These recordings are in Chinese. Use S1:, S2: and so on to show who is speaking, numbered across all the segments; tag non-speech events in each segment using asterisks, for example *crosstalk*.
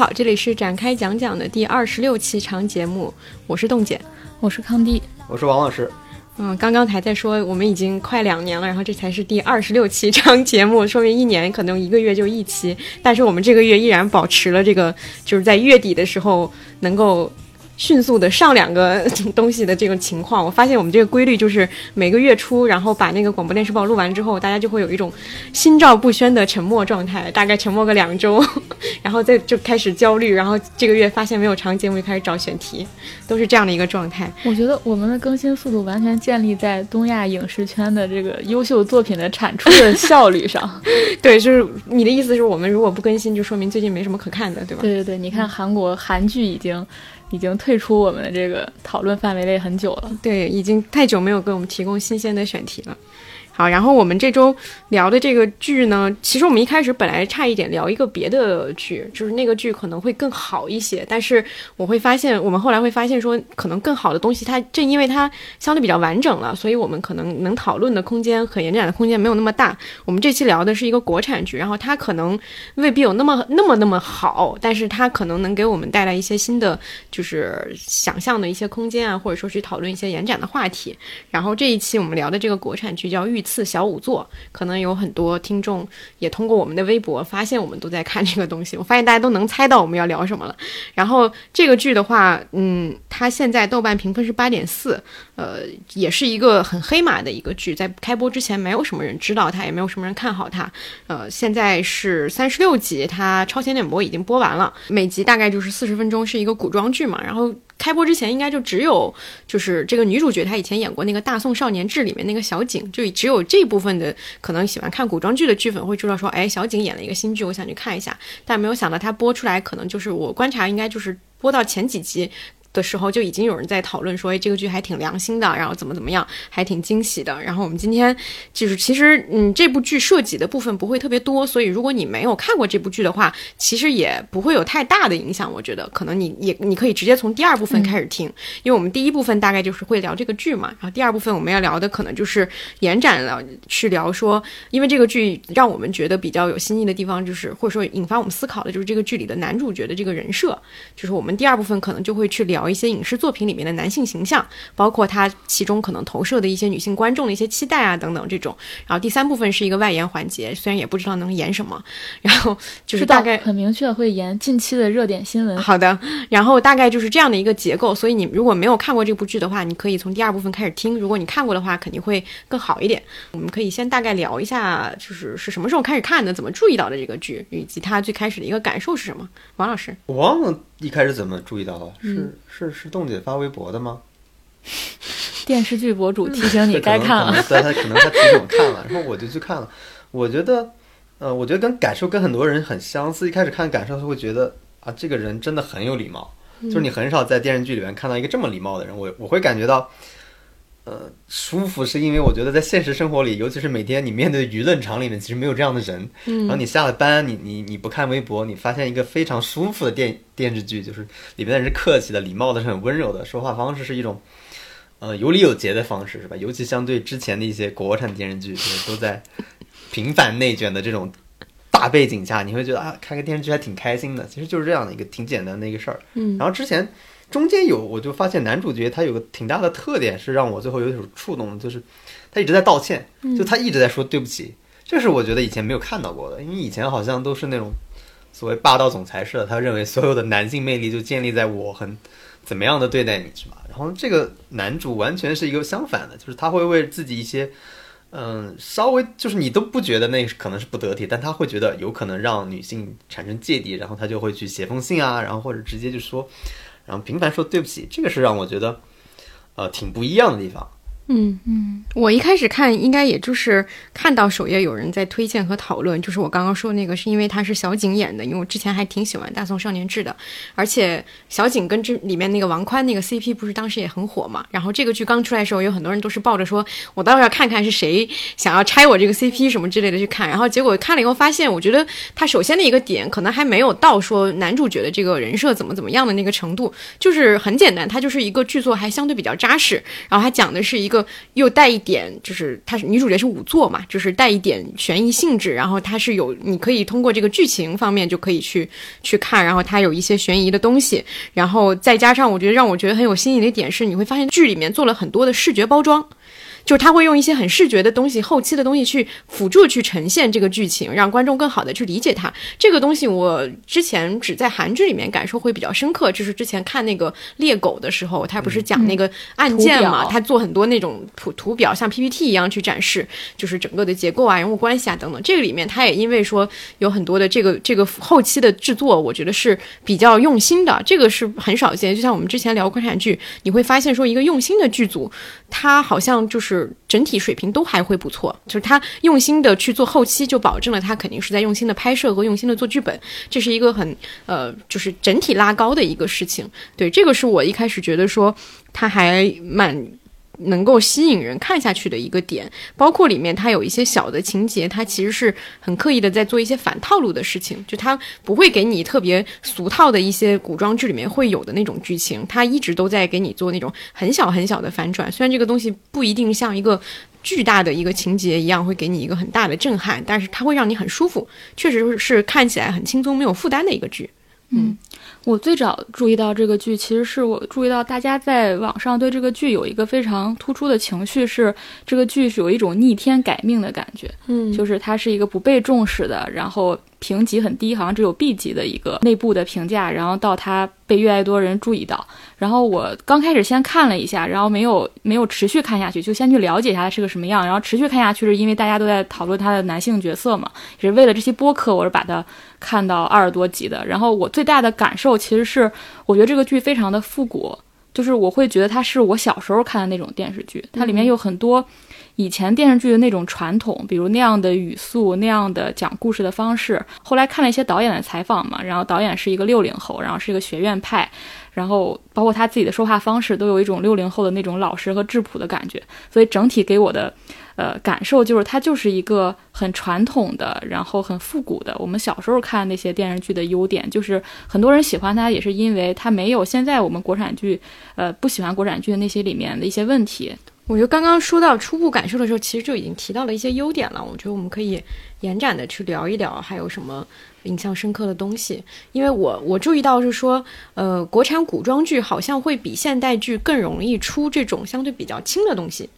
S1: 好，这里是展开讲讲的第二十六期长节目，我是冻姐。
S2: 我是康帝，
S3: 我是王老师。
S1: 嗯，刚刚还在说我们已经快两年了，然后这才是第二十六期长节目，说明一年可能一个月就一期，但是我们这个月依然保持了这个，就是在月底的时候能够。迅速的上两个东西的这个情况，我发现我们这个规律就是每个月初，然后把那个广播电视报录完之后，大家就会有一种心照不宣的沉默状态，大概沉默个两周，然后再就开始焦虑，然后这个月发现没有长节目就开始找选题，都是这样的一个状态。
S2: 我觉得我们的更新速度完全建立在东亚影视圈的这个优秀作品的产出的效率上。*laughs*
S1: 对，就是你的意思是我们如果不更新，就说明最近没什么可看的，对吧？
S2: 对对对，你看韩国韩剧已经。已经退出我们的这个讨论范围内很久了，
S1: 对，已经太久没有给我们提供新鲜的选题了。好，然后我们这周聊的这个剧呢，其实我们一开始本来差一点聊一个别的剧，就是那个剧可能会更好一些。但是我会发现，我们后来会发现说，可能更好的东西，它正因为它相对比较完整了，所以我们可能能讨论的空间和延展的空间没有那么大。我们这期聊的是一个国产剧，然后它可能未必有那么那么那么好，但是它可能能给我们带来一些新的，就是想象的一些空间啊，或者说去讨论一些延展的话题。然后这一期我们聊的这个国产剧叫《玉》。次小五座，可能有很多听众也通过我们的微博发现我们都在看这个东西。我发现大家都能猜到我们要聊什么了。然后这个剧的话，嗯，它现在豆瓣评分是八点四，呃，也是一个很黑马的一个剧。在开播之前，没有什么人知道它，也没有什么人看好它。呃，现在是三十六集，它超前点播已经播完了，每集大概就是四十分钟，是一个古装剧嘛。然后。开播之前应该就只有，就是这个女主角她以前演过那个《大宋少年志》里面那个小景，就只有这部分的可能喜欢看古装剧的剧粉会知道说，哎，小景演了一个新剧，我想去看一下。但没有想到她播出来，可能就是我观察应该就是播到前几集。的时候就已经有人在讨论说，哎，这个剧还挺良心的，然后怎么怎么样，还挺惊喜的。然后我们今天就是其实，嗯，这部剧涉及的部分不会特别多，所以如果你没有看过这部剧的话，其实也不会有太大的影响。我觉得可能你也你可以直接从第二部分开始听，因为我们第一部分大概就是会聊这个剧嘛，然后第二部分我们要聊的可能就是延展了去聊说，因为这个剧让我们觉得比较有新意的地方，就是或者说引发我们思考的就是这个剧里的男主角的这个人设，就是我们第二部分可能就会去聊。聊一些影视作品里面的男性形象，包括他其中可能投射的一些女性观众的一些期待啊等等这种。然后第三部分是一个外延环节，虽然也不知道能演什么，然后就是大概
S2: 很明确会演近期的热点新闻。
S1: 好的，然后大概就是这样的一个结构。所以你如果没有看过这部剧的话，你可以从第二部分开始听；如果你看过的话，肯定会更好一点。我们可以先大概聊一下，就是是什么时候开始看的，怎么注意到的这个剧，以及他最开始的一个感受是什么。王老师，
S3: 我忘了一开始怎么注意到的，是。是是，冻姐发微博的吗？
S2: 电视剧博主提醒你该看了，
S3: 对，他可能他提醒我看了，*laughs* 然后我就去看了。我觉得，呃，我觉得跟感受跟很多人很相似。一开始看感受他会觉得啊，这个人真的很有礼貌，就是你很少在电视剧里面看到一个这么礼貌的人。我我会感觉到。呃，舒服是因为我觉得在现实生活里，尤其是每天你面对舆论场里面，其实没有这样的人。嗯，然后你下了班，你你你不看微博，你发现一个非常舒服的电电视剧，就是里面的人是客气的、礼貌的、是很温柔的，说话方式是一种呃有理有节的方式，是吧？尤其相对之前的一些国产电视剧，就是都在频繁内卷的这种大背景下，你会觉得啊，看个电视剧还挺开心的。其实就是这样的一个挺简单的一个事儿。嗯，然后之前。中间有，我就发现男主角他有个挺大的特点，是让我最后有点触动，就是他一直在道歉，就他一直在说对不起，这是我觉得以前没有看到过的，因为以前好像都是那种所谓霸道总裁式的，他认为所有的男性魅力就建立在我很怎么样的对待你，是吧？然后这个男主完全是一个相反的，就是他会为自己一些，嗯，稍微就是你都不觉得那可能是不得体，但他会觉得有可能让女性产生芥蒂，然后他就会去写封信啊，然后或者直接就说。然后频繁说对不起，这个是让我觉得，呃，挺不一样的地方。
S1: 嗯，
S2: 嗯。
S1: 我一开始看应该也就是看到首页有人在推荐和讨论，就是我刚刚说那个，是因为他是小景演的，因为我之前还挺喜欢《大宋少年志》的，而且小景跟这里面那个王宽那个 CP 不是当时也很火嘛，然后这个剧刚出来的时候，有很多人都是抱着说我倒是要看看是谁想要拆我这个 CP 什么之类的去看，然后结果看了以后发现，我觉得他首先的一个点可能还没有到说男主角的这个人设怎么怎么样的那个程度，就是很简单，它就是一个剧作还相对比较扎实，然后它讲的是一个又带一点，就是它是女主角是仵作嘛，就是带一点悬疑性质，然后它是有你可以通过这个剧情方面就可以去去看，然后它有一些悬疑的东西，然后再加上我觉得让我觉得很有新意的一点是，你会发现剧里面做了很多的视觉包装。就是他会用一些很视觉的东西、后期的东西去辅助去呈现这个剧情，让观众更好的去理解它。这个东西我之前只在韩剧里面感受会比较深刻，就是之前看那个猎狗的时候，他不是讲那个案件嘛，他做很多那种图图表，像 PPT 一样去展示，就是整个的结构啊、人物关系啊等等。这个里面他也因为说有很多的这个这个后期的制作，我觉得是比较用心的，这个是很少见。就像我们之前聊国产剧，你会发现说一个用心的剧组，他好像就是整体水平都还会不错，就是他用心的去做后期，就保证了他肯定是在用心的拍摄和用心的做剧本，这是一个很呃，就是整体拉高的一个事情。对，这个是我一开始觉得说他还蛮。能够吸引人看下去的一个点，包括里面它有一些小的情节，它其实是很刻意的在做一些反套路的事情，就它不会给你特别俗套的一些古装剧里面会有的那种剧情，它一直都在给你做那种很小很小的反转。虽然这个东西不一定像一个巨大的一个情节一样会给你一个很大的震撼，但是它会让你很舒服，确实是看起来很轻松、没有负担的一个剧。
S2: 嗯我最早注意到这个剧，其实是我注意到大家在网上对这个剧有一个非常突出的情绪，是这个剧是有一种逆天改命的感觉，
S1: 嗯。
S2: 就是它是一个不被重视的，然后评级很低，好像只有 B 级的一个内部的评价，然后到它被越来越多人注意到。然后我刚开始先看了一下，然后没有没有持续看下去，就先去了解一下它是个什么样。然后持续看下去是因为大家都在讨论它的男性角色嘛，也是为了这期播客，我是把它看到二十多集的。然后我最大的感受其实是，我觉得这个剧非常的复古，就是我会觉得它是我小时候看的那种电视剧，它里面有很多以前电视剧的那种传统，比如那样的语速、那样的讲故事的方式。后来看了一些导演的采访嘛，然后导演是一个六零后，然后是一个学院派，然后包括他自己的说话方式都有一种六零后的那种老实和质朴的感觉，所以整体给我的。呃，感受就是它就是一个很传统的，然后很复古的。我们小时候看那些电视剧的优点，就是很多人喜欢它，也是因为它没有现在我们国产剧，呃，不喜欢国产剧的那些里面的一些问题。
S1: 我觉得刚刚说到初步感受的时候，其实就已经提到了一些优点了。我觉得我们可以延展的去聊一聊，还有什么印象深刻的东西。因为我我注意到是说，呃，国产古装剧好像会比现代剧更容易出这种相对比较轻的东西。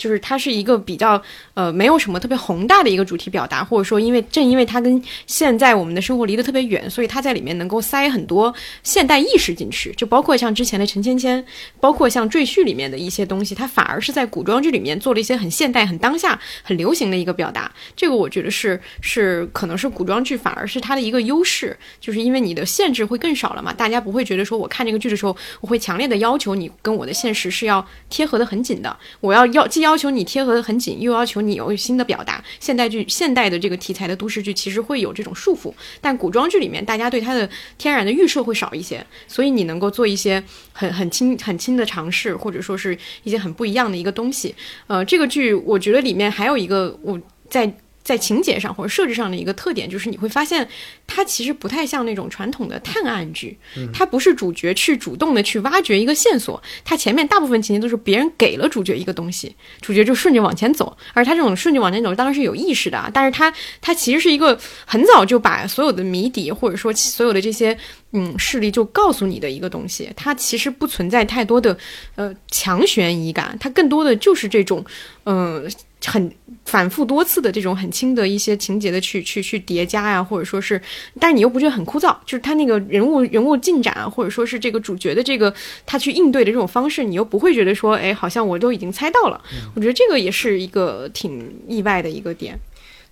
S1: 就是它是一个比较呃没有什么特别宏大的一个主题表达，或者说因为正因为它跟现在我们的生活离得特别远，所以它在里面能够塞很多现代意识进去，就包括像之前的陈芊芊，包括像赘婿里面的一些东西，它反而是在古装剧里面做了一些很现代、很当下、很流行的一个表达。这个我觉得是是可能是古装剧反而是它的一个优势，就是因为你的限制会更少了嘛，大家不会觉得说我看这个剧的时候，我会强烈的要求你跟我的现实是要贴合的很紧的，我要要既要要求你贴合的很紧，又要求你有新的表达。现代剧现代的这个题材的都市剧其实会有这种束缚，但古装剧里面大家对它的天然的预设会少一些，所以你能够做一些很很轻很轻的尝试，或者说是一些很不一样的一个东西。呃，这个剧我觉得里面还有一个我在。在情节上或者设置上的一个特点，就是你会发现它其实不太像那种传统的探案剧，它不是主角去主动的去挖掘一个线索，它前面大部分情节都是别人给了主角一个东西，主角就顺着往前走，而他这种顺着往前走当然是有意识的啊，但是他他其实是一个很早就把所有的谜底或者说所有的这些嗯事例就告诉你的一个东西，它其实不存在太多的呃强悬疑感，它更多的就是这种嗯。呃很反复多次的这种很轻的一些情节的去去去叠加呀，或者说是，但是你又不觉得很枯燥，就是他那个人物人物进展啊，或者说是这个主角的这个他去应对的这种方式，你又不会觉得说，哎，好像我都已经猜到了。我觉得这个也是一个挺意外的一个点。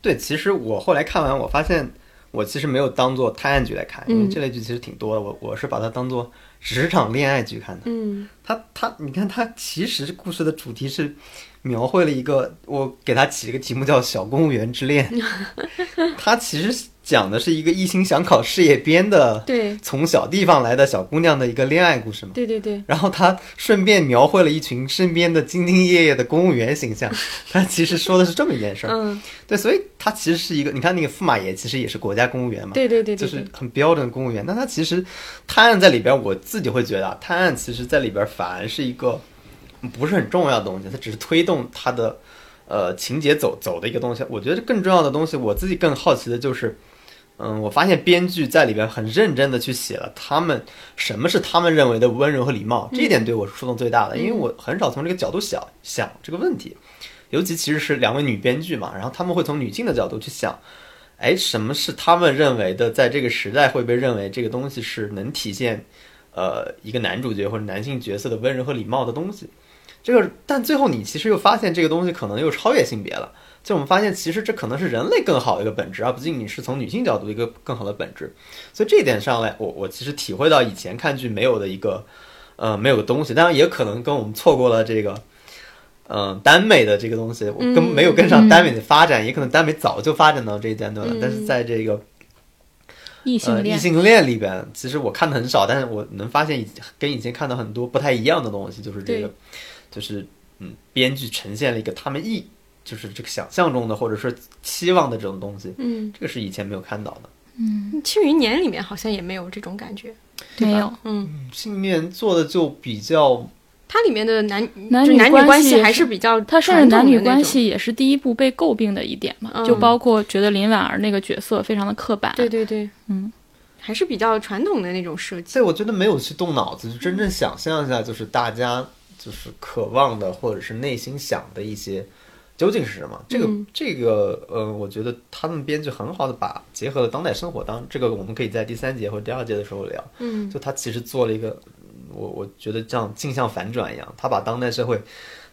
S3: 对，其实我后来看完，我发现我其实没有当做探案剧来看，因为
S1: 嗯
S3: 这类剧其实挺多的。我我是把它当做职场恋爱剧看的。
S1: 嗯
S3: 他他，你看他其实故事的主题是描绘了一个，我给他起了个题目叫《小公务员之恋》。*laughs* 他其实讲的是一个一心想考事业编的，*laughs*
S1: 对
S3: 从小地方来的小姑娘的一个恋爱故事嘛。
S1: 对对对，
S3: 然后他顺便描绘了一群身边的兢兢业业的公务员形象，*laughs* 他其实说的是这么一件事儿。
S1: 嗯，
S3: 对，所以他其实是一个，你看那个驸马爷其实也是国家公务员嘛，
S1: 对对对对
S3: 就是，很标准的公务员。那他其实探案在里边，我自己会觉得啊，探案其实在里边反而是一个不是很重要的东西，它只是推动它的呃情节走走的一个东西。我觉得更重要的东西，我自己更好奇的就是。嗯，我发现编剧在里边很认真的去写了他们什么是他们认为的温柔和礼貌，这一点对我是触动最大的，因为我很少从这个角度想想这个问题，尤其其实是两位女编剧嘛，然后他们会从女性的角度去想，哎，什么是他们认为的，在这个时代会被认为这个东西是能体现，呃，一个男主角或者男性角色的温柔和礼貌的东西。这个，但最后你其实又发现这个东西可能又超越性别了。就我们发现，其实这可能是人类更好的一个本质，而不仅仅是从女性角度一个更好的本质。所以这一点上来，我我其实体会到以前看剧没有的一个，呃，没有的东西。当然，也可能跟我们错过了这个，嗯、耽美的这个东西，我跟没有跟上耽美的发展，也可能耽美早就发展到这一阶段了。
S1: 嗯
S3: 但是在这个呃
S2: 异性恋
S3: 异，性恋里边，其实我看的很少，但是我能发现以跟以前看到很多不太一样的东西，就是这个
S1: 对，
S3: 就是嗯，编剧呈现了一个他们意，就是这个想象中的或者说期望的这种东西，
S1: 嗯，
S3: 这个是以前没有看到的。《嗯。
S1: 庆余年》里面好像也没有这种感觉，
S2: 没有
S1: 嗯，
S3: 信念做的就比较
S1: 它里面的男
S2: 男女
S1: 男女关系还
S2: 是
S1: 是比较
S2: 它甚至男女关系也是第一部被诟病的一点嘛，
S1: 嗯
S2: 就包括觉得林婉儿那个角色非常的刻板，
S1: 对对对，
S2: 嗯，
S1: 还是比较传统的那种设计，
S3: 所以我觉得没有去动脑子，就真正想象一下，就是大家就是渴望的或者是内心想的一些究竟是什么。这个、
S1: 嗯
S3: 这个呃，我觉得他们编剧很好的把结合了当代生活，当这个我们可以在第三节或者第二节的时候聊。
S1: 嗯
S3: 就他其实做了一个，我我觉得像镜像反转一样，他把当代社会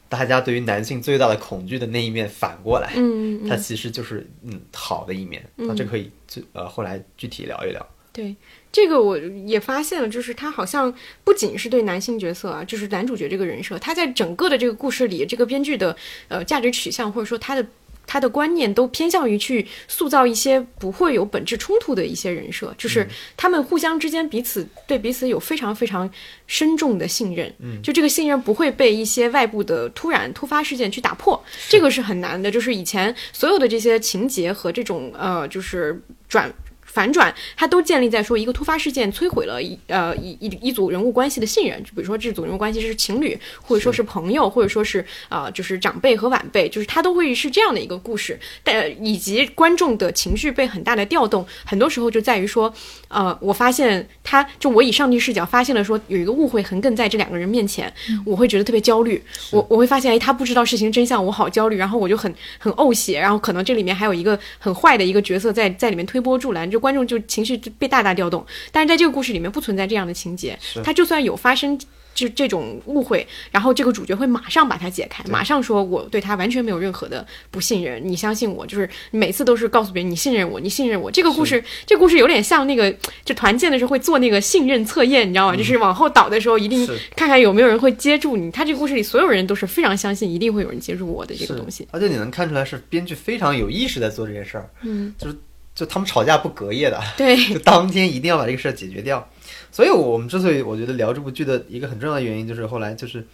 S3: 大家对于男性最大的恐惧的那一面反过来，
S1: 嗯嗯
S3: 它其实就是嗯好的一面。那这可以就呃后来具体聊一聊。
S1: 对，这个我也发现了，就是他好像不仅是对男性角色啊，就是男主角这个人设，他在整个的这个故事里，这个编剧的呃价值取向或者说他的。他的观念都偏向于去塑造一些不会有本质冲突的一些人设，就是他们互相之间彼此对彼此有非常非常深重的信任，嗯，就这个信任不会被一些外部的突然突发事件去打破，这个是很难的。就是以前所有的这些情节和这种呃，就是转。反转，它都建立在说一个突发事件摧毁了一呃一一一组人物关系的信任，就比如说这组人物关系是情侣，或者说是朋友，或者说是啊、呃就是长辈和晚辈，就是它都会是这样的一个故事，但以及观众的情绪被很大的调动，很多时候就在于说，呃，我发现他就我以上帝视角发现了说有一个误会横亘在这两个人面前，我会觉得特别焦虑，我我会发现哎他不知道事情真相，我好焦虑，然后我就很很呕血，然后可能这里面还有一个很坏的一个角色在在里面推波助澜，就观众就情绪被大大调动。但是在这个故事里面不存在这样的情节，他就算有发生。就这种误会，然后这个主角会马上把它解开，马上说我对他完全没有任何的不信任，你相信我，就是每次都是告诉别人你信任我，你信任我。这个故事，这个故事有点像那个，就团建的时候会做那个信任测验，你知道吗？就是往后倒的时候一定看看有没有人会接住你。他这个故事里所有人都是非常相信一定会有人接住我的这个东西。
S3: 而且你能看出来是编剧非常有意识在做这件事儿，
S1: 嗯，
S3: 就是就他们吵架不隔夜的，*laughs*
S1: 对，*laughs*
S3: 就当天一定要把这个事儿解决掉。所以，我们之所以我觉得聊这部剧的一个很重要的原因，就是后来就是，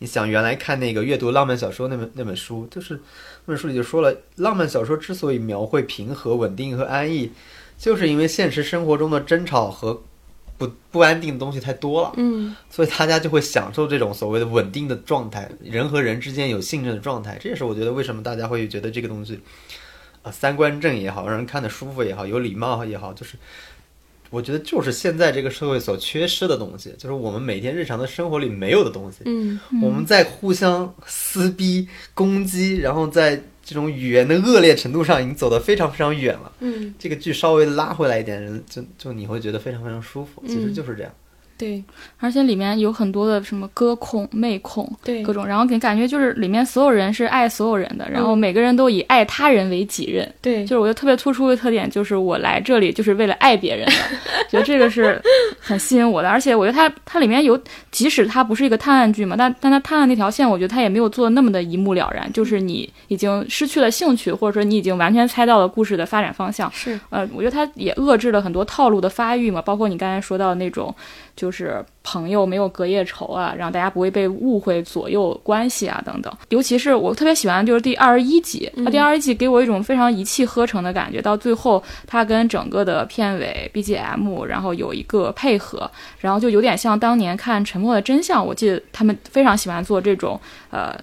S3: 你想原来看那个阅读浪漫小说那本那本书，就是那本书里就说了，浪漫小说之所以描绘平和、稳定和安逸，就是因为现实生活中的争吵和不不安定的东西太多了，
S1: 嗯
S3: 所以大家就会享受这种所谓的稳定的状态，人和人之间有信任的状态。这也是我觉得为什么大家会觉得这个东西，啊、三观正也好，让人看得舒服也好，有礼貌也好，就是我觉得就是现在这个社会所缺失的东西，就是我们每天日常的生活里没有的东西。
S1: 嗯
S3: 我们在互相撕逼、攻击，然后在这种语言的恶劣程度上已经走得非常非常远了。
S1: 嗯
S3: 这个剧稍微拉回来一点，人就就你会觉得非常非常舒服，其实
S1: 嗯
S3: 就是这样。
S1: 对。
S2: 而且里面有很多的什么歌控、妹控，
S1: 对。
S2: 各种，然后给感觉就是里面所有人是爱所有人的，然后
S1: 嗯
S2: 每个人都以爱他人为己任。
S1: 对，
S2: 就是我觉得特别突出的特点，就是我来这里就是为了爱别人的，*laughs* 觉得这个是很吸引我的。而且我觉得它它里面有，即使它不是一个探案剧嘛，但但它探案那条线，我觉得它也没有做的那么的一目了然，就是你已经失去了兴趣，或者说你已经完全猜到了故事的发展方向。
S1: 是。
S2: 呃，我觉得它也遏制了很多套路的发育嘛，包括你刚才说到的那种，就是朋友没有隔夜仇啊，让大家不会被误会左右关系啊等等。尤其是我特别喜欢就是第二十一集，它第二十一集给我一种非常一气呵成的感觉，到最后它跟整个的片尾 BGM，然后有一个配合，然后就有点像当年看《沉默的真相》，我记得他们非常喜欢做这种呃。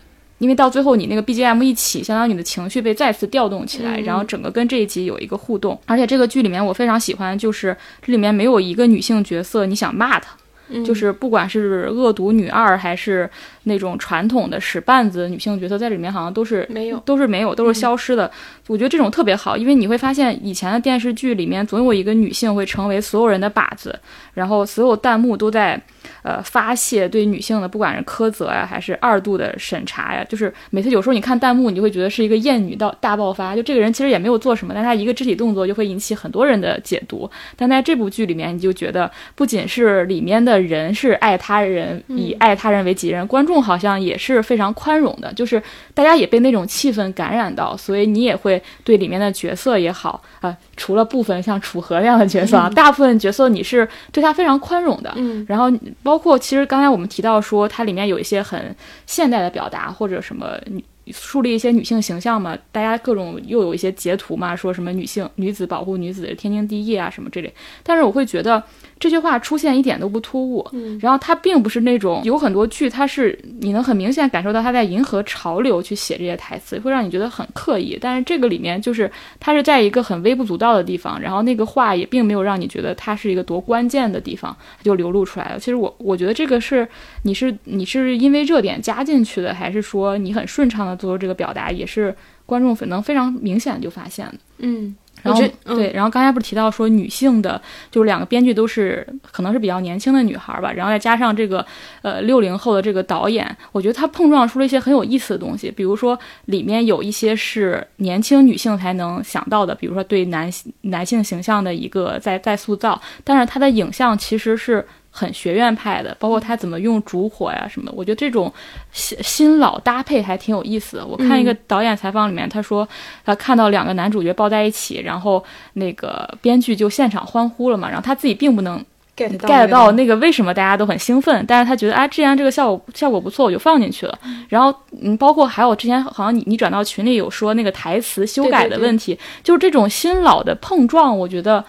S2: 因为到最后你那个 BGM 一起，相当于你的情绪被再次调动起来，
S1: 嗯
S2: 然后整个跟这一集有一个互动。而且这个剧里面我非常喜欢，就是这里面没有一个女性角色你想骂她，
S1: 嗯
S2: 就是不管是恶毒女二还是那种传统的使绊子女性角色，在里面好像都是
S1: 没有
S2: 都是没有，都是消失的。我觉得这种特别好，因为你会发现以前的电视剧里面总有一个女性会成为所有人的靶子，然后所有弹幕都在呃发泄对女性的不管是苛责呀、还是二度的审查呀，就是每次有时候你看弹幕，你就会觉得是一个艳女到大爆发，就这个人其实也没有做什么，但他一个肢体动作就会引起很多人的解读。但在这部剧里面，你就觉得不仅是里面的人是爱他人，以爱他人为己任，观众好像也是非常宽容的，就是大家也被那种气氛感染到，所以你也会对里面的角色也好啊、呃除了部分像楚河那样的角色啊，大部分角色你是对他非常宽容的。
S1: 嗯
S2: 然后包括其实刚才我们提到说，它里面有一些很现代的表达，或者什么女树立一些女性形象嘛，大家各种又有一些截图嘛，说什么女性女子保护女子是天经地义啊什么之类。但是我会觉得这句话出现一点都不突兀，
S1: 嗯
S2: 然后它并不是那种有很多剧，它是你能很明显感受到它在迎合潮流去写这些台词，会让你觉得很刻意。但是这个里面就是它是在一个很微不足道的地方，然后那个话也并没有让你觉得它是一个多关键的地方，它就流露出来了。其实我我觉得这个是你是你是因为热点加进去的，还是说你很顺畅的做出这个表达，也是观众能非常明显地就发现的。
S1: 嗯，
S2: 然后对，然后刚才不是提到说女性的，就是两个编剧都是可能是比较年轻的女孩儿吧，然后再加上这个呃六零后的这个导演，我觉得他碰撞出了一些很有意思的东西，比如说里面有一些是年轻女性才能想到的，比如说对男男性形象的一个再再塑造，但是他的影像其实是。很学院派的，包括他怎么用烛火呀什么的，我觉得这种新新老搭配还挺有意思的。我看一个导演采访里面，他说他看到两个男主角抱在一起，然后那个编剧就现场欢呼了嘛，然后他自己并不能
S1: get
S2: get 到那个为什么大家都很兴奋，但是他觉得啊，既然这个效果效果不错，我就放进去了。然后嗯，包括还有之前好像你你转到群里有说那个台词修改的问题，就是这种新老的碰撞，我觉得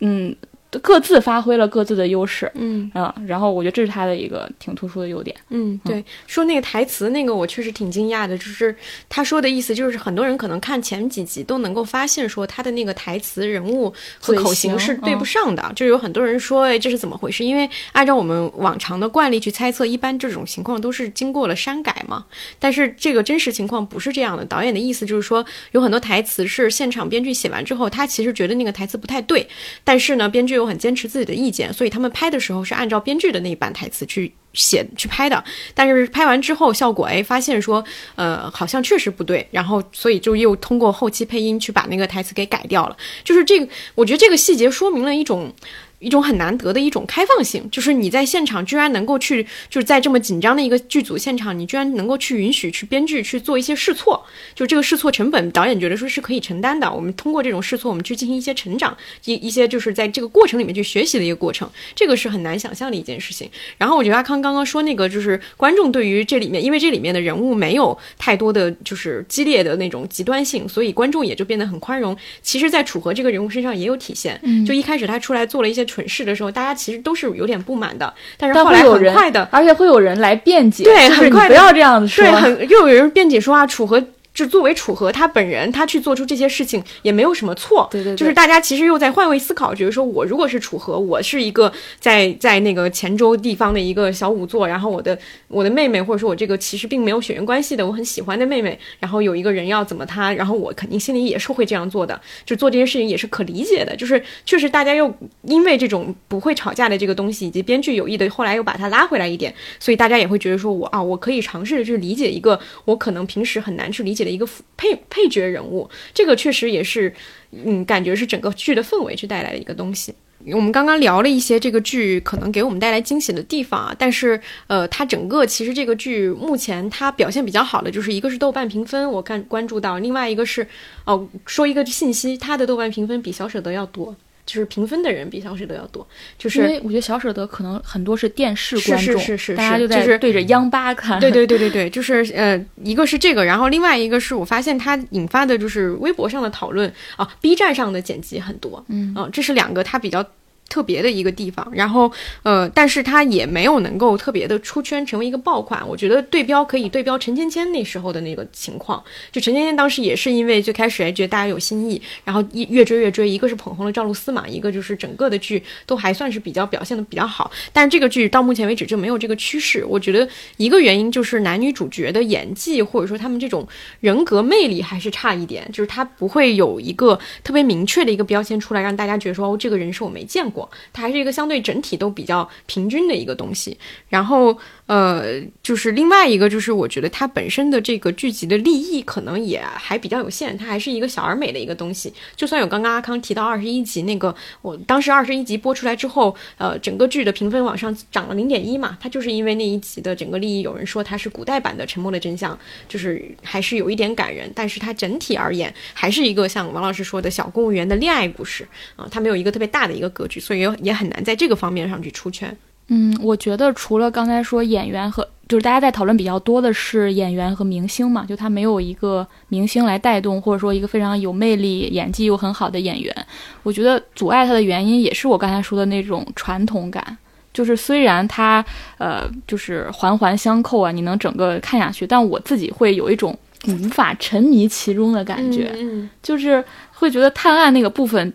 S2: 嗯。各自发挥了各自的优势，
S1: 嗯
S2: 啊，然后我觉得这是他的一个挺突出的优点。
S1: 嗯，对，说那个台词那个我确实挺惊讶的，就是他说的意思就是很多人可能看前几集都能够发现说他的那个台词人物和口型
S2: 型
S1: 是对不上的，就有很多人说哎这是怎么回事？因为按照我们往常的惯例去猜测，一般这种情况都是经过了删改嘛，但是这个真实情况不是这样的。导演的意思就是说有很多台词是现场编剧写完之后，他其实觉得那个台词不太对，但是呢编剧很坚持自己的意见，所以他们拍的时候是按照编剧的那一版台词去写去拍的，但是拍完之后效果哎发现说呃好像确实不对，然后所以就又通过后期配音去把那个台词给改掉了。就是这个，我觉得这个细节说明了一种。一种很难得的一种开放性，就是你在现场居然能够去，就是在这么紧张的一个剧组现场，你居然能够去允许去编剧去做一些试错，就这个试错成本，导演觉得说是可以承担的。我们通过这种试错，我们去进行一些成长，一一些就是在这个过程里面去学习的一个过程，这个是很难想象的一件事情。然后我觉得阿康刚刚说那个，就是观众对于这里面，因为这里面的人物没有太多的就是激烈的那种极端性，所以观众也就变得很宽容。其实，在楚河这个人物身上也有体现，就一开始他出来做了一些蠢事的时候，大家其实都是有点不满的，但是后来很快的，
S2: 而且会有人来辩解，
S1: 对
S2: 就是
S1: 很快地
S2: 你不要这样子说，
S1: 对，很又有人辩解说啊，楚河就作为楚河他本人，他去做出这些事情也没有什么错。
S2: 对对对
S1: 就是大家其实又在换位思考，觉得说我如果是楚河，我是一个在在那个黔州地方的一个小仵作，然后我的我的妹妹或者说我这个其实并没有血缘关系的，我很喜欢的妹妹，然后有一个人要怎么她，然后我肯定心里也是会这样做的，就做这些事情也是可理解的。就是确实大家又因为这种不会吵架的这个东西，以及编剧有意的后来又把它拉回来一点，所以大家也会觉得说我啊，我可以尝试着去理解一个我可能平时很难去理解的一个配配角人物，这个确实也是，嗯，感觉是整个剧的氛围去带来的一个东西。我们刚刚聊了一些这个剧可能给我们带来惊喜的地方啊，但是呃，它整个其实这个剧目前它表现比较好的就是一个是豆瓣评分，我看关注到，另外一个是哦，说一个信息，它的豆瓣评分比小舍得要多。就是评分的人比小舍得要多，就是
S2: 因为我觉得小舍得可能很多是电视
S1: 是
S2: 观众，
S1: 是是是
S2: 大家就
S1: 就是
S2: 在对着央八看。
S1: 对对对对对，就是呃，一个是这个，然后另外一个是我发现它引发的就是微博上的讨论啊，B 站上的剪辑很多，
S2: 嗯
S1: 啊，这是两个它比较。特别的一个地方，然后呃，但是它也没有能够特别的出圈，成为一个爆款。我觉得对标可以对标陈芊芊那时候的那个情况，就陈芊芊当时也是因为最开始还觉得大家有新意，然后一越追越追，一个是捧红了赵露思嘛，一个就是整个的剧都还算是比较表现的比较好。但是这个剧到目前为止就没有这个趋势，我觉得一个原因就是男女主角的演技或者说他们这种人格魅力还是差一点，就是他不会有一个特别明确的一个标签出来，让大家觉得说哦，这个人是我没见过。它还是一个相对整体都比较平均的一个东西。然后，呃，就是另外一个，就是我觉得它本身的这个剧集的立意可能也还比较有限，它还是一个小而美的一个东西。就算有刚刚阿康提到二十一集那个，我当时二十一集播出来之后，呃，整个剧的评分往上涨了零点一嘛，它就是因为那一集的整个立意，有人说它是古代版的《沉默的真相》，就是还是有一点感人，但是它整体而言还是一个像王老师说的小公务员的恋爱故事啊、它没有一个特别大的一个格局，所以也也很难在这个方面上去出圈。
S2: 嗯，我觉得除了刚才说演员和，就是大家在讨论比较多的是演员和明星嘛，就他没有一个明星来带动，或者说一个非常有魅力、演技又很好的演员。我觉得阻碍他的原因也是我刚才说的那种传统感，就是虽然他呃就是环环相扣啊，你能整个看下去，但我自己会有一种无法沉迷其中的感觉，
S1: 嗯
S2: 就是会觉得探案那个部分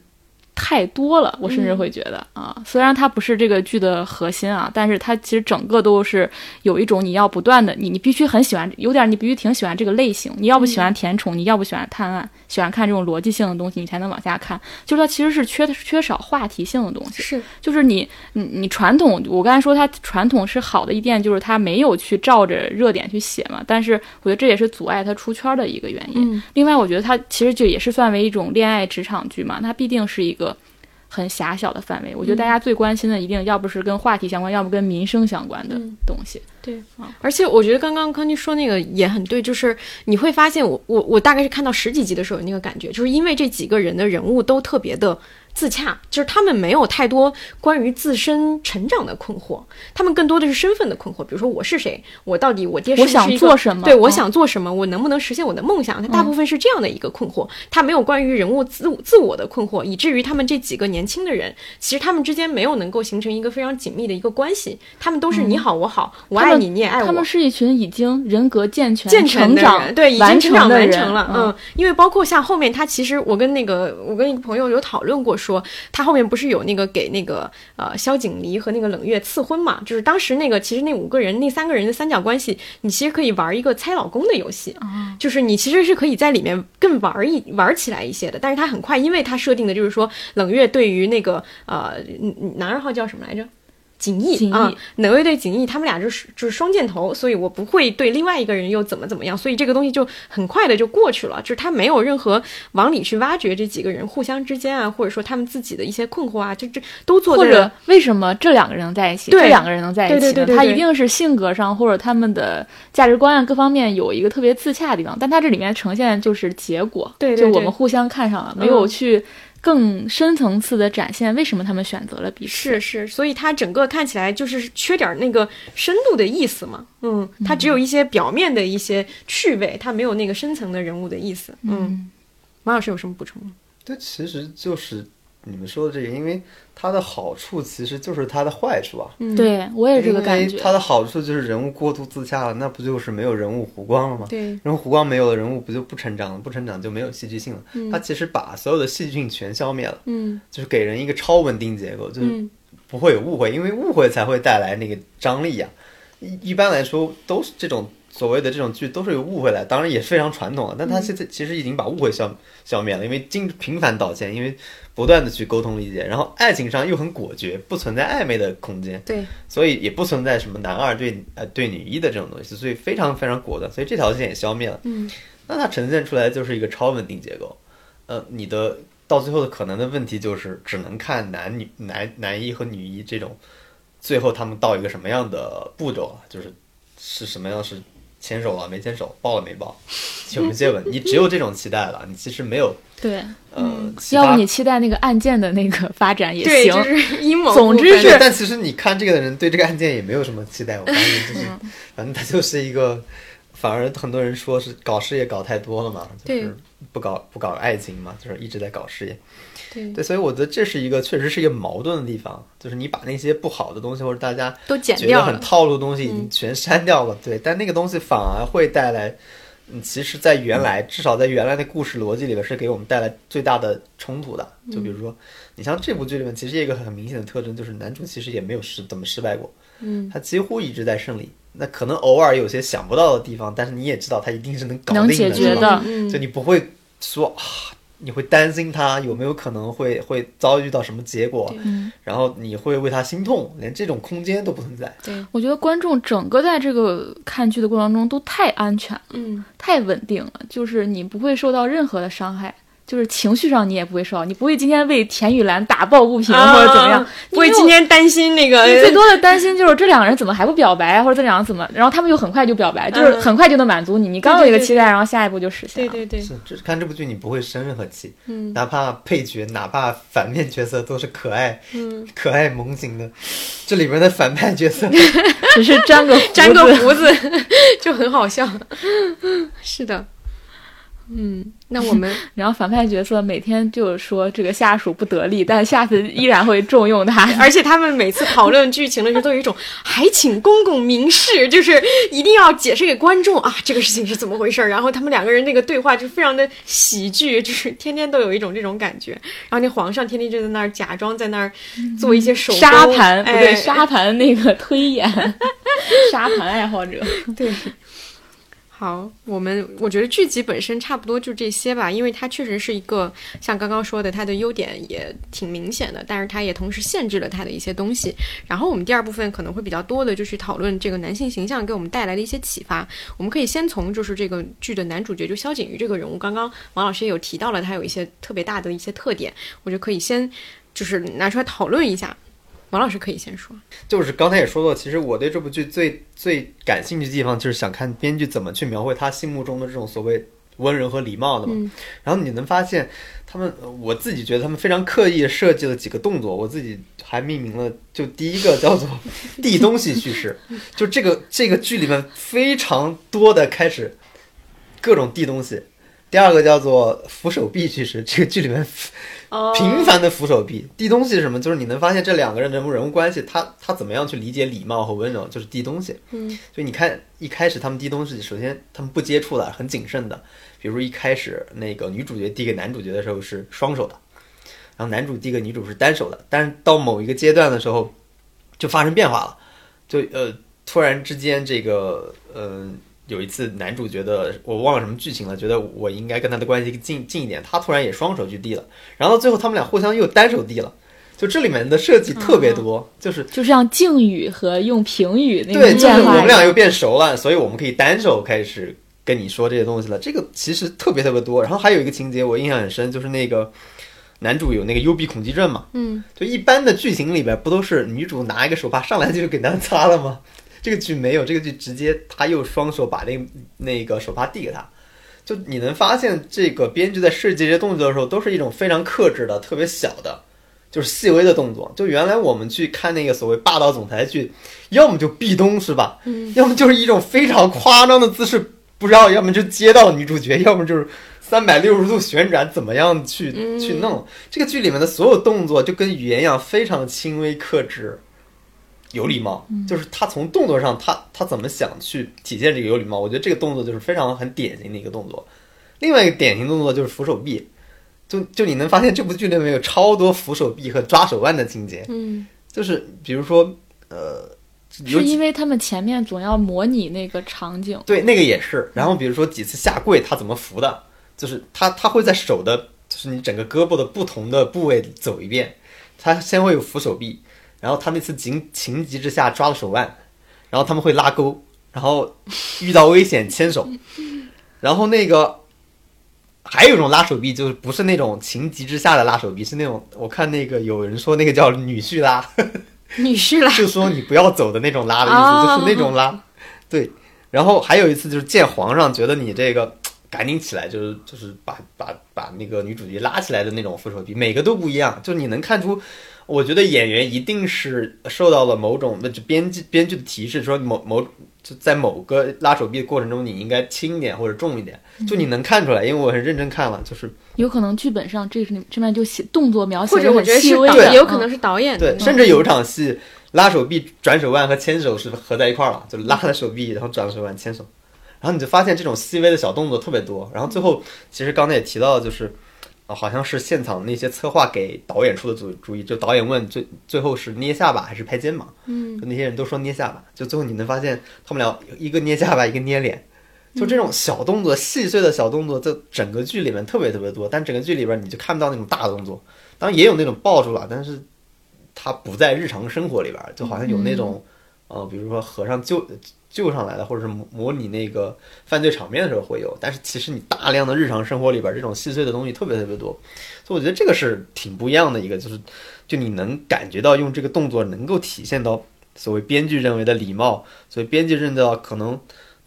S2: 太多了，我甚至会觉得、啊，虽然它不是这个剧的核心啊，但是它其实整个都是有一种你要不断的，你你必须很喜欢，有点你必须挺喜欢这个类型，你要不喜欢甜宠，你要不喜欢探案，喜欢看这种逻辑性的东西，你才能往下看。就是它其实是缺缺少话题性的东西，
S1: 是。
S2: 就是你你你传统，我刚才说它传统是好的一点，就是它没有去照着热点去写嘛，但是我觉得这也是阻碍它出圈的一个原因。
S1: 嗯。
S2: 另外，我觉得它其实就也是算为一种恋爱职场剧嘛，它必定是一个很狭小的范围。我觉得大家最关心的一定要不是跟话题相关，要不跟民生相关的
S1: 嗯
S2: 东西。
S1: 对而且我觉得刚刚康妮说那个也很对，就是你会发现我我我大概是看到十几集的时候有那个感觉，就是因为这几个人的人物都特别的自洽，就是他们没有太多关于自身成长的困惑，他们更多的是身份的困惑，比如说我是谁，我到底我爹是
S2: 我想做什么？
S1: 对我
S2: 嗯。
S1: 想做什么，我能不能实现我的梦想，他大部分是这样的一个困惑，他没有关于人物自自我的困惑，以至于他们这几个年轻的人，其实他们之间没有能够形成一个非常紧密的一个关系，他们都是你好我好，我爱你你也爱我，
S2: 他们是一群已经人格健全、
S1: 健全的
S2: 成长
S1: 人，对，已经成长完成了，
S2: 嗯。
S1: 嗯，因为包括像后面他其实我跟那个我跟一个朋友有讨论过说，他后面不是有那个给那个呃萧景离和那个冷月赐婚嘛，就是当时那个其实那五个人那三个人的三角关系，你其实可以玩一个猜老公的游戏，就是你其实是可以在里面更玩一玩起来一些的，但是他很快，因为他设定的就是说冷月对于那个呃男二号叫什么来着？景逸啊，哪位对景逸，他们俩就是就是双箭头，所以我不会对另外一个人又怎么怎么样，所以这个东西就很快的就过去了，就是他没有任何往里去挖掘这几个人互相之间啊，或者说他们自己的一些困惑啊，这这都做的
S2: 或者为什么这两个人能在一起，这两个人能在一起呢？
S1: 对对对对对。
S2: 他一定是性格上或者他们的价值观啊各方面有一个特别自洽的地方，但他这里面呈现就是结果，
S1: 对对对
S2: 就我们互相看上了，没
S1: 嗯
S2: 有去更深层次的展现为什么他们选择了彼此。
S1: 是是，所以它整个看起来就是缺点那个深度的意思嘛，嗯，它只有一些表面的一些趣味，它没有那个深层的人物的意思，嗯。马老师有什么补充吗？
S3: 这其实就是你们说的这个，因为它的好处其实就是它的坏处啊。
S1: 嗯，
S2: 对我也是这个感觉。
S3: 它的好处就是人物过度自洽了，那不就是没有人物弧光了吗？
S1: 对，
S3: 人物弧光没有了，人物不就不成长了？不成长就没有戏剧性了。它其实把所有的戏剧性全消灭了，
S1: 嗯
S3: 就是给人一个超稳定结构，就是
S1: 嗯
S3: 不会有误会，因为误会才会带来那个张力呀、一一般来说，都是这种所谓的这种剧都是有误会来，当然也是非常传统了，但他现在其实已经把误会消消灭了，因为经频繁道歉，因为不断的去沟通理解，然后爱情上又很果决，不存在暧昧的空间，
S1: 对，
S3: 所以也不存在什么男二对呃对女一的这种东西，所以非常非常果断，所以这条线也消灭了。
S1: 嗯，
S3: 那它呈现出来就是一个超稳定结构，呃，你的到最后的可能的问题就是只能看男女男男一和女一这种，最后他们到一个什么样的步骤啊，就是是什么样是牵手了没牵手，抱了没抱，有没接吻，*laughs* 你只有这种期待了，你其实没有
S2: 对，
S3: 呃，其他
S2: 要不你期待那个案件的那个发展也
S1: 对，
S2: 行。
S1: 就是阴谋。
S2: 总之是，
S3: 但其实你看这个的人对这个案件也没有什么期待，我发现就是，反正他就是一个，反而很多人说是搞事业搞太多了嘛，就是不搞不搞爱情嘛，就是一直在搞事业。
S1: 对
S3: 对，所以我觉得这是一个确实是一个矛盾的地方，就是你把那些不好的东西或者大家
S1: 都剪
S3: 觉得。很套路的东西已经全删掉了，对，但那个东西反而会带来。嗯，其实，在原来，至少在原来的故事逻辑里边，是给我们带来最大的冲突的。就比如说，你像这部剧里面，其实一个很明显的特征，就是男主其实也没有失怎么失败过，
S1: 嗯，
S3: 他几乎一直在胜利。那可能偶尔有些想不到的地方，但是你也知道他一定是能搞定的，是吧
S2: 解决的
S1: 嗯
S3: 就你不会说啊，你会担心他有没有可能会会遭遇到什么结果，
S2: 嗯，
S3: 然后你会为他心痛，连这种空间都不存在。
S1: 对，
S2: 我觉得观众整个在这个看剧的过程中都太安全了，
S1: 嗯，
S2: 太稳定了，就是你不会受到任何的伤害。就是情绪上你也不会受到，你不会今天为田雨岚打抱不平或者怎么样
S1: 啊，不会今天担心那个
S2: 你最多的担心就是这两个人怎么还不表白，或者这两个怎么，然后他们又很快就表白，就是很快就能满足你，你刚有一个期待，然后下一步就实现了。
S1: 对对对，
S3: 是，就是看这部剧你不会生任何气，
S1: 嗯。
S3: 哪怕配角，哪怕反面角色都是可爱、
S1: 嗯，
S3: 可爱萌型的。这里边的反派角色，*laughs*
S2: 只是粘个
S1: 粘个胡子就很好笑。*laughs* 是的，嗯，那我们 *laughs*
S2: 然后反派角色每天就说这个下属不得力，但下次依然会重用他。
S1: 而且他们每次讨论剧情的时候，都有一种 *laughs* 还请公公明示，就是一定要解释给观众啊，这个事情是怎么回事儿。然后他们两个人那个对话就非常的喜剧，就是天天都有一种这种感觉。然后那皇上天天就在那儿假装在那儿做一些手工
S2: 沙盘不对，
S1: 哎
S2: 沙盘那个推演，*laughs* 沙盘爱好者。
S1: 对。好，我们我觉得剧集本身差不多就这些吧，因为它确实是一个像刚刚说的，它的优点也挺明显的，但是它也同时限制了它的一些东西。然后我们第二部分可能会比较多的就是讨论这个男性形象给我们带来的一些启发。我们可以先从就是这个剧的男主角就萧景瑜这个人物，刚刚王老师也有提到了他有一些特别大的一些特点，我觉得可以先就是拿出来讨论一下。王老师可以先说，
S3: 就是刚才也说了，其实我对这部剧最最感兴趣的地方，就是想看编剧怎么去描绘他心目中的这种所谓温柔和礼貌的嘛。
S1: 嗯
S3: 然后你能发现，他们呃我自己觉得他们非常刻意设计了几个动作，我自己还命名了，就第一个叫做递东西叙事，就这个这个剧里面非常多的开始各种递东西。第二个叫做扶手臂叙事，这个剧里面
S1: 哦
S3: 频繁的扶手臂递东西是什么？就是你能发现这两个人人物人物关系，他他怎么样去理解礼貌和温柔，就是递东西。
S1: 嗯，
S3: 所以你看一开始他们递东西，首先他们不接触的，很谨慎的。比如一开始那个女主角递给男主角的时候是双手的，然后男主递给女主是单手的，但是到某一个阶段的时候就发生变化了，就呃突然之间这个呃。有一次，男主觉得我忘了什么剧情了，觉得我应该跟他的关系近近一点，他突然也双手去递了，然后最后他们俩互相又单手递了，就这里面的设计特别多，就是 *laughs*
S2: 就像敬语和用评语那
S3: 对，
S2: 个
S3: 就是我们俩又变熟了，所以我们可以单手开始跟你说这些东西了。这个其实特别特别多。然后还有一个情节我印象很深，就是那个男主有那个幽闭恐惧症嘛，
S1: 嗯，
S3: 就一般的剧情里边不都是女主拿一个手帕上来就给他擦了吗？这个剧没有，这个剧直接他又双手把那那个手帕递给他。就你能发现，这个编剧在设计这些动作的时候，都是一种非常克制的、特别小的，就是细微的动作。就原来我们去看那个所谓霸道总裁剧，要么就壁咚是吧？
S1: 嗯，
S3: 要么就是一种非常夸张的姿势不知道，要么就接到女主角，要么就是三百六十度旋转，怎么样去、去弄？这个剧里面的所有动作就跟语言一样，非常轻微克制，有礼貌。就是他从动作上，他他怎么想去体现这个有礼貌？我觉得这个动作就是非常很典型的一个动作。另外一个典型动作就是扶手臂，就就你能发现这部剧里面有超多扶手臂和抓手腕的情节，
S1: 嗯
S3: 就是比如说呃，
S2: 是因为他们前面总要模拟那个场景，
S3: 对，那个也是。然后比如说几次下跪，他怎么扶的？就是他他会在手的，就是你整个胳膊的不同的部位走一遍。他先会有扶手臂，然后他那次情情急之下抓了手腕，然后他们会拉钩，然后遇到危险牵手，然后那个还有一种拉手臂，就是不是那种情急之下的拉手臂，是那种我看那个有人说那个叫女婿拉，
S1: 女婿拉，*laughs*
S3: 就说你不要走的那种拉的意思，
S1: 哦
S3: 就是那种拉。对，然后还有一次就是见皇上觉得你这个赶紧起来，就是就是把把把那个女主角拉起来的那种扶手臂，每个都不一样，就是你能看出。我觉得演员一定是受到了某种那就编剧编剧的提示，说某某就在某个拉手臂的过程中，你应该轻一点或者重一点，就你能看出来，因为我很认真看了，就是
S2: 有可能剧本上这是这边就写动作描写
S1: 或者我觉得是
S2: 很细微的，
S1: 导，也有可
S2: 嗯
S1: 能是导演
S3: 对，甚至有一场戏拉手臂、转手腕和牵手是合在一块儿了，就拉了手臂，然后转手腕、牵手，然后你就发现这种细微的小动作特别多。然后最后，其实刚才也提到，就是啊、好像是现场那些策划给导演出的主主意，就导演问最最后是捏下巴还是拍肩膀，
S1: 嗯
S3: 就那些人都说捏下巴，就最后你能发现他们俩一个捏下巴，一个捏脸。就这种小动作、细碎的小动作，在整个剧里面特别特别多，但整个剧里边你就看不到那种大动作，当然也有那种抱住了，但是它不在日常生活里边，就好像有那种，呃，比如说和尚救救上来的，或者是模模拟那个犯罪场面的时候会有，但是其实你大量的日常生活里边这种细碎的东西特别特别多，所以我觉得这个是挺不一样的一个，就是就你能感觉到用这个动作能够体现到所谓编剧认为的礼貌，所以编剧认到可能。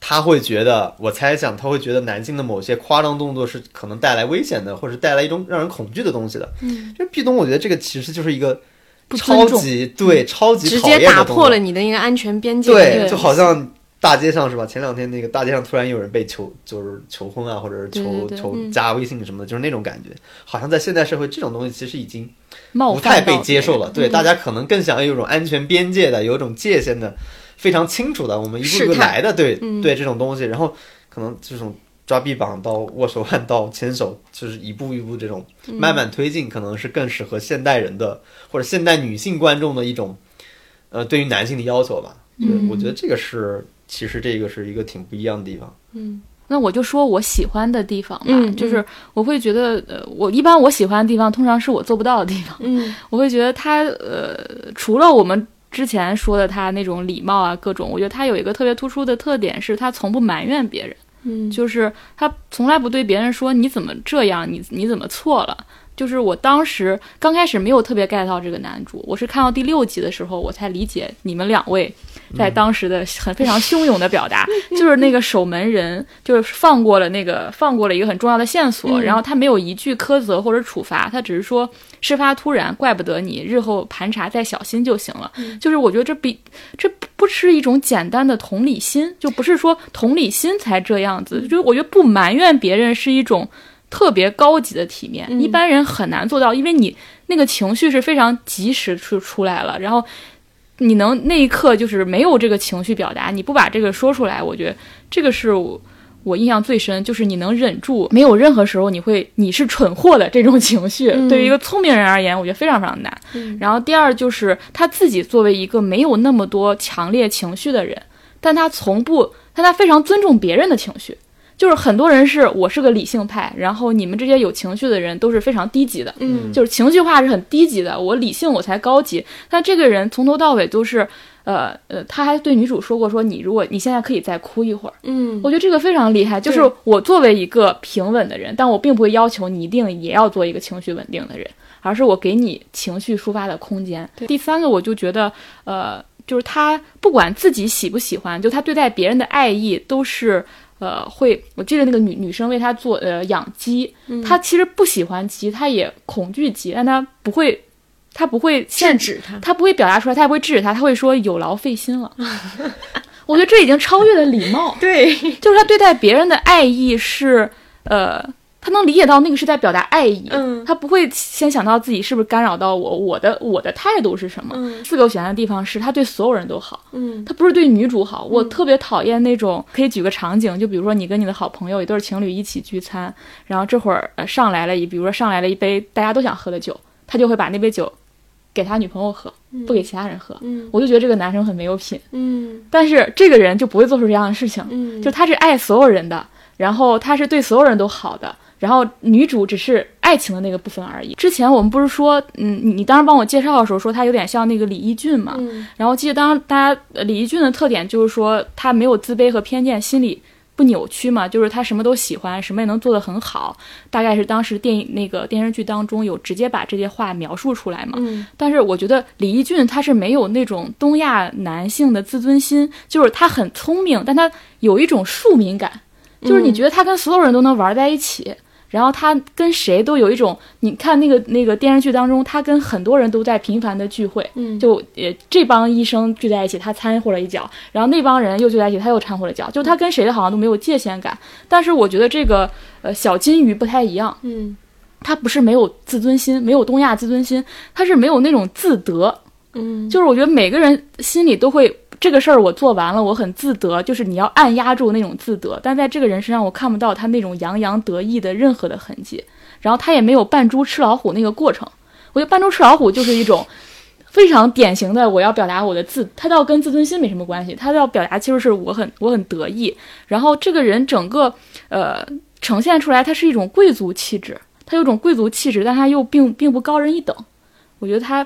S3: 他会觉得，我猜想他会觉得男性的某些夸张动作是可能带来危险的，或者是带来一种让人恐惧的东西的。
S1: 嗯，
S3: 就壁咚，我觉得这个其实就是一个
S2: 不
S3: 超级对超级
S1: 直接打破了你的一个安全边界。
S3: 对，就好像大街上是吧？前两天那个大街上突然有人被求，就是求婚啊，或者是求求
S1: 嗯
S3: 加微信什么的，就是那种感觉。好像在现代社会，这种东西其实已经不太被接受了。对，大家可能更想要有一种安全边界的，有一种界限的，非常清楚的，我们一步一步来的。对、
S1: 嗯
S3: 对，这种东西，然后可能这种。抓臂膀到握手腕到牵手，就是一步一步这种
S1: 嗯
S3: 慢慢推进，可能是更适合现代人的或者现代女性观众的一种，呃，对于男性的要求吧。对，
S2: 嗯
S3: 我觉得这个是，其实这个是一个挺不一样的地方。
S1: 嗯
S2: 那我就说我喜欢的地方吧，
S1: 嗯
S2: 就是我会觉得，呃，我一般我喜欢的地方，通常是我做不到的地方。
S1: 嗯
S2: 我会觉得他，呃，除了我们之前说的他那种礼貌啊，各种，我觉得他有一个特别突出的特点是，他从不埋怨别人，
S1: 嗯，
S2: 就是他从来不对别人说你怎么这样，你你怎么错了。就是我当时刚开始没有特别 get 到这个男主，我是看到第六集的时候，我才理解你们两位在当时的很非常汹涌的表达，*laughs* 就是那个守门人就是放过了那个放过了一个很重要的线索，
S1: 嗯
S2: 然后他没有一句苛责或者处罚，他只是说事发突然，怪不得你，日后盘查再小心就行了。就是我觉得这比这不不是一种简单的同理心，就不是说同理心才这样子，就是我觉得不埋怨别人是一种。特别高级的体面，
S1: 嗯
S2: 一般人很难做到，因为你那个情绪是非常及时出出来了，然后你能那一刻就是没有这个情绪表达，你不把这个说出来，我觉得这个是我我印象最深，就是你能忍住，没有任何时候你会你是蠢货的这种情绪，
S1: 嗯
S2: 对于一个聪明人而言，我觉得非常非常难。
S1: 嗯
S2: 然后第二就是他自己作为一个没有那么多强烈情绪的人，但他从不，但他非常尊重别人的情绪。就是很多人是我是个理性派，然后你们这些有情绪的人都是非常低级的，
S1: 嗯
S2: 就是情绪化是很低级的，我理性我才高级。但这个人从头到尾都是，呃呃，他还对女主说过，说你如果你现在可以再哭一会儿，
S1: 嗯
S2: 我觉得这个非常厉害。就是我作为一个平稳的人，但我并不会要求你一定也要做一个情绪稳定的人，而是我给你情绪抒发的空间。第三个，我就觉得，呃，就是他不管自己喜不喜欢，就他对待别人的爱意都是。呃，会，我记得那个女女生为他做呃养鸡，他其实不喜欢鸡，他也恐惧鸡，但他不会，他不会
S1: 制
S2: 限
S1: 止他。
S2: 他不会表达出来，他也不会制止他，他会说有劳费心了。*laughs* 我觉得这已经超越了礼貌，
S1: 对，
S2: 就是他对待别人的爱意是，呃，他能理解到那个是在表达爱意，
S1: 嗯。
S2: 他不会先想到自己是不是干扰到我，我的我的态度是什么。
S1: 嗯。
S2: 四狗喜欢的地方是他对所有人都好，
S1: 嗯。
S2: 他不是对女主好。我特别讨厌那种，可以举个场景，就比如说你跟你的好朋友一对情侣一起聚餐，然后这会儿呃上来了一，比如说上来了一杯大家都想喝的酒，他就会把那杯酒给他女朋友喝，不给其他人喝。
S1: 嗯。
S2: 我就觉得这个男生很没有品，
S1: 嗯。
S2: 但是这个人就不会做出这样的事情，
S1: 嗯，
S2: 就他是爱所有人的，然后他是对所有人都好的，然后女主只是爱情的那个部分而已。之前我们不是说，嗯，你你当时帮我介绍的时候说他有点像那个李义俊嘛，
S1: 嗯
S2: 然后记得当大家呃李义俊的特点就是说他没有自卑和偏见，心理不扭曲嘛，就是他什么都喜欢，什么也能做得很好。大概是当时电影那个电视剧当中有直接把这些话描述出来嘛。
S1: 嗯
S2: 但是我觉得李义俊他是没有那种东亚男性的自尊心，就是他很聪明，但他有一种庶民感，就是你觉得他跟所有人都能玩在一起。然后他跟谁都有一种，你看那个那个电视剧当中，他跟很多人都在频繁的聚会，
S1: 嗯。
S2: 就呃这帮医生聚在一起，他掺和了一脚，然后那帮人又聚在一起，他又掺和了一脚，就他跟谁好像都没有界限感。但是我觉得这个呃小金鱼不太一样，
S1: 嗯。
S2: 他不是没有自尊心，没有东亚自尊心，他是没有那种自得，
S1: 嗯。
S2: 就是我觉得每个人心里都会这个事儿我做完了，我很自得，就是你要按压住那种自得，但在这个人身上我看不到他那种洋洋得意的任何的痕迹，然后他也没有扮猪吃老虎那个过程，我觉得扮猪吃老虎就是一种。非常典型的，我要表达我的自，他倒跟自尊心没什么关系，他要表达其实是我很我很得意，然后这个人整个呃呈现出来，他是一种贵族气质，他有种贵族气质，但他又并并不高人一等，我觉得他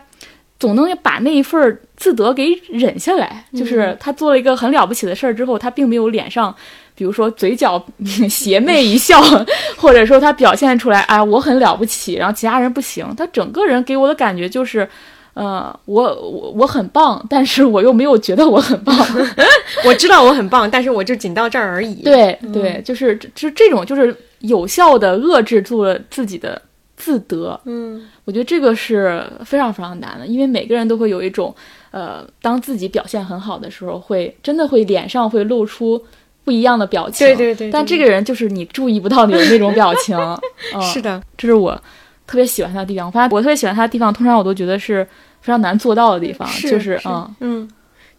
S2: 总能把那一份儿自得给忍下来。就是他做了一个很了不起的事儿之后，他并没有脸上，比如说嘴角 *laughs* 邪魅一笑，*laughs* 或者说他表现出来，哎，我很了不起，然后其他人不行。他整个人给我的感觉就是。呃，我我我很棒，但是我又没有觉得我很棒。*laughs*
S1: 我知道我很棒，但是我就仅到这儿而已。，
S2: 对对，就是就这种，就是有效的遏制住了自己的自得。
S1: 嗯
S2: 我觉得这个是非常非常难的，因为每个人都会有一种，呃，当自己表现很好的时候，会真的会脸上会露出不一样的表情。
S1: 对对对对
S2: 但这个人就是你注意不到你的那种表情。*laughs* 嗯、
S1: 是，的，
S2: 这是我特别喜欢他的地方。我发现我特别喜欢他的地方，通常我都觉得是非常难做到的地方，
S1: 是
S2: 就是嗯
S1: 嗯，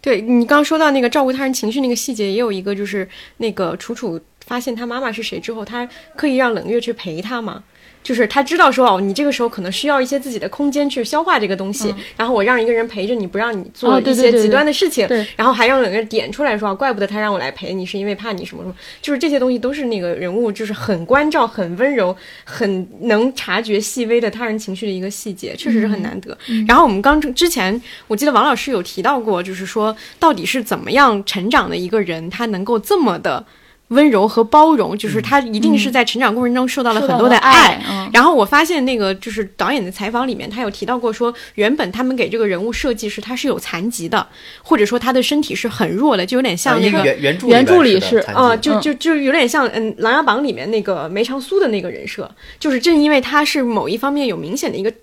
S1: 对你刚刚说到那个照顾他人情绪那个细节，也有一个就是那个楚楚发现他妈妈是谁之后，他刻意让冷月去陪他嘛。就是他知道说哦，你这个时候可能需要一些自己的空间去消化这个东西，然后我让一个人陪着你，不让你做
S2: 哦
S1: 一些极端的事情，
S2: 对
S1: 然后还让有人点出来说，啊怪不得他让我来陪你，是因为怕你什么什么，就是这些东西都是那个人物就是很关照、很温柔、很能察觉细微的他人情绪的一个细节，确实是很难得。然后我们刚之前，我记得王老师有提到过，就是说到底是怎么样成长的一个人，他能够这么的。温柔和包容，就是他一定是在成长过程中受到了很多的
S2: 爱嗯。
S1: 然后我发现那个就是导演的采访里面，他有提到过说，原本他们给这个人物设计是他是有残疾的，或者说他的身体是很弱的，就有点像那个
S3: 啊原原著
S2: 原著里是
S1: 呃，
S3: 的残疾。
S1: 就就就有点像嗯《琅琊榜》里面那个梅长苏的那个人设，就是正因为他是某一方面有明显的一个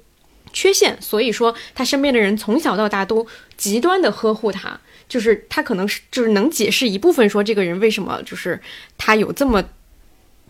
S1: 缺陷，所以说他身边的人从小到大都极端的呵护他，就是他可能是就是能解释一部分说这个人为什么就是他有这么。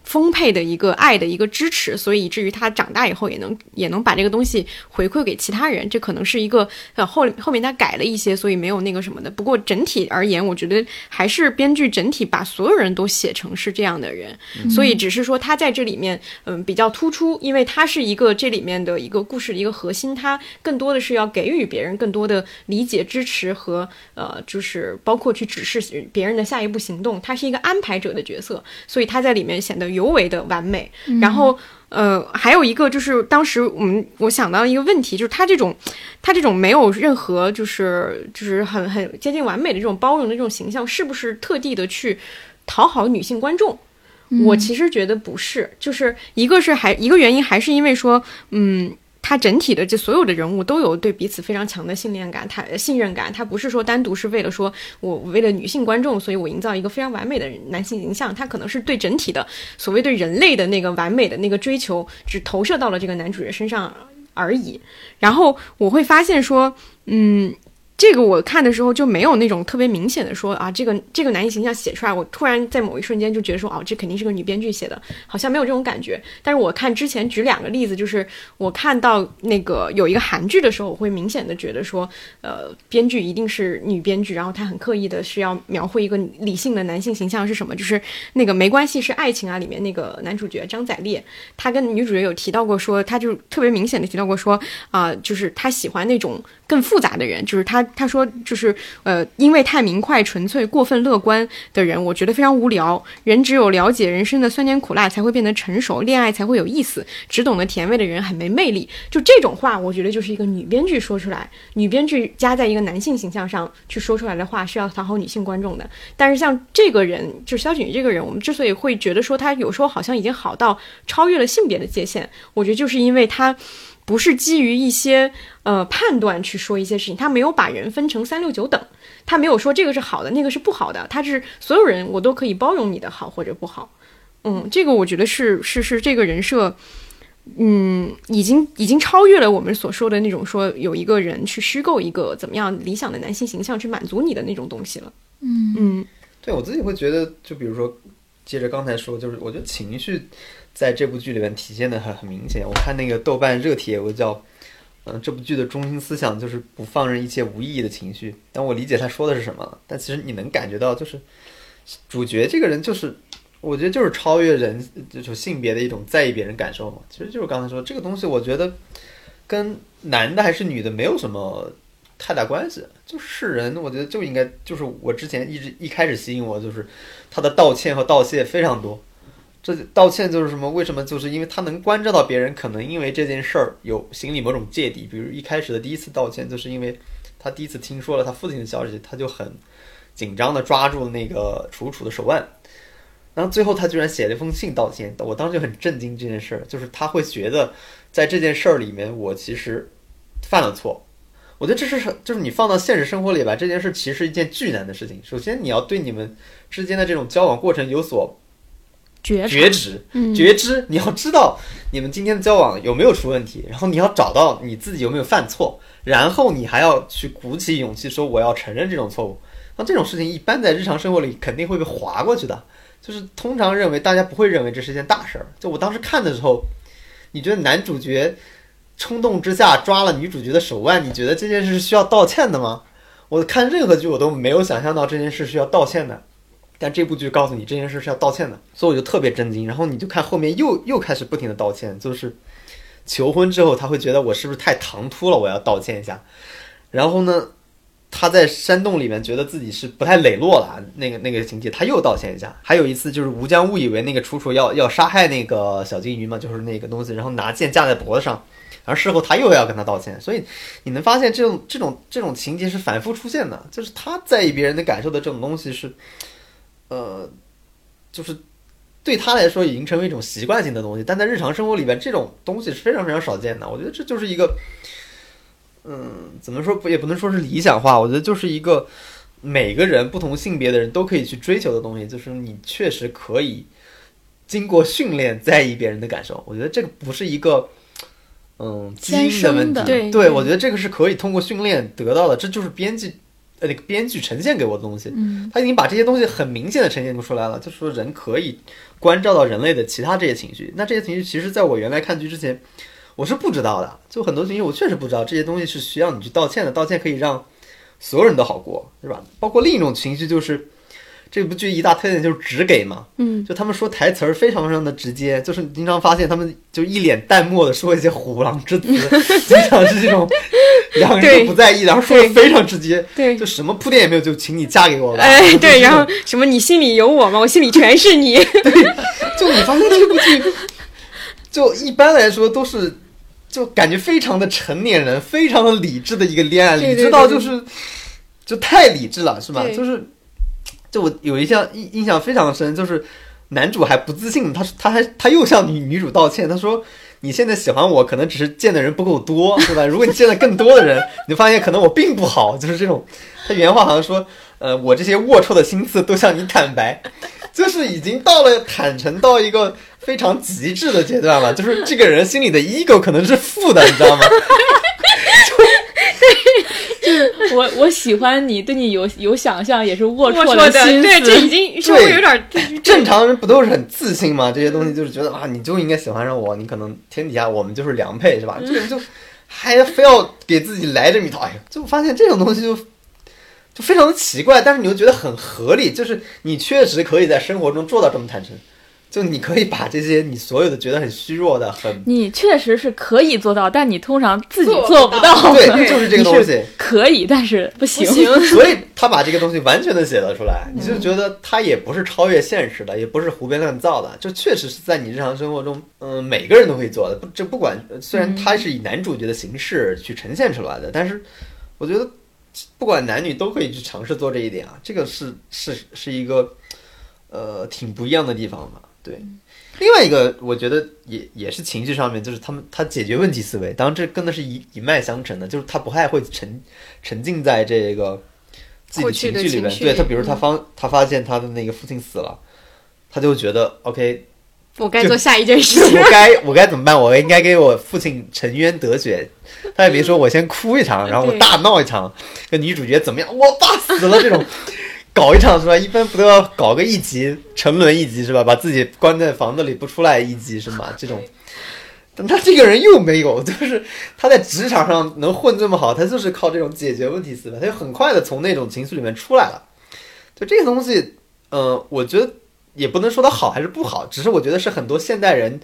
S1: 丰沛的一个爱的一个支持，所以以至于他长大以后也能也能把这个东西回馈给其他人，这可能是一个呃后后面他改了一些，所以没有那个什么的。不过整体而言，我觉得还是编剧整体把所有人都写成是这样的人，所以只是说他在这里面嗯比较突出，因为他是一个这里面的一个故事的一个核心，他更多的是要给予别人更多的理解、支持和呃就是包括去指示别人的下一步行动，他是一个安排者的角色，所以他在里面显得尤为的完美。然后，呃，还有一个就是当时我们我想到一个问题，就是他这种他这种没有任何就是就是很很接近完美的这种包容的这种形象，是不是特地的去讨好女性观众？我其实觉得不是，就是一个是还一个原因还是因为说，嗯。他整体的这所有的人物都有对彼此非常强的信念感，他信任感，他不是说单独是为了说我为了女性观众，所以我营造一个非常完美的男性形象，他可能是对整体的所谓对人类的那个完美的那个追求，只投射到了这个男主角身上而已。然后我会发现说，嗯，这个我看的时候就没有那种特别明显的说啊，这个这个男性形象写出来，我突然在某一瞬间就觉得说，哦，这肯定是个女编剧写的，好像没有这种感觉。但是我看之前举两个例子，就是我看到那个有一个韩剧的时候，我会明显的觉得说，呃，编剧一定是女编剧，然后她很刻意的是要描绘一个理性的男性形象是什么，就是那个没关系是爱情啊里面那个男主角张载烈，他跟女主角有提到过说，他就特别明显的提到过说，啊、就是他喜欢那种更复杂的人，就是他他说就是呃，因为太明快、纯粹、过分乐观的人，我觉得非常无聊。人只有了解人生的酸甜苦辣，才会变得成熟，恋爱才会有意思。只懂得甜味的人很没魅力。就这种话，我觉得就是一个女编剧说出来，女编剧加在一个男性形象上去说出来的话，是要讨好女性观众的。但是像这个人，就是萧景瑜这个人，我们之所以会觉得说他有时候好像已经好到超越了性别的界限，我觉得就是因为他。不是基于一些呃判断去说一些事情，他没有把人分成三六九等，他没有说这个是好的，那个是不好的，他是所有人我都可以包容你的好或者不好，嗯，这个我觉得是是是这个人设，嗯，已经已经超越了我们所说的那种说有一个人去虚构一个怎么样理想的男性形象去满足你的那种东西了，
S2: 嗯。
S1: 嗯。
S3: 对我自己会觉得，就比如说，接着刚才说，就是我觉得情绪在这部剧里面体现的很很明显。我看那个豆瓣热帖，我叫，嗯、这部剧的中心思想就是不放任一切无意义的情绪。但我理解他说的是什么，但其实你能感觉到，就是主角这个人就是。我觉得就是超越人就是性别的一种在意别人感受嘛，其实就是刚才说这个东西，我觉得跟男的还是女的没有什么太大关系。就是人，我觉得就应该就是我之前一直一开始吸引我，就是他的道歉和道谢非常多。这道歉就是什么？为什么？就是因为他能关照到别人，可能因为这件事儿有心里某种芥蒂。比如一开始的第一次道歉，就是因为他第一次听说了他父亲的消息，他就很紧张的抓住那个楚楚的手腕。然后最后他居然写了一封信道歉，我当时就很震惊这件事儿，就是他会觉得在这件事儿里面，我其实犯了错。我觉得这是就是你放到现实生活里吧，这件事其实是一件巨难的事情。首先你要对你们之间的这种交往过程有所
S2: 觉
S3: 觉知，觉知，你要知道你们今天的交往有没有出问题，然后你要找到你自己有没有犯错，然后你还要去鼓起勇气说我要承认这种错误。那这种事情一般在日常生活里肯定会被划过去的，就是通常认为大家不会认为这是件大事儿。就我当时看的时候，你觉得男主角冲动之下抓了女主角的手腕，你觉得这件事是需要道歉的吗？我看任何剧我都没有想象到这件事是要道歉的。但这部剧告诉你这件事是要道歉的，所以我就特别震惊。然后你就看后面又又开始不停的道歉，就是求婚之后他会觉得我是不是太唐突了，我要道歉一下。然后呢，他在山洞里面觉得自己是不太磊落了，那个那个情节他又道歉一下。还有一次就是吴江误以为那个楚楚要要杀害那个小金鱼嘛，就是那个东西，然后拿剑架在脖子上，而事后他又要跟他道歉。所以你能发现这种这种这种情节是反复出现的，就是他在意别人的感受的这种东西是。呃，就是对他来说已经成为一种习惯性的东西，但在日常生活里边，这种东西是非常非常少见的。我觉得这就是一个，嗯，怎么说不也不能说是理想化，我觉得就是一个每个人不同性别的人都可以去追求的东西，就是你确实可以经过训练在意别人的感受。我觉得这个不是一个。嗯，基因
S2: 的
S3: 问题，
S1: 对
S3: 对，我觉得这个是可以通过训练得到的，这就是编辑呃那个编剧呈现给我的东西。
S2: 嗯
S3: 他已经把这些东西很明显的呈现出来了，就是说人可以关照到人类的其他这些情绪。那这些情绪其实在我原来看剧之前，我是不知道的，就很多情绪我确实不知道，这些东西是需要你去道歉的，道歉可以让所有人都好过，是吧？包括另一种情绪就是。这部剧一大特点就是直给嘛，
S1: 嗯，
S3: 就他们说台词儿非常非常的直接，就是你经常发现他们就一脸淡漠的说一些虎狼之词，*laughs* 经常是这种两个人都不在意，然后说的非常直接，
S1: 对
S3: 就什么铺垫也没有，就请你嫁给我吧。
S1: 哎，对，然后什么你心里有我吗？我心里全是你。*laughs*
S3: 对就你发现这部剧，就一般来说都是，就感觉非常的成年人，非常的理智的一个恋爱，理智到就是就太理智了，是吧？就是就我有一项印印象非常深，就是男主还不自信，他他还他又向女女主道歉，他说。你现在喜欢我，可能只是见的人不够多，对吧？如果你见了更多的人，*laughs* 你发现可能我并不好，就是这种。他原话好像说，呃，我这些龌龊的心思都向你坦白，就是已经到了坦诚到一个非常极致的阶段了。就是这个人心里的 ego 可能是负的，你知道吗？*laughs* 就就是
S2: 我我喜欢你，对你有有想象，也是龌
S1: 龌
S2: 龊
S1: 龊的，
S2: 心思。
S1: 对，这已经稍微有点
S3: 正常人不都是很自信吗？这些东西就是觉得啊，你就应该喜欢上我，你可能天底下我们就是良配，是吧？这个人就还非要给自己来这么一套，哎呀，就发现这种东西就就非常的奇怪，但是你又觉得很合理，就是你确实可以在生活中做到这么坦诚。就你可以把这些你所有的觉得很虚弱的、很
S2: 你确实是可以做到，但你通常自己
S1: 做不
S2: 到。
S3: 对，就是这个东西。
S2: 可以，但是不行。
S3: 所以他把这个东西完全的写了出来，你就觉得他也不是超越现实的，也不是胡编乱造的，就确实是在你日常生活中，嗯，每个人都可以做的。不，这不管虽然他是以男主角的形式去呈现出来的，但是我觉得不管男女都可以去尝试做这一点啊，这个是是是一个呃挺不一样的地方吧。对，另外一个我觉得也也是情绪上面，就是他们他解决问题思维，当然这跟的是一一脉相承的，就是他不太会沉沉浸在这个自己的情绪里面。对他，比如他发、他发现他的那个父亲死了，他就觉得 OK，
S1: 我该做下一件事情。*laughs*
S3: 我该我该怎么办？我应该给我父亲沉冤得雪。他也别说我先哭一场，然后我大闹一场，跟女主角怎么样？我爸死了这种。搞一场是吧？一般不都要搞个一集沉沦一集是吧？把自己关在房子里不出来一集是吗？*laughs* 这种，但他这个人又没有，就是他在职场上能混这么好，他就是靠这种解决问题思维，他就很快的从那种情绪里面出来了。就这个东西，呃，我觉得也不能说他好还是不好，只是我觉得是很多现代人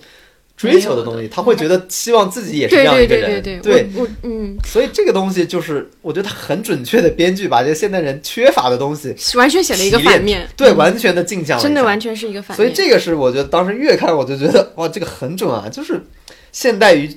S3: 追求的东西，他会觉得希望自己也是这
S1: 对对
S3: 样一个人，
S1: 对对
S3: 对
S1: 我我嗯，
S3: 所以这个东西就是我觉得他很准确的编剧把这个现代人缺乏的东西
S1: 完全写了一个反面，
S3: 对，
S1: 嗯。
S3: 完全的镜像
S1: 真的完全是一个反面。
S3: 所以这个是我觉得当时越看我就觉得哇，这个很准啊！就是现代于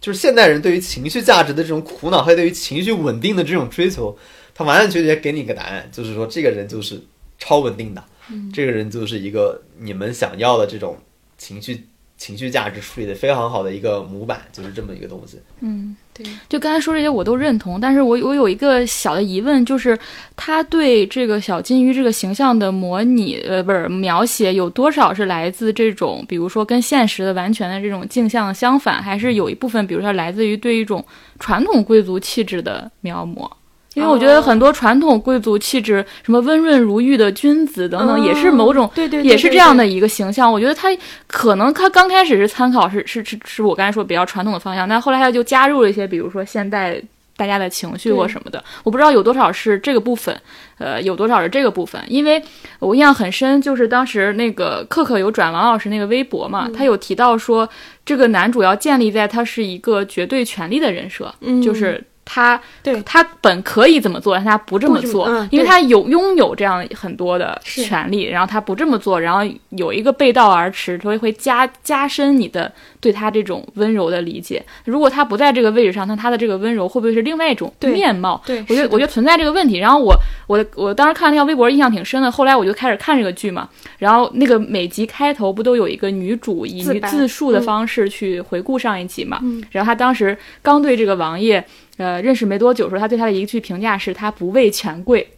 S3: 就是现代人对于情绪价值的这种苦恼，还有对于情绪稳定的这种追求，他完完全全给你一个答案，就是说这个人就是超稳定的，这个人就是一个你们想要的这种情绪情绪价值处理的非常好的一个模板，就是这么一个东西。
S2: 嗯，
S1: 对，
S2: 就刚才说这些我都认同，但是我我有一个小的疑问，就是他对这个小金鱼这个形象的模拟，呃，不是描写，有多少是来自这种，比如说跟现实的完全的这种镜像相反，还是有一部分，比如说来自于对一种传统贵族气质的描摹？因为我觉得很多传统贵族气质，什么温润如玉的君子等等，也是某种
S1: 对对对
S2: 也是这样的一个形象。我觉得他可能他刚开始是参考是是是是我刚才说比较传统的方向，但后来他就加入了一些，比如说现代大家的情绪或什么的。我不知道有多少是这个部分，呃，有多少是这个部分。因为我印象很深，就是当时那个克克有转王老师那个微博嘛，他有提到说，这个男主要建立在他是一个绝对权力的人设，
S1: 嗯
S2: 就是。他
S1: 对
S2: 他本可以怎么做，但他不这么做，
S1: 嗯
S2: 因为他有拥有这样很多的权利，然后他不这么做，然后有一个背道而驰，所以会加加深你的对他这种温柔的理解。如果他不在这个位置上，那他的这个温柔会不会是另外一种面貌？
S1: 对
S2: 我觉得我觉得存在这个问题。然后我我我当时看那条微博印象挺深的，后来我就开始看这个剧嘛，然后那个每集开头不都有一个女主以
S1: 自
S2: 自述的方式去回顾上一集嘛？然后她当时刚对这个王爷呃认识没多久的时候，他对他的一句评价是他不畏权贵。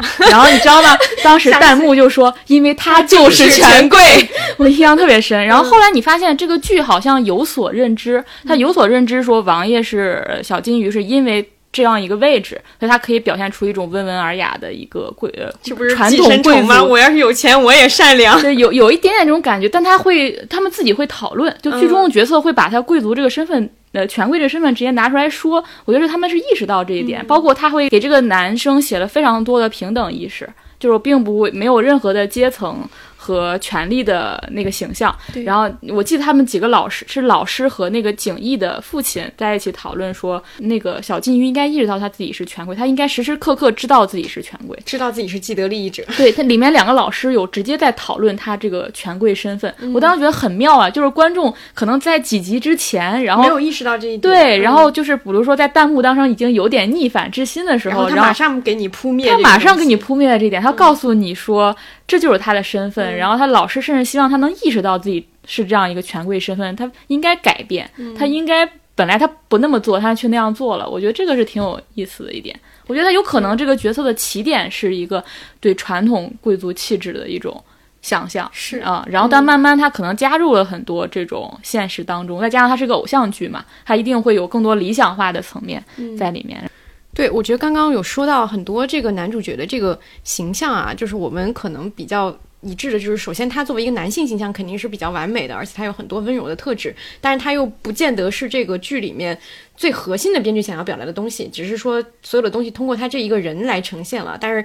S2: *laughs* 然后你知道吗？当时弹幕就说，因为他就是权贵，*laughs* *laughs* 我印象特别深。然后后来你发现这个剧好像有所认知，他有所认知说王爷是呃小金鱼，是因为这样一个位置，所以他可以表现出一种温文尔雅的一个贵呃
S1: 这不是
S2: 传统贵族
S1: 吗？我要是有钱，我也善良。
S2: 对，有有一点点这种感觉，但他会，他们自己会讨论，就剧中的角色会把他贵族这个身份，呃，权贵这个身份直接拿出来说。我觉得他们是意识到这一点，包括他会给这个男生写了非常多的平等意识，就是并不会没有任何的阶层和权力的那个形象。然后我记得他们几个老师是老师和那个景逸的父亲在一起讨论说，那个小金鱼应该意识到他自己是权贵，他应该时时刻刻知道自己是权贵。
S1: 知道自己是既得利益者，
S2: 对，它里面两个老师有直接在讨论他这个权贵身份，我当时觉得很妙啊，就是观众可能在几集之前，然后
S1: 没有意识到这一点。
S2: 对，
S1: 嗯
S2: 然后就是比如说在弹幕当中已经有点逆反之心的时候，
S1: 然后他马上给你扑灭
S2: 他马上给你扑灭了这一点，他告诉你说这就是他的身份，然后他老师甚至希望他能意识到自己是这样一个权贵身份，他应该改变，他应该本来他不那么做，他却那样做了，我觉得这个是挺有意思的一点。我觉得他有可能这个角色的起点是一个对传统贵族气质的一种想象，
S1: 是
S2: 啊，然后但慢慢他可能加入了很多这种现实当中，再加上他是个偶像剧嘛，他一定会有更多理想化的层面在里面。
S1: 对，我觉得刚刚有说到很多这个男主角的这个形象啊，就是我们可能比较一致的，就是首先他作为一个男性形象肯定是比较完美的，而且他有很多温柔的特质，但是他又不见得是这个剧里面最核心的编剧想要表达的东西，只是说所有的东西通过他这一个人来呈现了，但是。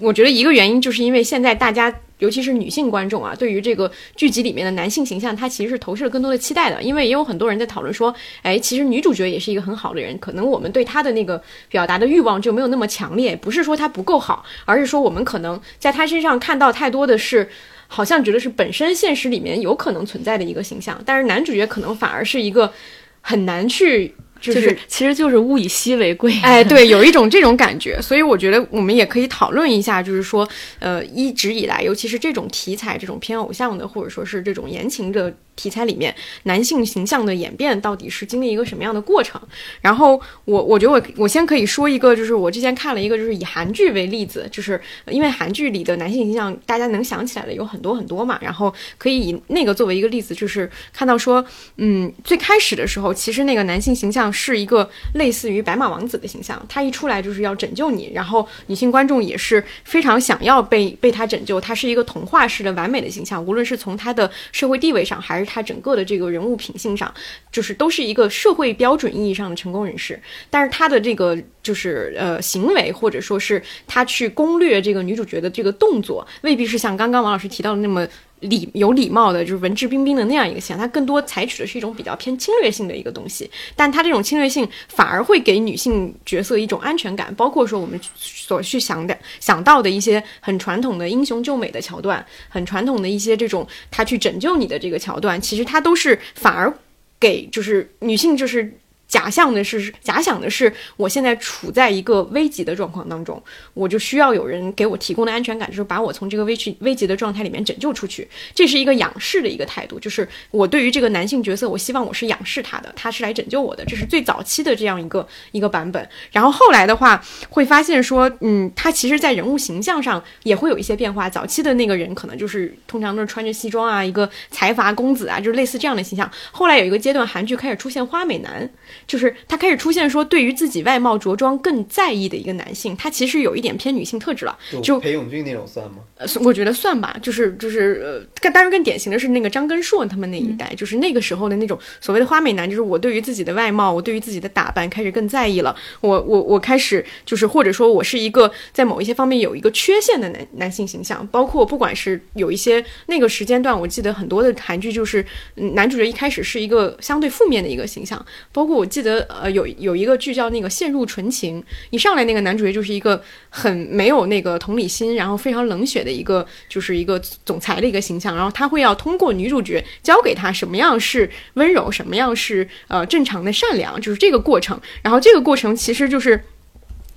S1: 我觉得一个原因就是因为现在大家，尤其是女性观众啊，对于这个剧集里面的男性形象，他其实是投射了更多的期待的。因为也有很多人在讨论说，哎，其实女主角也是一个很好的人，可能我们对她的那个表达的欲望就没有那么强烈，不是说她不够好，而是说我们可能在她身上看到太多的是，好像觉得是本身现实里面有可能存在的一个形象，但是男主角可能反而是一个很难去。就
S2: 就是其实就是物以稀为贵。
S1: 哎，对，*laughs* 有一种这种感觉，所以我觉得我们也可以讨论一下，就是说，呃，一直以来，尤其是这种题材、这种偏偶像的，或者说是这种言情的题材里面，男性形象的演变到底是经历一个什么样的过程？然后我我觉得我我先可以说一个，就是我之前看了一个，就是以韩剧为例子，就是因为韩剧里的男性形象大家能想起来的有很多很多嘛，然后可以以那个作为一个例子，就是看到说，嗯，最开始的时候，其实那个男性形象是一个类似于白马王子的形象，他一出来就是要拯救你，然后女性观众也是非常想要被被他拯救，他是一个童话式的完美的形象，无论是从他的社会地位上，还是他整个的这个人物品性上，就是都是一个社会标准意义上的成功人士。但是他的这个就是呃行为，或者说是他去攻略这个女主角的这个动作，未必是像刚刚王老师提到的那么。礼有礼貌的，就是文质彬彬的那样一个形象，他更多采取的是一种比较偏侵略性的一个东西，但他这种侵略性反而会给女性角色一种安全感，包括说我们所去想的想到的一些很传统的英雄救美的桥段，很传统的一些这种他去拯救你的这个桥段，其实它都是反而给就是女性就是。假象的是，假想的是，我现在处在一个危急的状况当中，我就需要有人给我提供的安全感，就是把我从这个危急危急的状态里面拯救出去。这是一个仰视的一个态度，就是我对于这个男性角色，我希望我是仰视他的，他是来拯救我的。这是最早期的这样一个一个版本。然后后来的话，会发现说，嗯，他其实在人物形象上也会有一些变化。早期的那个人可能就是通常都是穿着西装啊，一个财阀公子啊，就是类似这样的形象。后来有一个阶段，韩剧开始出现花美男。就是他开始出现说，对于自己外貌着装更在意的一个男性，他其实有一点偏女性特质了。就
S3: 裴勇俊那种算吗？
S1: 呃，我觉得算吧。就是就是呃，更当然更典型的是那个张根硕他们那一代，就是那个时候的那种所谓的花美男，就是我对于自己的外貌，我对于自己的打扮开始更在意了。我我我开始就是或者说我是一个在某一些方面有一个缺陷的男男性形象，包括不管是有一些那个时间段，我记得很多的韩剧就是男主角一开始是一个相对负面的一个形象，包括我。记得呃有有一个剧叫那个陷入纯情，一上来那个男主角就是一个很没有那个同理心，然后非常冷血的一个就是一个总裁的一个形象，然后他会要通过女主角教给他什么样是温柔，什么样是呃正常的善良，就是这个过程，然后这个过程其实就是。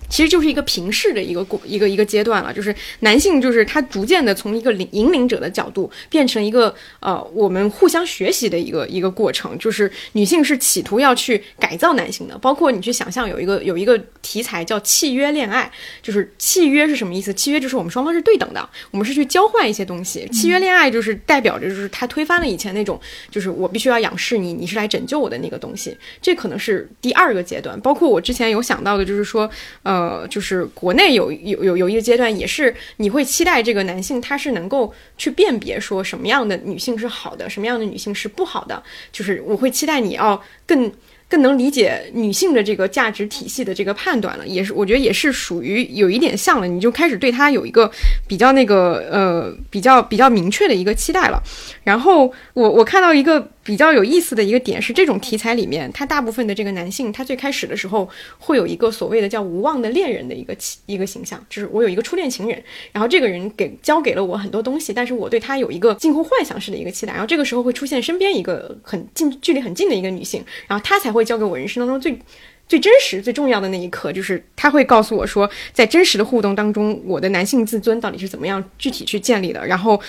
S1: 其实就是一个平视的一个过一个一个阶段了，就是男性就是他逐渐的从一个领引领者的角度变成一个呃我们互相学习的一个一个过程，就是女性是企图要去改造男性的，包括你去想象有一个有一个题材叫契约恋爱，就是契约是什么意思？契约就是我们双方是对等的，我们是去交换一些东西。契约恋爱就是代表着就是他推翻了以前那种就是我必须要仰视你，你是来拯救我的那个东西，这可能是第二个阶段。包括我之前有想到的就是说呃。呃，就是国内有有有有一个阶段，也是你会期待这个男性他是能够去辨别说什么样的女性是好的，什么样的女性是不好的。就是我会期待你要更更能理解女性的这个价值体系的这个判断了，也是我觉得也是属于有一点像了，你就开始对他有一个比较那个呃比较比较明确的一个期待了。然后我我看到一个。比较有意思的一个点是，这种题材里面，他大部分的这个男性，他最开始的时候会有一个所谓的叫无望的恋人的一个一个形象，就是我有一个初恋情人，然后这个人给交给了我很多东西，但是我对他有一个近乎幻想式的一个期待，然后这个时候会出现身边一个很近距离很近的一个女性，然后她才会会交给我人生当中最。最真实、最重要的那一刻，就是他会告诉我说，在真实的互动当中，我的男性自尊到底是怎么样具体去建立的。然后，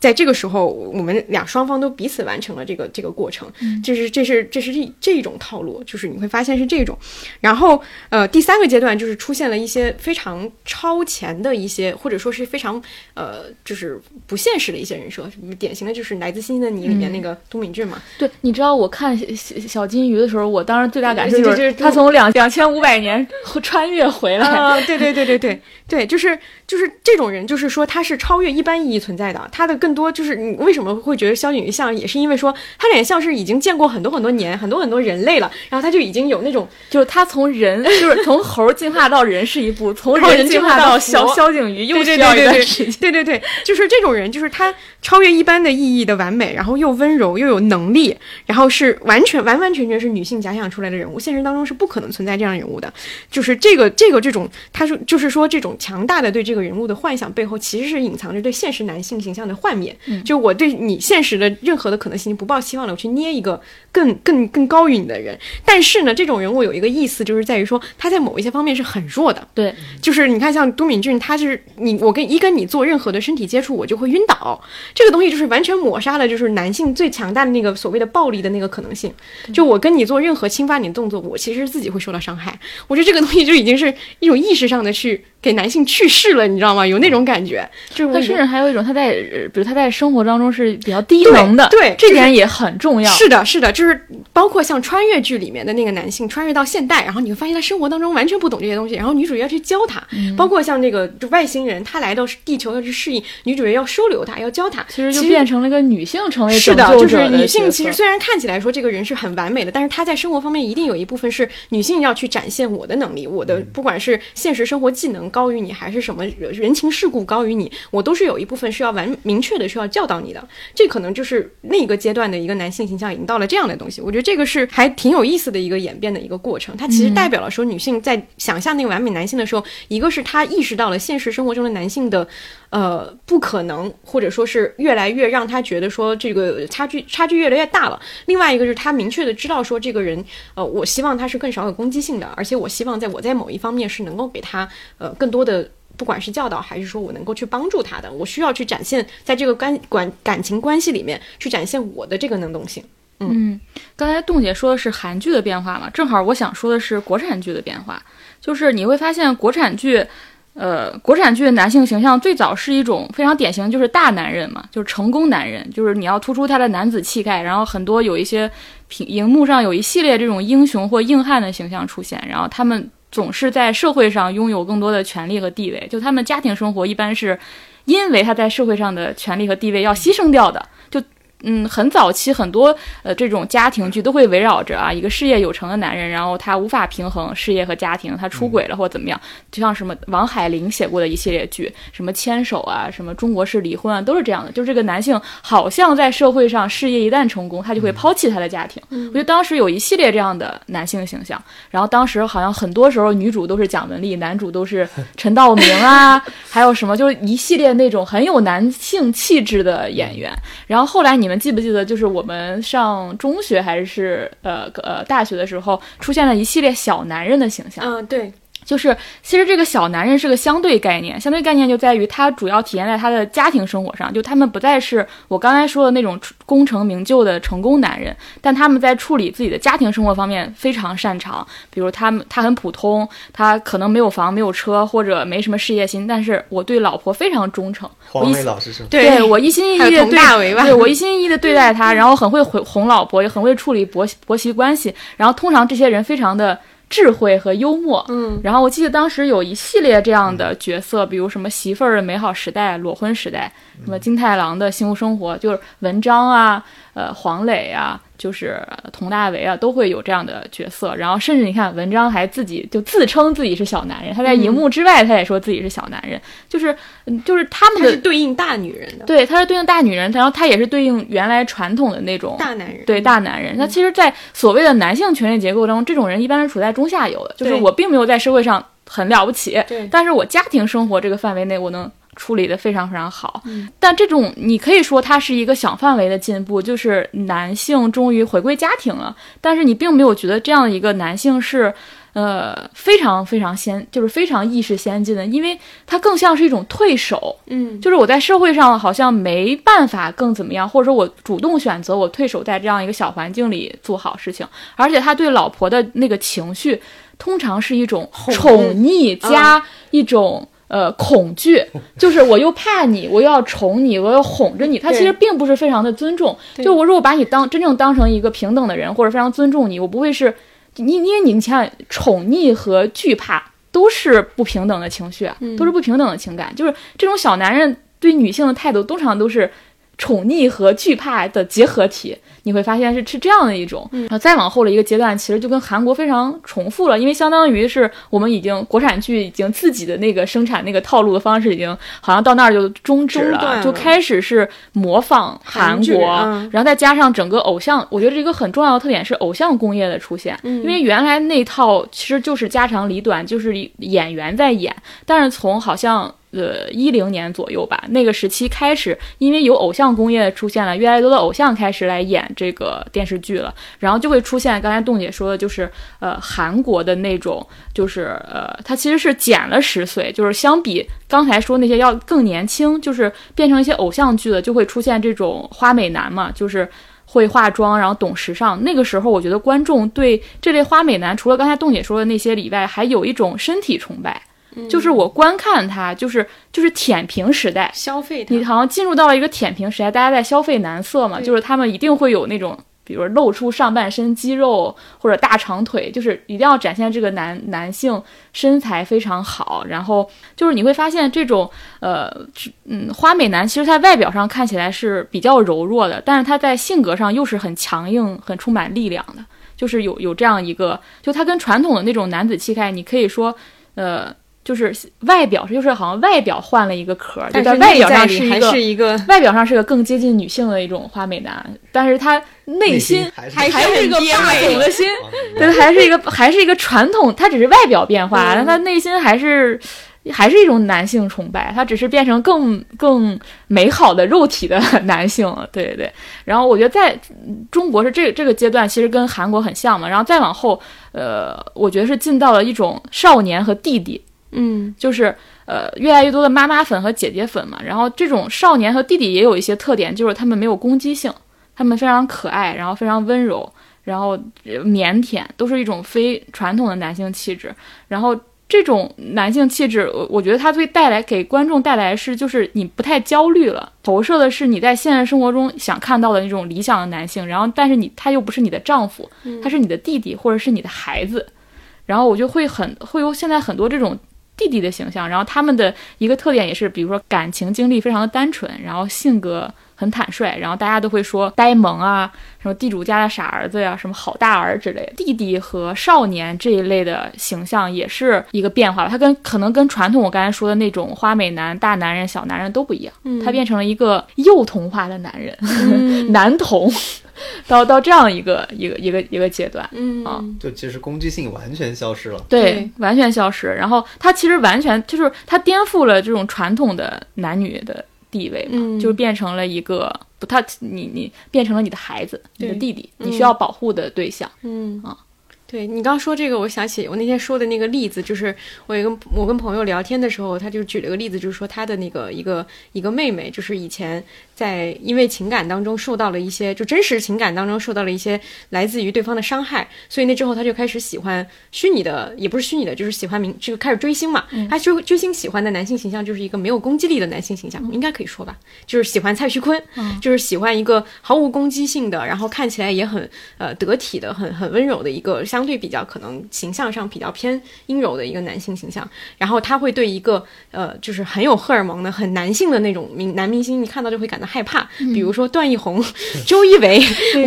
S1: 在这个时候，我们俩双方都彼此完成了这个这个过程。这是这是这是这这种套路，就是你会发现是这种。然后，呃，第三个阶段就是出现了一些非常超前的一些，或者说是非常呃，就是不现实的一些人设。典型的就是《来自星星的你》里面那个都敏俊嘛。
S2: 对，你知道我看小金鱼的时候，我当时最大感受就是他从两两千五百年穿越回来。
S1: 对对对对对对，就是就是这种人，就是说他是超越一般意义存在的。他的更多就是你为什么会觉得萧景瑜像，也是因为说他脸像是已经见过很多很多年、很多很多人类了，然后他就已经有那种
S2: 就是他从人，*laughs* 就是从猴进化到人是一步，从
S1: 从人
S2: 人进化
S1: 到
S2: 到萧萧景瑜又需要一
S1: 对对
S2: 段时间。
S1: 对对对，就是这种人，就是他超越一般的意义的完美，然后又温柔又有能力，然后是完全完完全全是女性假想出来的人物，现实当中是不可能存在这样人物的。就是这个这个这种，他是就是说这种强大的对这个人物的幻想背后，其实是隐藏着对现实男性形象的幻灭。就我对你现实的任何的可能性不抱希望了，我去捏一个更更更高于你的人。但是呢，这种人物有一个意思，就是在于说他在某一些方面是很弱的。
S2: 对，
S1: 就是你看，像都敏俊，他是你我跟一跟你做任何的身体接触，我就会晕倒。这个东西就是完全抹杀了就是男性最强大的那个所谓的暴力的那个可能性。就我跟你做任何侵犯你的动作，我其实自己会受到伤害。我觉得这个东西就已经是一种意识上的去给男性去世了，你知道吗？有那种感觉。就是
S2: 他
S1: 我
S2: 甚至还有一种他在，呃比如他在生活当中是比较低能的，
S1: 对对
S2: 这点也很重要。
S1: 是的，是的，就是包括像穿越剧里面的那个男性穿越到现代，然后你会发现他生活当中完全不懂这些东西，然后女主角要去教他，
S2: 嗯
S1: 包括像那个就外星人，他来到地球要去适应，女主角要收留他，要教他，
S2: 其实就变成了一个女性成为
S1: 是的，就是女性其实虽然看起来说这个人是很完美的，但是她在生活方面一定有一部分是女性要去展现我的能力，我的不管是现实生活技能高于你，还是什么人情世故高于你，我都是有一部分是要完明确的需要教导你的。这可能就是那个阶段的一个男性形象已经到了这样的东西。我觉得这个是还挺有意思的一个演变的一个过程。它其实代表了说女性在想象那个完美男性的时候，一个是她意识到了现实生活中的男性的。呃，不可能，或者说是越来越让他觉得说这个差距差距越来越大了。另外一个是他明确的知道说这个人，呃，我希望他是更少有攻击性的，而且我希望在我在某一方面是能够给他呃更多的。不管是教导还是说我能够去帮助他的，我需要去展现在这个感管感情关系里面去展现我的这个能动性。
S2: 嗯，刚才洞姐说的是韩剧的变化嘛，正好我想说的是国产剧的变化，就是你会发现国产剧。呃，国产剧的男性形象最早是一种非常典型，就是大男人嘛，就是成功男人，就是你要突出他的男子气概，然后很多有一些屏荧幕上有一系列这种英雄或硬汉的形象出现，然后他们总是在社会上拥有更多的权利和地位，就他们家庭生活一般是因为他在社会上的权利和地位要牺牲掉的，就。嗯，很早期很多呃这种家庭剧都会围绕着啊一个事业有成的男人，然后他无法平衡事业和家庭，他出轨了或怎么样，就像什么王海玲写过的一系列剧，什么牵手啊，什么中国式离婚啊，都是这样的。就这个男性好像在社会上事业一旦成功，他就会抛弃他的家庭。我觉得当时有一系列这样的男性形象，然后当时好像很多时候女主都是蒋雯丽，男主都是陈道明啊，还有什么就是一系列那种很有男性气质的演员。然后后来你你们记不记得，就是我们上中学还是呃呃大学的时候，出现了一系列小男人的形象。
S1: 嗯、对，
S2: 就是其实这个小男人是个相对概念，相对概念就在于他主要体现在他的家庭生活上，就他们不再是我刚才说的那种功成名就的成功男人，但他们在处理自己的家庭生活方面非常擅长。比如他们他很普通，他可能没有房没有车或者没什么事业心，但是我对老婆非常忠诚，我
S3: 黄
S2: 一
S3: 磊老师是吗？
S2: 对我一心一意的对
S1: 大为吧
S2: 对我一心一意的对待他，然后很会哄哄老婆，也很会处理婆婆媳关系。然后通常这些人非常的智慧和幽默，
S1: 嗯，
S2: 然后我记得当时有一系列这样的角色，比如什么媳妇儿的美好时代、裸婚时代，什么金太郎的幸福生活，就是文章啊，呃，黄磊啊，就是呃佟大为啊，都会有这样的角色。然后甚至你看，文章还自己就自称自己是小男人，他在荧幕之外他也说自己是小男人，就是嗯，就是他们
S1: 他
S2: 的
S1: 是对应大女人的
S2: 对，他是对应大女人，然后他也是对应原来传统的那种
S1: 大男人，
S2: 对大男人。那其实，在所谓的男性权力结构当中，这种人一般是处在中下游的，就是我并没有在社会上很了不起，但是我家庭生活这个范围内，我能。处理的非常非常好，
S1: 嗯。
S2: 但这种你可以说它是一个小范围的进步，就是男性终于回归家庭了，但是你并没有觉得这样的一个男性是，呃，非常非常先，就是非常意识先进的，因为它更像是一种退守，
S1: 嗯，
S2: 就是我在社会上好像没办法更怎么样，或者说我主动选择我退守在这样一个小环境里做好事情，而且他对老婆的那个情绪，通常是一种宠溺。加一种。呃，恐惧 *laughs* 就是我又怕你，我又要宠你，我要哄着你。他其实并不是非常的尊重。就我如果把你当真正当成一个平等的人，或者非常尊重你，我不会是你因为你你想想，宠溺和惧怕都是不平等的情绪啊，都是不平等的情感。就是这种小男人对女性的态度，通常都是宠溺和惧怕的结合体。你会发现是是这样的一种，然后再往后的一个阶段，其实就跟韩国非常重复了，因为相当于是我们已经国产剧已经自己的那个生产那个套路的方式已经好像到那儿就终止
S1: 了
S2: 就开始是模仿韩国，
S1: 嗯
S2: 然后再加上整个偶像，我觉得这个很重要的特点是偶像工业的出现，
S1: 嗯
S2: 因为原来那套其实就是家长里短，就是演员在演，但是从好像。呃，一零年左右吧，那个时期开始，因为有偶像工业出现了，越来越多的偶像开始来演这个电视剧了，然后就会出现刚才冻姐说的，就是呃韩国的那种，就是呃，他其实是减了十岁，就是相比刚才说那些要更年轻，就是变成一些偶像剧的，就会出现这种花美男嘛，就是。会化妆，然后懂时尚。那个时候，我觉得观众对这类花美男，除了刚才冻姐说的那些以外，还有一种身体崇拜，就是我观看他，就是就是舔屏时代，
S1: 消费它
S2: 你好像进入到了一个舔屏时代，大家在消费男色嘛，就是他们一定会有那种，比如露出上半身肌肉或者大长腿，就是一定要展现这个男男性身材非常好。然后就是你会发现这种呃，嗯，花美男其实在外表上看起来是比较柔弱的，但是他在性格上又是很强硬、很充满力量的，就是有有这样一个，就他跟传统的那种男子气概，你可以说，呃。就是外表就是好像外表换了一个壳儿，就
S1: 但是
S2: 在外表上是一个
S1: 是一个
S2: 外表上是个更接近女性的一种花美男，但是他内心
S3: 还是
S1: 还
S2: 还是一个霸总的对，还是一个还是一个传统，他只是外表变化，
S1: 嗯
S2: 但他内心还是还是一种男性崇拜，他只是变成更更美好的肉体的 *laughs* 男性了，对对对。然后我觉得在中国是这这个阶段，其实跟韩国很像嘛，然后再往后，呃，我觉得是进到了一种少年和弟弟，
S1: 嗯
S2: 就是呃越来越多的妈妈粉和姐姐粉嘛。然后这种少年和弟弟也有一些特点，就是他们没有攻击性，他们非常可爱，然后非常温柔，然后呃腼腆，都是一种非传统的男性气质。然后这种男性气质，我我觉得它会带来给观众带来是就是你不太焦虑了，投射的是你在现实生活中想看到的那种理想的男性。然后但是你他又不是你的丈夫，他是你的弟弟或者是你的孩子。然后我就会很会有现在很多这种弟弟的形象，然后他们的一个特点也是，比如说感情经历非常的单纯，然后性格很坦率，然后大家都会说呆萌啊，什么地主家的傻儿子呀，什么好大儿之类的。弟弟和少年这一类的形象也是一个变化吧，他跟可能跟传统我刚才说的那种花美男、大男人、小男人都不一样，他变成了一个幼童化的男人，*laughs* 男童。*laughs* 到到这样一个一个一个一个阶段，
S1: 嗯
S2: 啊
S3: 就其实攻击性完全消失了。
S2: 对
S1: 对，
S2: 完全消失。然后他其实完全就是他颠覆了这种传统的男女的地位嘛，
S1: 嗯
S2: 就是变成了一个不，他你你变成了你的孩子，你的弟弟，
S1: 嗯
S2: 你需要保护的对象。
S1: 嗯
S2: 啊
S1: 对你刚刚说这个，我想起我那天说的那个例子，就是我有跟我跟朋友聊天的时候，他就举了个例子，就是说他的那个一个一个妹妹，就是以前在因为情感当中受到了一些，就真实情感当中受到了一些来自于对方的伤害，所以那之后他就开始喜欢虚拟的，也不是虚拟的，就是喜欢明，就开始追星嘛。他追追星喜欢的男性形象就是一个没有攻击力的男性形象，应该可以说吧，就是喜欢蔡徐坤，就是喜欢一个毫无攻击性的，然后看起来也很呃得体的、很很温柔的一个相对比较可能形象上比较偏阴柔的一个男性形象。然后他会对一个呃就是很有荷尔蒙的、很男性的那种明男明星，你看到就会感到害怕，比如说段奕宏、周一围、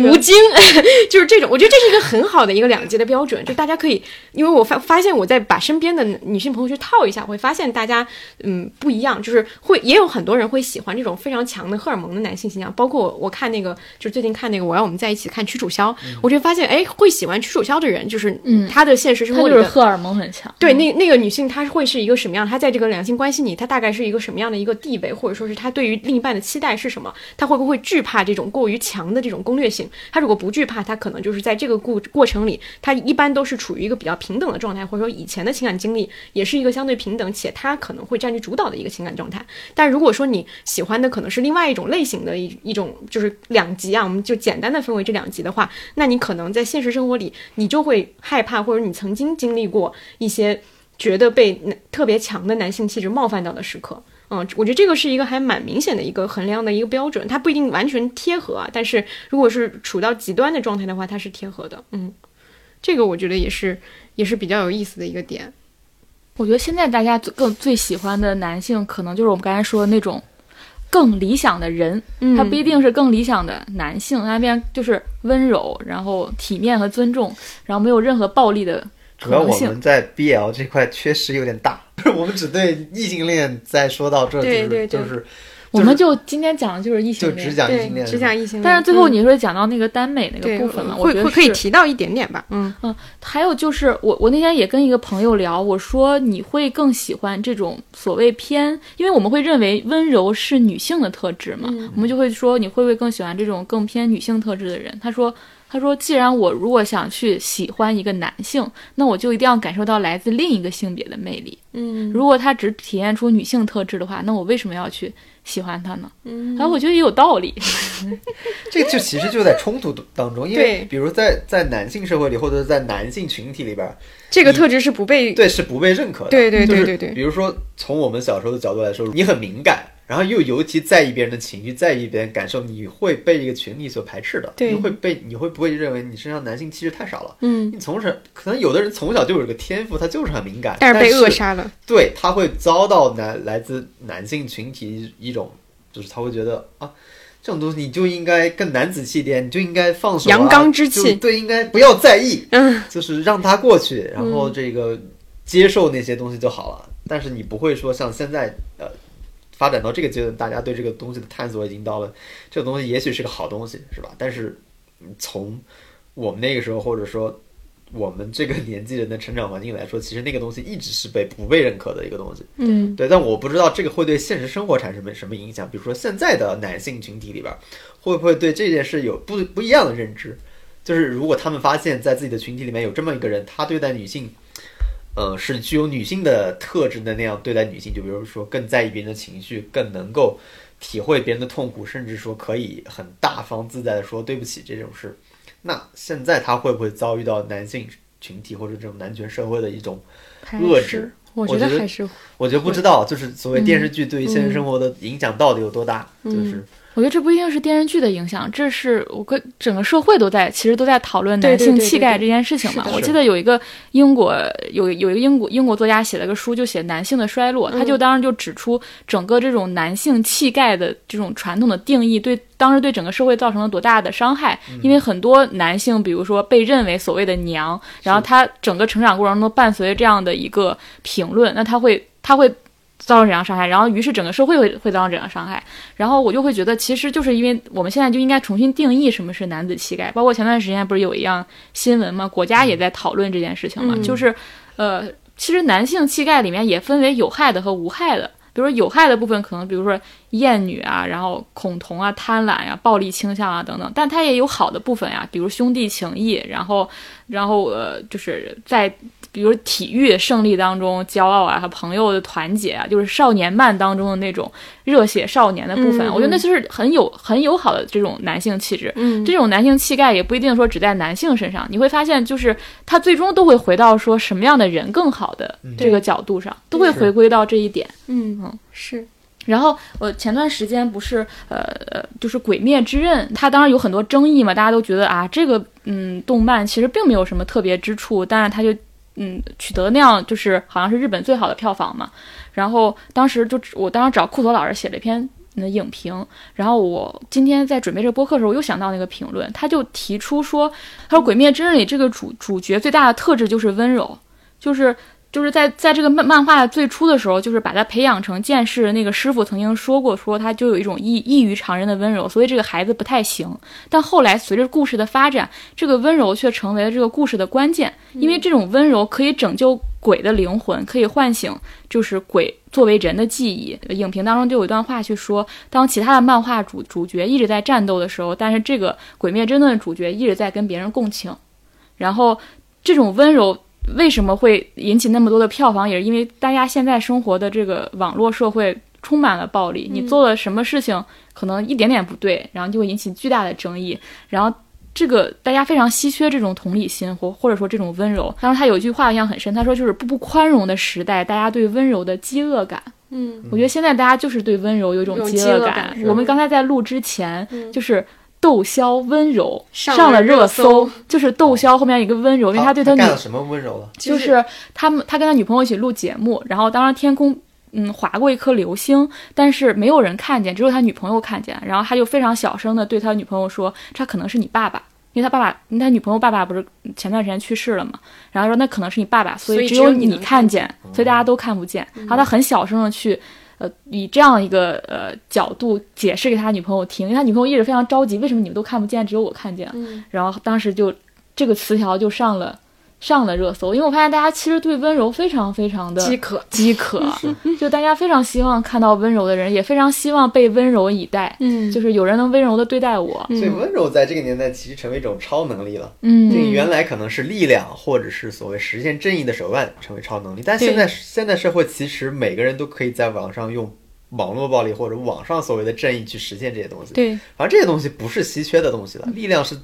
S1: 吴京，*laughs* 就是这种。我觉得这是一个很好的一个两极的标准，就大家可以，因为我发发现我在把身边的女性朋友去套一下，会发现大家嗯不一样，就是会也有很多人会喜欢这种非常强的荷尔蒙的男性形象，包括我我看那个就是最近看那个我要我们在一起看屈楚萧，我就发现哎会喜欢屈楚萧的人，就是
S2: 嗯
S1: 他的现实生活里的
S2: 就是荷尔蒙很强，
S1: 对，那那个女性她会是一个什么样？她在这个两性关系里，她大概是一个什么样的一个地位，或者说是她对于另一半的期待是什么？他会不会惧怕这种过于强的这种攻略性？他如果不惧怕，他可能就是在这个过过程里，他一般都是处于一个比较平等的状态，或者说以前的情感经历也是一个相对平等，且他可能会占据主导的一个情感状态。但如果说你喜欢的可能是另外一种类型的一一种就是两极啊，我们就简单的分为这两极的话，那你可能在现实生活里，你就会害怕，或者你曾经经历过一些觉得被特别强的男性气质冒犯到的时刻。嗯，我觉得这个是一个还蛮明显的一个衡量的一个标准，它不一定完全贴合啊，但是如果是处到极端的状态的话，它是贴合的。嗯，这个我觉得也是也是比较有意思的一个点。
S2: 我觉得现在大家最更最喜欢的男性，可能就是我们刚才说的那种更理想的人，
S1: 嗯
S2: 他不一定是更理想的男性，他那边就是温柔，然后体面和尊重，然后没有任何暴力的可
S3: 主要我。们在 BL 这块确实有点大，*laughs* 我们只对异性恋在说到这，就是
S1: 对对对
S3: 就是
S2: 我们就今天讲的就是异性恋，
S3: 只讲异
S1: 对
S3: 性恋，
S1: 只讲异性恋，
S2: 但是最后
S1: 嗯
S2: 你说讲到那个耽美那个部分嘛？我
S1: 会会可以提到一点点吧。嗯
S2: 还有就是我我那天也跟一个朋友聊，我说你会更喜欢这种所谓偏，因为我们会认为温柔是女性的特质嘛，
S1: 嗯
S2: 我们就会说你会不会更喜欢这种更偏女性特质的人？他说。他说：“既然我如果想去喜欢一个男性，那我就一定要感受到来自另一个性别的魅力。
S1: 嗯
S2: 如果他只体现出女性特质的话，那我为什么要去喜欢他呢？
S1: 嗯
S2: 然后我觉得也有道理。*laughs*
S3: 这个就其实就在冲突当中，因为比如在在男性社会里，或者是在男性群体里边，
S1: 这个特质是不被
S3: 对是不被认可的。
S1: 对对对
S3: 就是
S1: 对对
S3: 比如说从我们小时候的角度来说，你很敏感，然后又尤其在意别人的情绪，在意别人感受，你会被这个群体所排斥的。
S1: 对
S3: 你会被你会不会认为你身上男性气质太少了？
S1: 嗯，
S3: 你从小可能有的人从小就有这个天赋，他就是很敏感，
S1: 但
S3: 但
S1: 是被扼杀了。
S3: 对，他会遭到男来自男性群体一种，就是他会觉得啊，这种东西你就应该更男子气一点，你就应该放手、啊，
S1: 阳刚之气
S3: 对，应该不要在意，
S1: 嗯，
S3: 就是让他过去，然后这个接受那些东西就好了。但是你不会说像现在呃。发展到这个阶段，大家对这个东西的探索已经到了，这个东西也许是个好东西，是吧？但是嗯从我们那个时候，或者说我们这个年纪人的成长环境来说，其实那个东西一直是被不被认可的一个东西。
S1: 嗯
S3: 对，但我不知道这个会对现实生活产生什么什么影响。比如说现在的男性群体里边，会不会对这件事有不不一样的认知？就是如果他们发现，在自己的群体里面有这么一个人，他对待女性，呃，是具有女性的特质的那样对待女性，就比如说更在意别人的情绪，更能够体会别人的痛苦，甚至说可以很大方自在的说对不起这种事。那现在他会不会遭遇到男性群体或者这种男权社会的一种遏制？
S1: 我觉
S3: 得
S1: 得还是
S3: 我觉得不知道，就是所谓电视剧对于现实生活的影响到底有多大？就是
S2: 我觉得这不一定是电视剧的影响，这是我跟整个社会都在，其实都在讨论男性气概这件事情嘛。我记得有一个英国有有一个英国英国作家写了个书，就写男性的衰落，他就当时就指出整个这种男性气概的这种传统的定义对当时对整个社会造成了多大的伤害。因为很多男性，比如说被认为所谓的娘，然后他整个成长过程中都伴随这样的一个评论，那他会他会。造成怎样伤害，然后于是整个社会会会造成怎样伤害，然后我就会觉得，其实就是因为我们现在就应该重新定义什么是男子气概。包括前段时间不是有一样新闻吗？国家也在讨论这件事情嘛，
S1: 嗯
S2: 就是，呃，其实男性气概里面也分为有害的和无害的。比如说有害的部分，可能比如说厌女啊，然后恐同啊、贪婪呀、暴力倾向啊等等，但它也有好的部分呀，比如兄弟情谊，然后，然后呃，就是在比如体育胜利当中骄傲啊和朋友的团结啊，就是少年漫当中的那种热血少年的部分，
S1: 嗯
S2: 我觉得那就是很有很友好的这种男性气质。
S1: 嗯。
S2: 这种男性气概也不一定说只在男性身上，你会发现，就是他最终都会回到说什么样的人更好的这个角度上，都会回归到这一点。
S1: 嗯。
S2: 嗯
S1: 是。
S2: 然后我前段时间不是呃呃，就是《鬼灭之刃》，它当然有很多争议嘛，大家都觉得啊，这个嗯动漫其实并没有什么特别之处，但是它就嗯取得那样就是好像是日本最好的票房嘛。然后当时就我当时找库佐老师写了一篇那影评，然后我今天在准备这个播客的时候，我又想到那个评论，他就提出说，他说《鬼灭之刃》里这个主主角最大的特质就是温柔，就是。就是在在这个漫漫画最初的时候，就是把他培养成剑士的那个师傅曾经说过，说他就有一种异异于常人的温柔，所以这个孩子不太行。但后来随着故事的发展，这个温柔却成为了这个故事的关键，因为这种温柔可以拯救鬼的灵魂，可以唤醒就是鬼作为人的记忆。影评当中就有一段话去说，当其他的漫画主主角一直在战斗的时候，但是这个鬼灭之刃的主角一直在跟别人共情，然后这种温柔。为什么会引起那么多的票房？也是因为大家现在生活的这个网络社会充满了暴力，你做了什么事情可能一点点不对，然后就会引起巨大的争议，然后。这个大家非常稀缺这种同理心，或或者说这种温柔。当时他有一句话印象很深，他说就是不不宽容的时代，大家对温柔的饥饿感。
S1: 嗯
S2: 我觉得现在大家就是对温柔有一种饥
S1: 饿
S2: 感。我们刚才在录之前，
S1: 嗯
S2: 就是窦骁温柔
S1: 上
S2: 上了
S1: 了热
S2: 热
S1: 搜
S2: 就是窦骁后面一个温柔，因为他对女
S3: 他干了什么温柔了？
S2: 就
S1: 就是
S2: 他们他跟他女朋友一起录节目，然后当时天空嗯划过一颗流星，但是没有人看见，只有他女朋友看见，然后他就非常小声的对他女朋友说：“这可能是你爸爸。”因为他爸爸，因为他女朋友爸爸不是前段时间去世了嘛，然后说那可能是你爸爸，所
S1: 所以
S2: 以只有你看见，所以大家都看不见。然后他很小声的去，呃，以这样一个呃角度解释给他女朋友听，因为他女朋友一直非常着急，为什么你们都看不见，只有我看见？
S1: 嗯
S2: 然后当时就这个词条就上了上了热搜，因为我发现大家其实对温柔非常非常的
S1: 饥渴，
S2: 饥渴，*laughs* 就大家非常希望看到温柔的人，也非常希望被温柔以待，
S1: 嗯。
S2: 就是有人能温柔的对待我，
S3: 所以温柔在这个年代其实成为一种超能力了。
S2: 嗯。
S3: 这个原来可能是力量，或者是所谓实现正义的手段，成为超能力。但现在现在社会其实每个人都可以在网上用网络暴力或者网上所谓的正义去实现这些东西。
S1: 对，
S3: 反正这些东西不是稀缺的东西了，力量是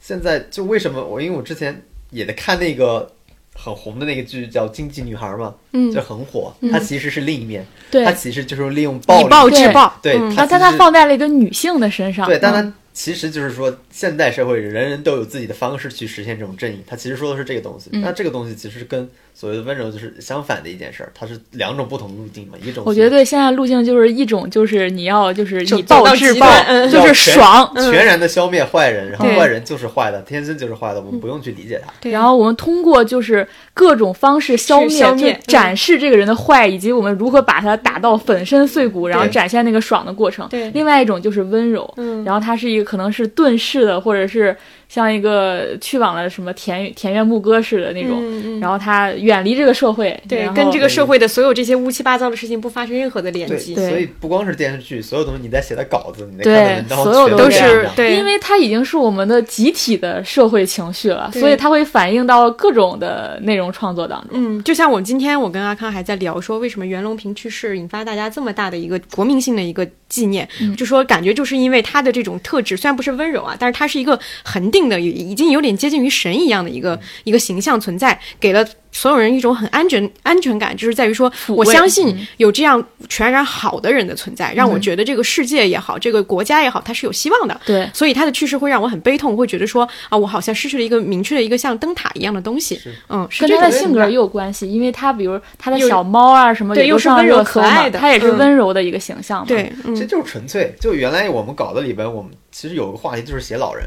S3: 现在就为什么我因为我之前也在看那个很红的那个剧叫《经济女孩》嘛，
S1: 嗯。
S3: 就很火。它其实是另一面，
S2: 对。
S3: 它，其实就是利用暴
S1: 以
S3: 力，
S1: 暴制暴，
S3: 对。
S1: 嗯。
S2: 但但
S3: 它
S2: 它放在了一个女性的身上，
S3: 对，但
S2: 嗯。
S3: 它其实就是说，现代社会人人都有自己的方式去实现这种正义。它其实说的是这个东西，
S2: 嗯。
S3: 那这个东西其实是跟所谓的温柔就是相反的一件事儿，它是两种不同的路径嘛。一种
S2: 我觉得现在路径就是一种就是你要就是以暴制暴就是爽。
S3: 全然的消灭坏人，然后坏人就是坏的，天生就是坏的，我们不用去理解他。
S1: 对
S2: 然后我们通过就是各种方式消灭，
S1: 去消灭
S2: 就展示这个人的坏，以及我们如何把他打到粉身碎骨，然后展现那个爽的过程。
S1: 对
S2: 另外一种就是温柔，
S1: 嗯
S2: 然后它是一个可能是遁世的，或者是像一个去往了什么田田园牧歌似的那种，
S1: 嗯嗯
S2: 然后他远离这个社会，
S1: 对，跟这个社会的所有这些乌七八糟的事情不发生任何的连
S3: 对，
S1: 接，
S2: 对
S3: 所以不光是电视剧，所有东西你在写的稿子，你在看的
S2: 对
S3: 文章，
S2: 所有
S1: 都是对，
S2: 因为它已经是我们的集体的社会情绪了，所以它会反映到各种的内容创作当中。
S1: 嗯，就像我今天我跟阿康还在聊说，为什么袁隆平去世引发大家这么大的一个国民性的一个纪念，就说感觉就是因为他的这种特质，虽然不是温柔啊，但是他是一个恒定的，已已经有点接近于神一样的一个一个形象存在，给了。所有人一种很安全安全感，就是在于说，我相信有这样全然好的人的存在，让我觉得这个世界也好，这个国家也好，它是有希望的。
S2: 对，
S1: 所以他的去世会让我很悲痛，会觉得说啊，我好像失去了一个明确的一个像灯塔一样的东西。嗯，
S2: 跟他的性格也有关系，因为他比如他的小猫啊什么
S1: 对又是温柔可爱的
S2: 他也是
S1: 嗯
S2: 温柔的一个形象嘛。
S1: 对，嗯
S3: 这就是纯粹。就原来我们搞的里边，我们其实有个话题就是写老人。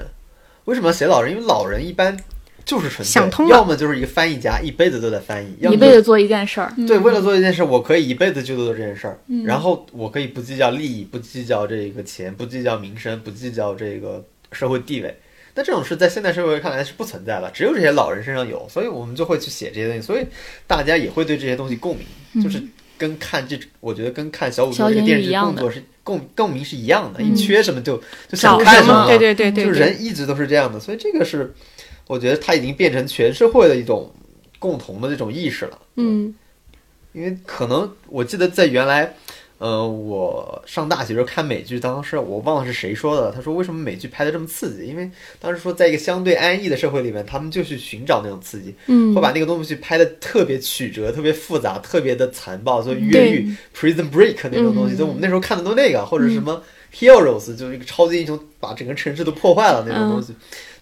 S3: 为什么要写老人？因为老人一般就是纯粹，
S1: 想通了。
S3: 要么就是一个翻译家，一辈子都在翻译，要么
S2: 一辈子做一件事儿。
S3: 对，为了做一件事，我可以一辈子就做这件事儿，
S2: 嗯。
S3: 然后我可以不计较利益，不计较这个钱，不计较名声，不计较这个社会地位。那这种事在现代社会看来是不存在的，只有这些老人身上有，所以我们就会去写这些东西，所以大家也会对这些东西共鸣，就是跟看这，我觉得跟看小五这个电视剧
S2: 语一样
S3: 是共共鸣是一样的，
S2: 嗯。
S3: 你缺什么就就想看
S2: 什么
S3: 么，
S1: 对对对对，
S3: 就人一直都是这样的，所以这个是我觉得它已经变成全社会的一种共同的这种意识了。
S1: 嗯
S3: 因为可能我记得在原来，呃，我上大学时候看美剧，当时我忘了是谁说的，他说为什么美剧拍的这么刺激？因为当时说在一个相对安逸的社会里面，他们就去寻找那种刺激，
S1: 嗯，
S3: 会把那个东西拍的特别曲折、特别复杂、特别的残暴，所以越狱、Prison Break 那种东西，
S1: 嗯
S3: 就我们那时候看的都那个，或者什么 Heroes，就是一个超级英雄把整个城市都破坏了那种东西，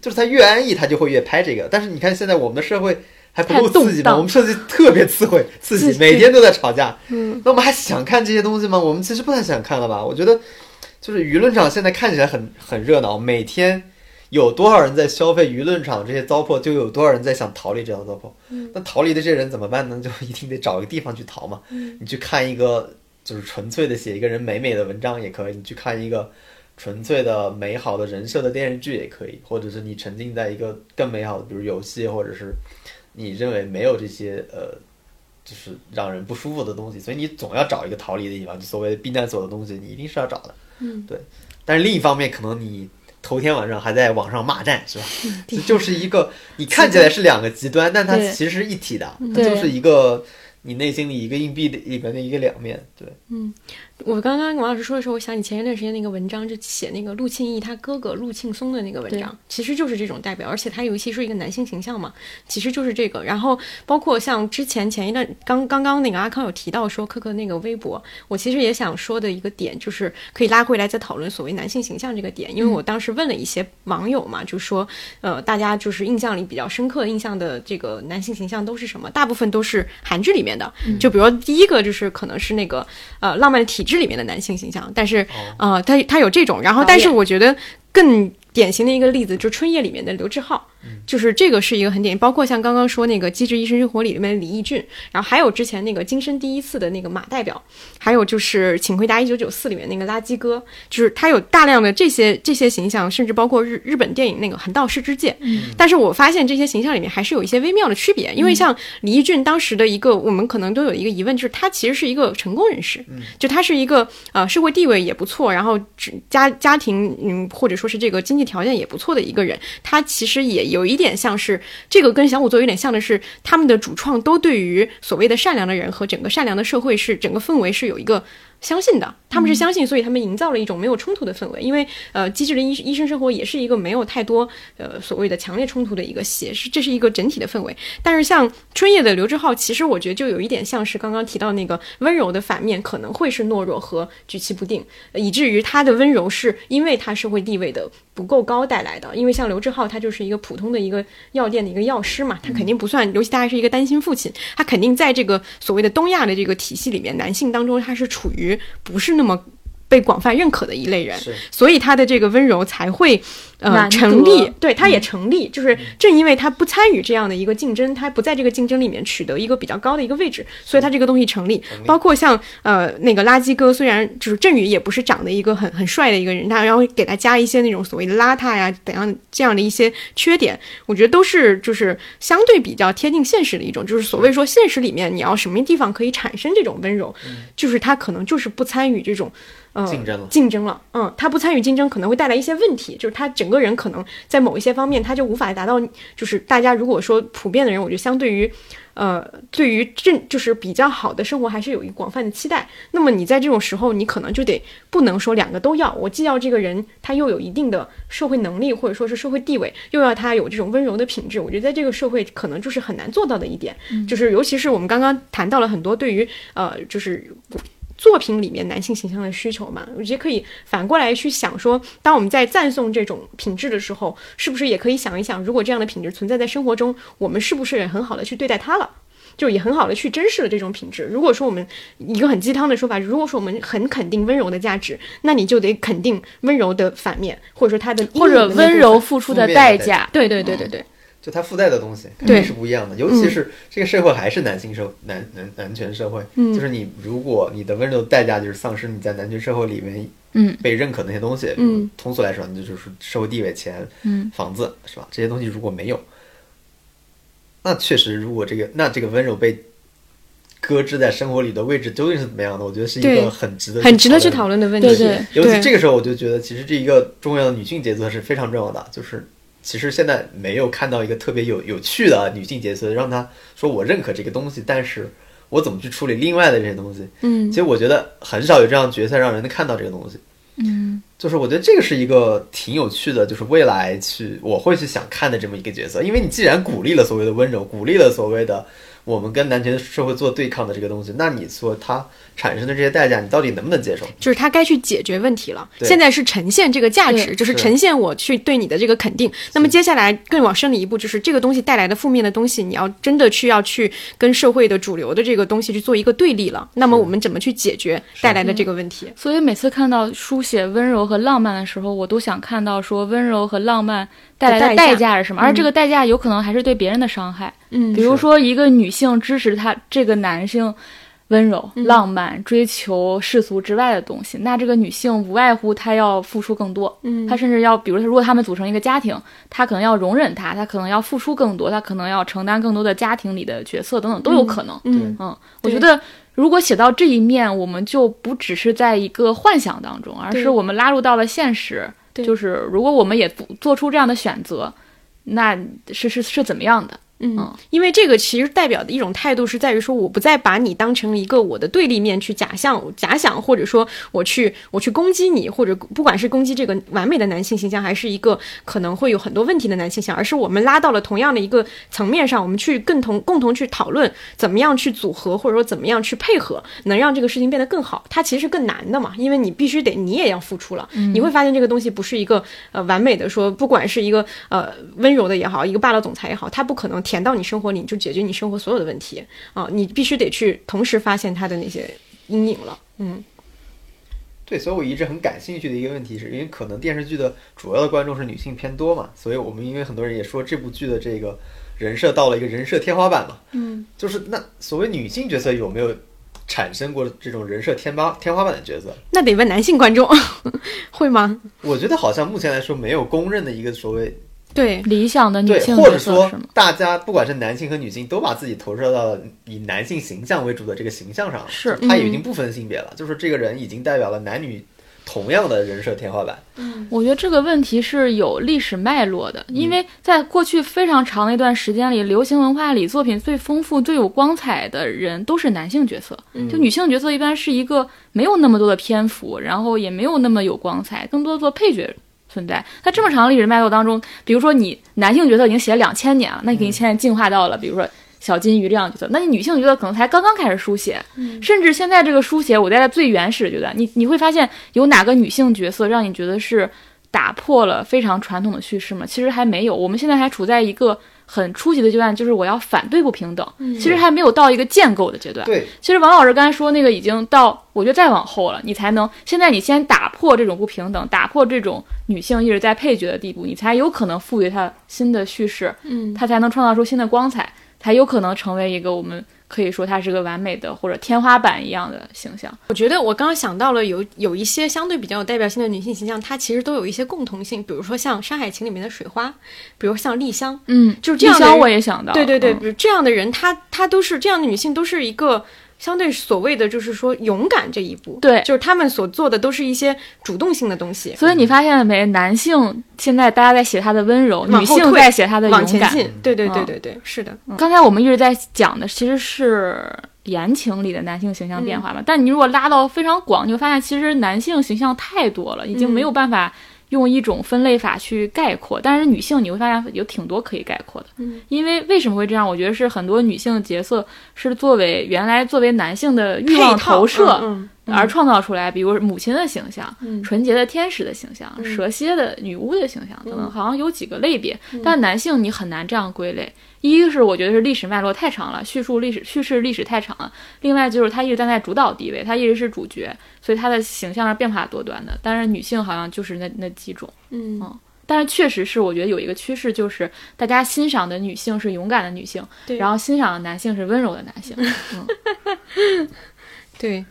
S3: 就是他越安逸，他就会越拍这个。但是你看现在我们的社会。还不够刺激吗？我们设计特别刺激，刺激，每天都在吵架。
S1: 嗯
S3: 那我们还想看这些东西吗？我们其实不太想看了吧？我觉得，就是舆论场现在看起来很很热闹，每天有多少人在消费舆论场这些糟粕，就有多少人在想逃离这样糟粕。那逃离的这些人怎么办呢？就一定得找一个地方去逃嘛。你去看一个就是纯粹的写一个人美美的文章也可以，你去看一个纯粹的美好的人设的电视剧也可以，或者是你沉浸在一个更美好的，比如游戏，或者是你认为没有这些呃。就是让人不舒服的东西，所以你总要找一个逃离的地方，就所谓的避难所的东西，你一定是要找的。
S1: 嗯，
S3: 对。但是另一方面，可能你头天晚上还在网上骂战，是吧？这就是一个你看起来是两个极端，但它其实是一体的，它就是一个你内心里一个硬币的里面的一个两面。对，
S1: 我刚刚王老师说的时候，我想起前一段时间那个文章，就写那个陆庆义他哥哥陆庆松的那个文章，其实就是这种代表，而且他尤其是一个男性形象嘛，其实就是这个。然后包括像之前前一段刚刚刚那个阿康有提到说科科那个微博，我其实也想说的一个点，就是可以拉回来再讨论所谓男性形象这个点，因为我当时问了一些网友嘛，就说呃大家就是印象里比较深刻印象的这个男性形象都是什么？大部分都是韩剧里面的，就比如第一个就是可能是那个呃浪漫的体质里面的男性形象，但是
S3: 哦。
S1: 啊，他他有这种，然后但是我觉得更典型的一个例子就是《春夜》里面的刘志浩，就是这个是一个很典型，包括像刚刚说那个《机智医生生活》里面的李义俊，然后还有之前那个《今生第一次》的那个马代表，还有就是《请回答一九九四》里面那个垃圾哥，就是他有大量的这些这些形象，甚至包括日日本电影那个《横道世之介》，但是我发现这些形象里面还是有一些微妙的区别，因为像李义俊当时的一个，我们可能都有一个疑问，就是他其实是一个成功人士，就他是一个呃社会地位也不错，然后只家家庭嗯或者说是这个经济条件也不错的一个人，他其实也有一点像是这个跟小五座有点像的是，他们的主创都对于所谓的善良的人和整个善良的社会是整个氛围是有一个。相信的，他们是相信，所以他们营造了一种没有冲突的氛围。因为呃，机智的医医生生活也是一个没有太多呃所谓的强烈冲突的一个戏，是这是一个整体的氛围。但是像春夜的刘志浩，其实我觉得就有一点像是刚刚提到那个温柔的反面，可能会是懦弱和举棋不定，呃以至于他的温柔是因为他社会地位的不够高带来的。因为像刘志浩，他就是一个普通的一个药店的一个药师嘛，他肯定不算，尤其他还是一个单亲父亲，他肯定在这个所谓的东亚的这个体系里面，男性当中他是处于不是那么。被广泛认可的一类人，所以他的这个温柔才会呃成立，对，他也成立，就是正因为他不参与这样的一个竞争，他不在这个竞争里面取得一个比较高的一个位置，所以他这个东西成立。包括像呃那个垃圾哥，虽然就是振宇也不是长得一个很很帅的一个人，他然后给他加一些那种所谓的邋遢呀怎样这样的一些缺点，我觉得都是就是相对比较贴近现实的一种，就是所谓说现实里面你要什么地方可以产生这种温柔，就是他可能就是不参与这种。呃，
S3: 竞争了
S1: 竞争了，嗯，他不参与竞争可能会带来一些问题，就是他整个人可能在某一些方面他就无法达到，就是大家如果说普遍的人，我觉得相对于，呃，对于正就是比较好的生活还是有一个广泛的期待。那么你在这种时候，你可能就得不能说两个都要，我既要这个人他又有一定的社会能力或者说是社会地位，又要他有这种温柔的品质，我觉得在这个社会可能就是很难做到的一点，就是尤其是我们刚刚谈到了很多对于呃就是。作品里面男性形象的需求嘛，我觉得可以反过来去想说，当我们在赞颂这种品质的时候，是不是也可以想一想，如果这样的品质存在在生活中，我们是不是也很好的去对待它了？就也很好的去珍视了这种品质。如果说我们一个很鸡汤的说法，如果说我们很肯定温柔的价值，那你就得肯定温柔的反面，或者说它的
S2: 或者温柔付出的
S3: 代
S2: 价。
S1: 对对对对对，
S3: 就它附带的东西肯定是不一样的，尤其是这个社会还是男性社男男男权社会，
S1: 嗯
S3: 就是你如果你的温柔代价就是丧失你在男权社会里面
S2: 嗯
S3: 被认可的那些东西，
S1: 嗯，
S3: 通俗来说，那就是社会地位、钱、
S2: 嗯
S3: 房子，是吧？这些东西如果没有，那确实，如果这个那这个温柔被搁置在生活里的位置究竟是怎么样的？我觉得是一个很值得
S1: 很值得去
S3: 讨
S1: 讨论的问题。
S2: 对对
S3: 尤其这个时候，我就觉得其实这一个重要的女性角色是非常重要的。就是其实现在没有看到一个特别有有趣的女性角色，让她说我认可这个东西，但是我怎么去处理另外的这些东西？
S1: 嗯
S3: 其实我觉得很少有这样的角色让人能看到这个东西。
S2: 嗯
S3: 就是我觉得这个是一个挺有趣的，就是未来去我会去想看的这么一个角色，因为你既然鼓励了所谓的温柔，鼓励了所谓的我们跟男权社会做对抗的这个东西，那你说它产生的这些代价，你到底能不能接受？
S1: 就是它该去解决问题了。现在是呈现这个价值，就是
S3: 是
S1: 呈现我去对你的这个肯定。那么接下来更往深里一步，就是这个东西带来的负面的东西，你要真的去要去跟社会的主流的这个东西去做一个对立了。那么我们怎么去解决带来的这个问题？
S2: 所以每次看到书写温柔和浪漫的时候，我都想看到说温柔和浪漫带来的
S1: 代价。
S2: 代价是什么，而这个代价有可能还是对别人的伤害。
S1: 嗯。
S2: 比如说一个女性支持她这个男性温柔、
S1: 嗯。
S2: 浪漫、追求世俗之外的东西，那这个女性无外乎她要付出更多，
S1: 嗯。
S2: 她甚至要，比如说如果他们组成一个家庭，她可能要容忍他，她可能要付出更多，她可能要承担更多的家庭里的角色等等都有可能。
S1: 嗯。
S2: 嗯，我觉得如果写到这一面，我们就不只是在一个幻想当中，而是我们拉入到了现实。就是如果我们也不做出这样的选择，那是是是怎么样的？
S1: 嗯
S2: 嗯，
S1: 因为这个其实代表的一种态度是在于说，我不再把你当成一个我的对立面去假象、假想，或者说我去我去攻击你，或者不管是攻击这个完美的男性形象，还是一个可能会有很多问题的男性形象，而是我们拉到了同样的一个层面上，我们去共同共同去讨论怎么样去组合，或者说怎么样去配合，能让这个事情变得更好。它其实是更难的嘛，因为你必须得你也要付出了，你会发现这个东西不是一个呃完美的说，不管是一个呃温柔的也好，一个霸道总裁也好，他不可能填到你生活里就解决你生活所有的问题啊、你必须得去同时发现它的那些阴影了。嗯
S3: 对，所以我一直很感兴趣的一个问题是，因为可能电视剧的主要的观众是女性偏多嘛，所以我们因为很多人也说这部剧的这个人设到了一个人设天花板了。
S1: 嗯，
S3: 就是那所谓女性角色有没有产生过这种人设天花天花板的角色？
S1: 那得问男性观众 *laughs* 会吗？
S3: 我觉得好像目前来说没有公认的一个所谓
S1: 对，
S2: 理想的女
S3: 对，
S2: 性
S3: 或者说？大家不管是男性和女性都把自己投射到了以男性形象为主的这个形象上了，
S2: 是
S3: 他已经不分性别了，就是这个人已经代表了男女同样的人设天花板。
S2: 嗯我觉得这个问题是有历史脉络的，因为在过去非常长的一段时间里，流行文化里作品最丰富、最有光彩的人都是男性角色，就女性角色一般是一个没有那么多的篇幅，然后也没有那么有光彩，更多做配角。存在。它这么长的历史脉络当中，比如说你男性角色已经写了两千年了，那你肯定现在进化到了，比如说小金鱼这样的角色，那你女性角色可能才刚刚开始书写，甚至现在这个书写，我在最原始的阶段，你你会发现有哪个女性角色让你觉得是打破了非常传统的叙事吗？其实还没有，我们现在还处在一个很初级的阶段，就是我要反对不平等，其实还没有到一个建构的阶段。
S3: 对，
S2: 其实王老师刚才说那个已经到，我觉得再往后了，你才能现在你先打破这种不平等，打破这种女性一直在配角的地步，你才有可能赋予它新的叙事，
S1: 嗯，
S2: 它才能创造出新的光彩，才有可能成为一个我们可以说她是个完美的或者天花板一样的形象。
S1: 我觉得我刚刚想到了有有一些相对比较有代表性的女性形象，她其实都有一些共同性，比如说像《山海情》里面的水花，比如像丽香，
S2: 嗯，
S1: 就是这样的
S2: 丽香我也想到，
S1: 对对对，
S2: 嗯
S1: 比如这样的人，她她都是这样的女性，都是一个相对所谓的就是说勇敢这一步，
S2: 对
S1: 就是他们所做的都是一些主动性的东西，
S2: 所以你发现了没？男性现在大家在写他的温柔，女性在写他的勇敢。
S1: 往前进，对对对
S2: 嗯
S1: 对对，是的，
S2: 刚才我们一直在讲的其实是言情里的男性形象变化嘛，但你如果拉到非常广，你会发现其实男性形象太多了，已经没有办法用一种分类法去概括。但是女性你会发现有挺多可以概括的，
S1: 嗯
S2: 因为为什么会这样？我觉得是很多女性角色是作为原来作为男性的欲望投射。
S1: 嗯
S2: 而创造出来，比如母亲的形象、
S1: 嗯
S2: 纯洁的天使的形象、
S1: 嗯
S2: 蛇蝎的女巫的形象等等，
S1: 嗯
S2: 好像有几个类别。但男性你很难这样归类，一个是我觉得是历史脉络太长了，叙述历史叙事历史太长了；另外就是他一直站在主导地位，他一直是主角，所以他的形象是变化多端的。但是女性好像就是那那几种。
S1: 嗯
S2: 嗯但是确实是，我觉得有一个趋势，就是大家欣赏的女性是勇敢的女性，然后欣赏的男性是温柔的男性。*laughs* 嗯
S1: 对，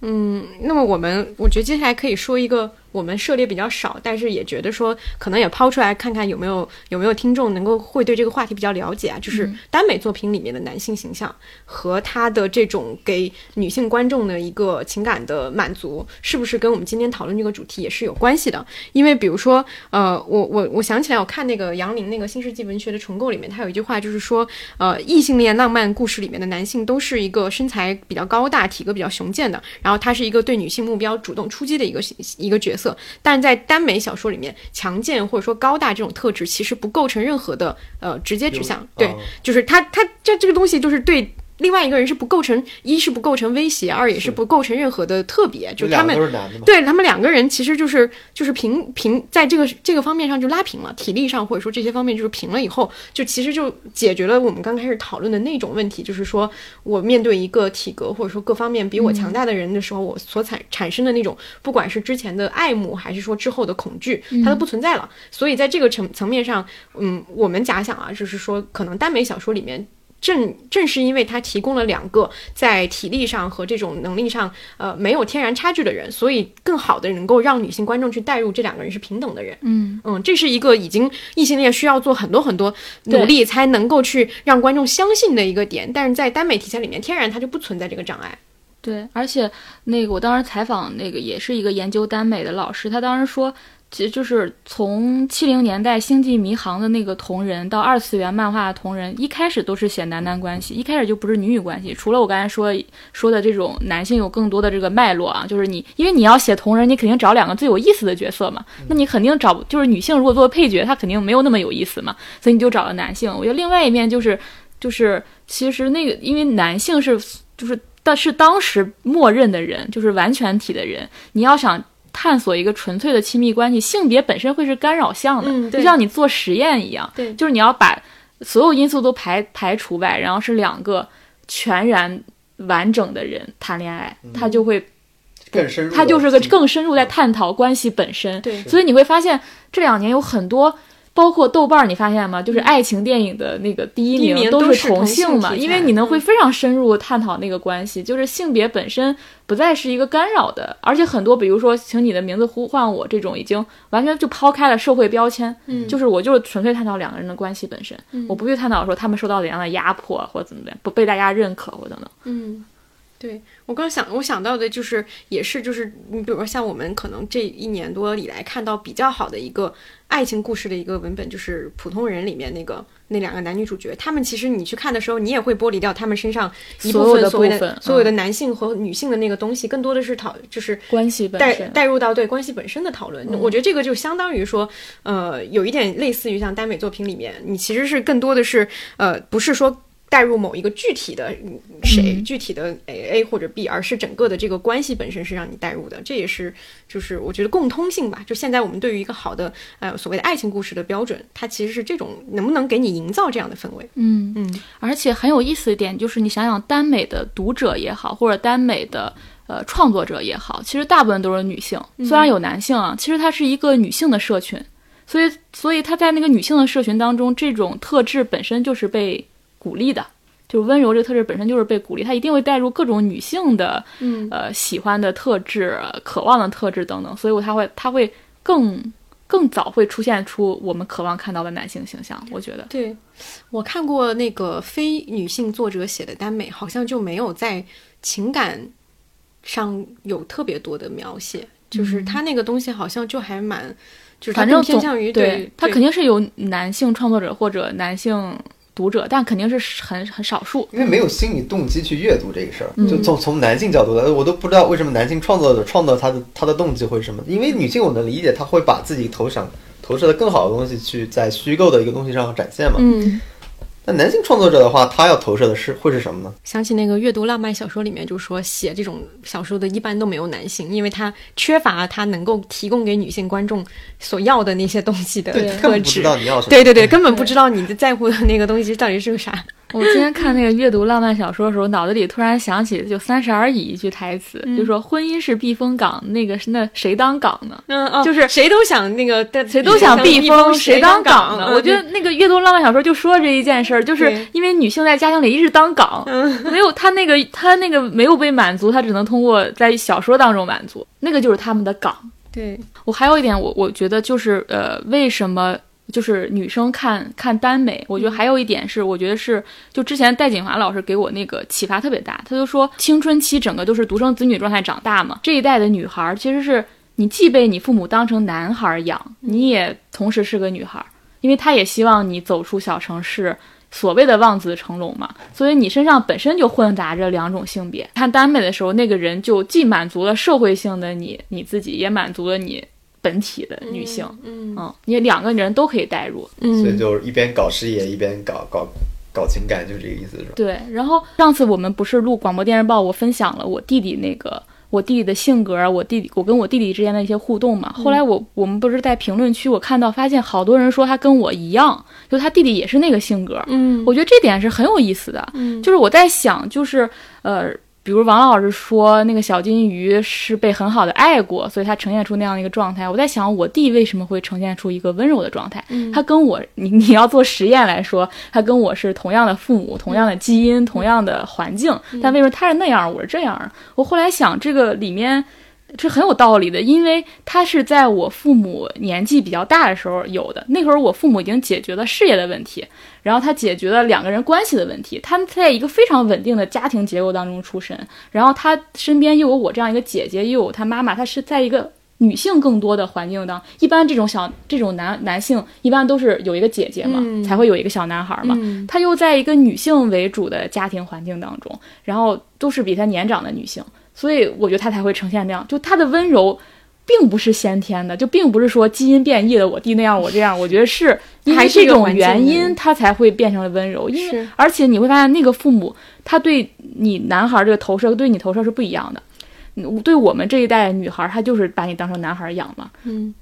S1: 嗯，那么我们我觉得接下来可以说一个我们涉猎比较少，但是也觉得说可能也抛出来看看有没有有没有听众能够会对这个话题比较了解啊，就是耽美作品里面的男性形象和他的这种给女性观众的一个情感的满足，是不是跟我们今天讨论这个主题也是有关系的？因为比如说，呃，我我我想起来，我看那个杨林那个新世纪文学的重构里面，他有一句话就是说，呃，异性恋浪漫故事里面的男性都是一个身材比较高大、体格比较雄健的，然后他是一个对女性目标主动出击的一个一个角色。但是在耽美小说里面，强健或者说高大这种特质其实不构成任何的呃直接指向，对，
S3: 哦
S1: 就是他他这这个东西就是对。另外一个人是不构成，一是不构成威胁，二也是
S3: 是
S1: 不构成任何的特别，就他们？对他们两个人其实就是就是平平在这个这个方面上就拉平了，体力上或者说这些方面就是平了以后，就其实就解决了我们刚开始讨论的那种问题，就是说我面对一个体格或者说各方面比我强大的人的时候，我所产产生的那种不管是之前的爱慕还是说之后的恐惧，它都不存在了。所以在这个层层面上，嗯，我们假想啊，就是说可能耽美小说里面。正正是因为它提供了两个在体力上和这种能力上，呃，没有天然差距的人，所以更好的能够让女性观众去带入这两个人是平等的人。
S2: 嗯，
S1: 嗯，这是一个已经异性恋需要做很多很多努力才能够去让观众相信的一个点，但是在耽美题材里面，天然它就不存在这个障碍。
S2: 对，而且那个我当时采访那个也是一个研究耽美的老师，他当时说，其实就是从七零年代《星际迷航》的那个同人到二次元漫画的同人，一开始都是写男男关系，一开始就不是女女关系。除了我刚才说说的这种男性有更多的这个脉络啊，就是你因为你要写同人，你肯定找两个最有意思的角色嘛，那你肯定找就是女性如果作为配角，她肯定没有那么有意思嘛，所以你就找了男性。我觉得另外一面就是就是其实那个因为男性是就是但是当时默认的人就是完全体的人，你要想。探索一个纯粹的亲密关系，性别本身会是干扰项的，
S1: 嗯
S2: 就像你做实验一样，
S1: 对。
S2: 就是你要把所有因素都排排除外，然后是两个全然完整的人谈恋爱，他就会，
S3: 更深入的，
S2: 他就是个更深入在探讨关系本身，
S1: 对。
S2: 所以你会发现这两年有很多。包括豆瓣儿，你发现吗？就是爱情电影的那个第一
S1: 名
S2: 都
S1: 都是同
S2: 同性嘛，
S1: 性
S2: 因为你能
S1: 嗯。
S2: 会非常深入探讨那个关系，就是性别本身不再是一个干扰的，而且很多，比如说，请你的名字呼唤我这种，已经完全就抛开了社会标签，
S1: 嗯。
S2: 就是我就是纯粹探讨两个人的关系本身，我不去探讨说他们受到怎样的压迫或者怎么样，不被大家认可或等等。
S1: 嗯，对我刚想我想到的就是也是就是你比如说像我们可能这一年多以来看到比较好的一个爱情故事的一个文本，就是《普通人》里面那个那两个男女主角，他们其实你去看的时候，你也会剥离掉他们身上一部
S2: 所有的
S1: 分所谓的所有的
S2: 嗯
S1: 男性和女性的那个东西，更多的是讨就是
S2: 关系本
S1: 带
S2: 身，
S1: 带入到对关系本身的讨论。我觉得这个就相当于说，呃，有一点类似于像耽美作品里面，你其实是更多的是呃，不是说。带入某一个具体的嗯谁、具体的 A A 或者 B，而是整个的这个关系本身是让你带入的，这也是就是我觉得共通性吧。就现在我们对于一个好的呃所谓的爱情故事的标准，它其实是这种能不能给你营造这样的氛围。
S2: 嗯
S1: 嗯，
S2: 而且很有意思一点就是，你想想耽美的读者也好，或者耽美的呃创作者也好，其实大部分都是女性，虽然有男性啊，其实它是一个女性的社群，所以所以它在那个女性的社群当中，这种特质本身就是被鼓励的。就是温柔这个特质本身就是被鼓励，它一定会带入各种女性的，
S1: 嗯
S2: 呃，喜欢的特质、呃渴望的特质等等，所以我它会它会更更早会出现出我们渴望看到的男性形象。我觉得，
S1: 对，我看过那个非女性作者写的耽美，好像就没有在情感上有特别多的描写，就是他那个东西好像就还蛮，就是它
S2: 反正
S1: 偏向于
S2: 对，它
S1: 对
S2: 肯定是有男性创作者或者男性读者，但肯定是很很少数。
S3: 因为没有心理动机去阅读这个事儿，
S2: 嗯
S3: 就从从男性角度来，我都不知道为什么男性创作者创造他的他的动机会是什么。因为女性我能理解，他会把自己投想投射的更好的东西去在虚构的一个东西上展现嘛。
S1: 嗯，
S3: 那男性创作者的话，他要投射的是会是什么呢？
S1: 想起那个阅读浪漫小说里面就说，写这种小说的一般都没有男性，因为他缺乏他能够提供给女性观众所要的那些东西的，特质。
S3: 根本不知道你要什么。
S1: 对对对，根本不知道你在乎的那个东西到底是个啥。*laughs*
S2: 我今天看那个阅读浪漫小说的时候，脑子里突然想起就《三十而已》一句台词，就说“婚姻是避风港，那个是那谁当港呢？
S1: 嗯哦，
S2: 就是
S1: 谁都想那个，
S2: 谁都想避风，谁当港呢？
S1: 嗯
S2: 我觉得那个阅读浪漫小说就说这一件事儿，就是因为女性在家庭里一直当港，没有她那个她那个没有被满足，她只能通过在小说当中满足，那个就是他们的港。
S1: 对，
S2: 我还有一点，我我觉得就是呃，为什么就是女生看看耽美？我觉得还有一点是，我觉得是就之前戴锦华老师给我那个启发特别大，他就说青春期整个都是独生子女状态长大嘛，这一代的女孩儿其实是你既被你父母当成男孩儿养，你也同时是个女孩儿，因为他也希望你走出小城市。所谓的望子成龙嘛，所以你身上本身就混杂着两种性别。看耽美的时候，那个人就既满足了社会性的你你自己，也满足了你本体的女性。
S1: 嗯
S2: 嗯，你两个人都可以代入。
S3: 所以
S1: 嗯，
S3: 就是一边搞事业一边搞搞搞情感，就这个意思是吧？
S2: 对，然后上次我们不是录广播电视报，我分享了我弟弟那个我弟弟的性格，我弟弟我跟我弟弟之间的一些互动嘛。后来我我们不是在评论区，我看到发现好多人说他跟我一样，就他弟弟也是那个性格。
S1: 嗯，
S2: 我觉得这点是很有意思的。
S1: 嗯
S2: 就是我在想，就是呃，比如王老师说那个小金鱼是被很好的爱过，所以他呈现出那样的一个状态。我在想，我弟为什么会呈现出一个温柔的状态？
S1: 嗯
S2: 他跟我，你你要做实验来说，他跟我是同样的父母、同样的基因、同样的环境，但为什么他是那样，我是这样？我后来想，这个里面。这很有道理的，因为他是在我父母年纪比较大的时候有的。那会儿我父母已经解决了事业的问题，然后他解决了两个人关系的问题。他在一个非常稳定的家庭结构当中出身，然后他身边又有我这样一个姐姐，又有他妈妈，他是在一个女性更多的环境当，一般这种小这种男男性一般都是有一个姐姐嘛，
S1: 嗯
S2: 才会有一个小男孩嘛。
S1: 嗯
S2: 他又在一个女性为主的家庭环境当中，然后都是比他年长的女性，所以我觉得他才会呈现那样。就他的温柔，并不是先天的，就并不是说基因变异的，我弟那样，我这样。我觉得是因为这种原因，他才会变成了温柔。因为而且你会发现，那个父母他对你男孩这个投射，对你投射是不一样的。嗯对我们这一代女孩，他就是把你当成男孩养嘛。
S1: 嗯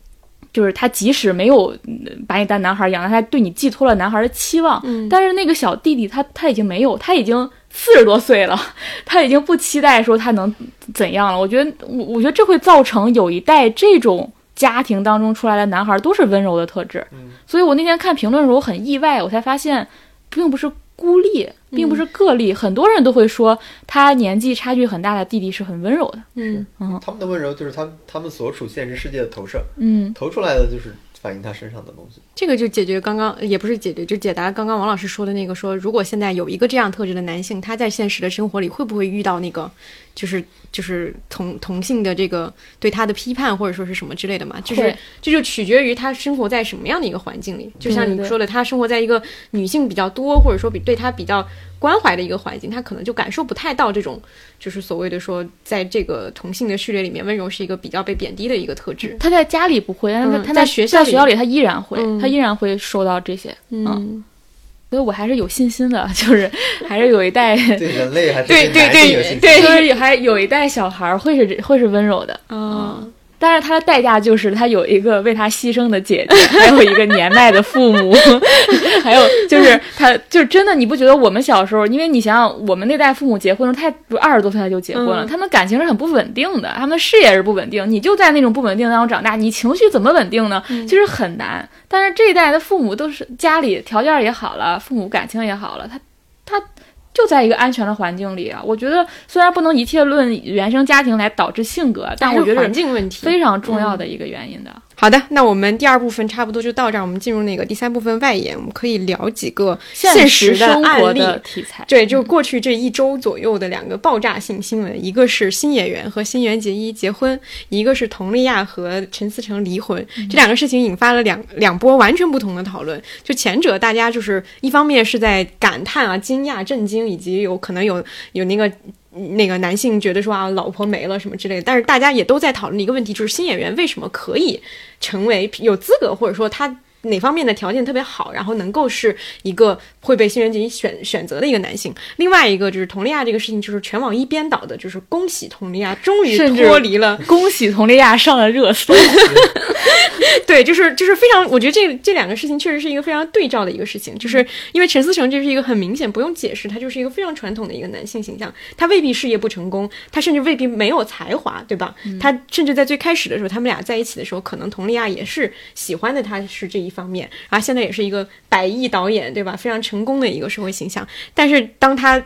S2: 就是他即使没有嗯把你当男孩养，他对你寄托了男孩的期望，
S1: 嗯
S2: 但是那个小弟弟他他已经没有，他已经四十多岁了，他已经不期待说他能怎样了。我觉得，我我觉得这会造成有一代这种家庭当中出来的男孩都是温柔的特质。
S3: 嗯
S2: 所以我那天看评论的时候我很意外，我才发现并不是孤立，并不是个例，很多人都会说他年纪差距很大的弟弟是很温柔的。
S1: 嗯
S3: 他们的温柔就是他他们所处现实世界的投射，
S2: 嗯
S3: 投出来的就是反映他身上的东西。
S1: 这个就解决刚刚也不是解决，就解答刚刚王老师说的那个说，如果现在有一个这样特质的男性，他在现实的生活里会不会遇到那个，就是就是同同性的这个对他的批判或者说是什么之类的嘛？就是这就取决于他生活在什么样的一个环境里。就像你说的，他生活在一个女性比较多或者说比对他比较关怀的一个环境，他可能就感受不太到这种就是所谓的说，在这个同性的序列里面，温柔是一个比较被贬低的一个特质。
S2: 他在家里不会，但是
S1: 嗯
S2: 他
S1: 在学校里
S2: 在学校里他依然会，
S1: 嗯
S2: 他依然会受到这些。
S1: 嗯，
S2: 所以我还是有信心的，*laughs* 就是还是有一代，*laughs*
S3: 对人类还是
S1: 对对
S3: 男性有信心
S1: 对对
S2: 就是还有一代小孩会是会是温柔的。
S1: 啊，
S2: 但是他的代价就是他有一个为他牺牲的姐姐，*laughs* 还有一个年迈的父母，*laughs* 还有就是他就是真的，你不觉得我们小时候，因为你想想，我们那代父母结婚的时候，他二十多岁他就结婚了，
S1: 嗯
S2: 他们感情是很不稳定的，他们事业是不稳定，你就在那种不稳定当中长大，你情绪怎么稳定呢？其实很难。但是这一代的父母都是家里条件也好了，父母感情也好了，他他。就在一个安全的环境里啊，我觉得虽然不能一切论原生家庭来导致性格，但我觉得
S1: 环境问题
S2: 非常重要的一个原因的。
S1: 好的，那我们第二部分差不多就到这儿，我们进入那个第三部分外延，我们可以聊几个现
S2: 实
S1: 的
S2: 生活。的题材，
S1: 对，就过去这一周左右的两个爆炸性新闻，一个是新演员和新垣结衣结婚，一个是佟丽娅和陈思诚离婚。这两个事情引发了两两波完全不同的讨论。就前者，大家就是一方面是在感叹啊、惊讶、震惊，以及有可能有有那个。那个男性觉得说啊，老婆没了什么之类的，但是大家也都在讨论一个问题，就是新演员为什么可以成为有资格，或者说他哪方面的条件特别好，然后能够是一个会被新垣结衣选选择的一个男性。另外一个就是佟丽娅这个事情，就是全网一边倒的，就是恭喜佟丽娅终于 *laughs* 脱离了
S2: 恭喜佟丽娅上了热搜。*laughs*
S1: 对，就是就是非常，我觉得这这两个事情确实是一个非常对照的一个事情，就是因为陈思诚这是一个很明显不用解释，他就是一个非常传统的一个男性形象，他未必事业不成功，他甚至未必没有才华，对吧？他甚至在最开始的时候，他们俩在一起的时候，可能佟丽娅也是喜欢的他是这一方面，然后现在也是一个百亿导演，对吧？非常成功的一个社会形象，但是当他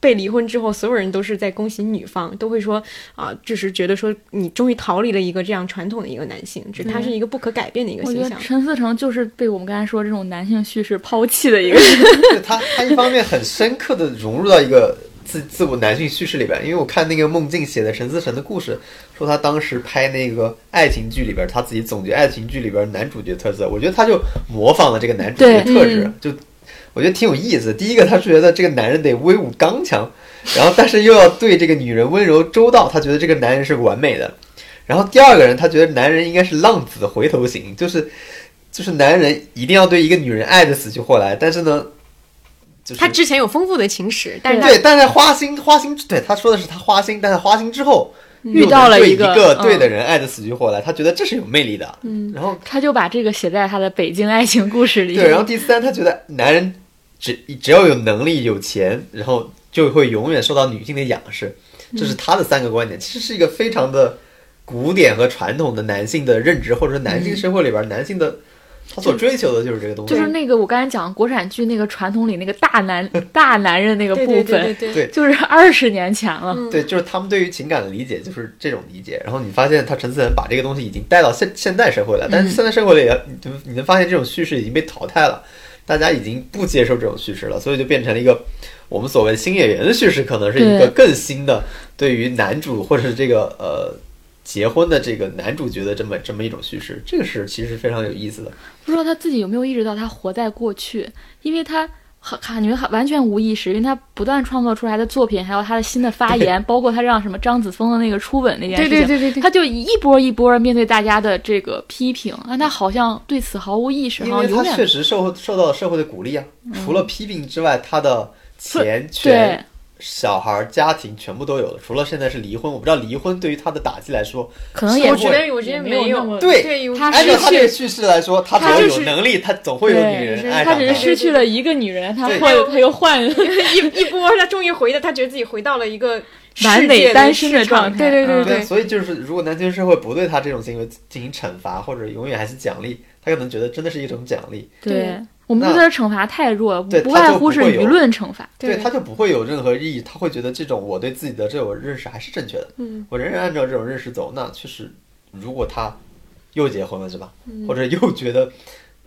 S1: 被离婚之后，所有人都是在恭喜女方，都会说啊、就是觉得说你终于逃离了一个这样传统的一个男性，就他是一个不可改变的一个形象。
S2: 陈思诚就是被我们刚才说这种男性叙事抛弃的一个 *laughs* 人。
S3: 对他，他一方面很深刻的融入到一个自自我男性叙事里边，因为我看那个梦境写的陈思诚的故事，说他当时拍那个爱情剧里边，他自己总结爱情剧里边男主角特色，我觉得他就模仿了这个男主角
S2: 对
S3: 特质，就我觉得挺有意思。第一个，他是觉得这个男人得威武刚强，然后但是又要对这个女人温柔周到，他觉得这个男人是完美的。然后第二个人，他觉得男人应该是浪子回头型，就是就是男人一定要对一个女人爱的死去活来，但是呢，就是
S1: 他之前有丰富的情史，但是
S3: 对，但是花心花心，对他说的是他花心，但是花心之后
S2: 遇到了
S3: 一
S2: 一个
S3: 个对
S2: 嗯
S3: 的人爱的死去活来，他觉得这是有魅力的。嗯，然后
S2: 他就把这个写在他的《北京爱情故事》里。
S3: 对，然后第三，他觉得男人只只要有能力有钱，然后就会永远受到女性的仰视，这是他的三个观点，其实是一个非常的古典和传统的男性的认知，或者说男性生活里边男性的他所追求的就是这个东西。
S2: 就是那个我刚才讲国产剧那个传统里那个大男 *laughs* 大男人那个部分，
S1: 对对对
S3: 对
S2: 就是二十年前了。
S3: 对，就是他们对于情感的理解就是这种理解。然后你发现他陈思诚把这个东西已经带到现现代社会了，但是现代社会里，你就你能发现这种叙事已经被淘汰了，大家已经不接受这种叙事了，所以就变成了一个我们所谓新演员的叙事，可能是一个更新的对于男主或者是这个呃结婚的这个男主角的这么这么一种叙事，这个是其实非常有意思的。
S2: 不知道他自己有没有意识到他活在过去，因为他很感觉完全无意识，因为他不断创作出来的作品，还有他的新的发言，包括他让什么张子枫的那个初吻那件事情，
S1: 对对对对对，
S2: 他就一波一波面对大家的这个批评，但他好像对此毫无意识，
S3: 因为他
S2: 好像永远
S3: 确实受受到了社会的鼓励啊，除了批评之外，他的钱
S2: 对
S3: 权。小孩、家庭全部都有了，除了现在是离婚，我不知道离婚对于他的打击来说，
S2: 可能也
S1: 我觉得我觉得没有
S3: 对
S1: 对，
S2: 他
S3: 按照
S2: 失去
S3: 他这个叙事来说，他只要
S2: 就是
S3: 有能力，他总会有女人
S2: 对，
S3: 爱上
S2: 他只是失去了一个女人，他
S3: 对。
S2: 换他又换 *laughs*
S1: 一一波，他终于回的，他觉得自己回到了一个
S2: 完美单身的状态。
S1: 对对对
S2: 嗯
S3: 对，所以就是如果男权社会不对他这种行为进行惩罚，或者永远还是奖励，他可能觉得真的是一种奖励，
S2: 对。我们
S3: 那
S2: 对他的惩罚太弱不外乎是舆论惩罚。
S1: 对
S3: 他就不会有任何意义，他会觉得这种我对自己的这种认识还是正确的，
S1: 嗯，
S3: 我仍然按照这种认识走，那确实，如果他又结婚了是吧，
S1: 嗯
S3: 或者又觉得。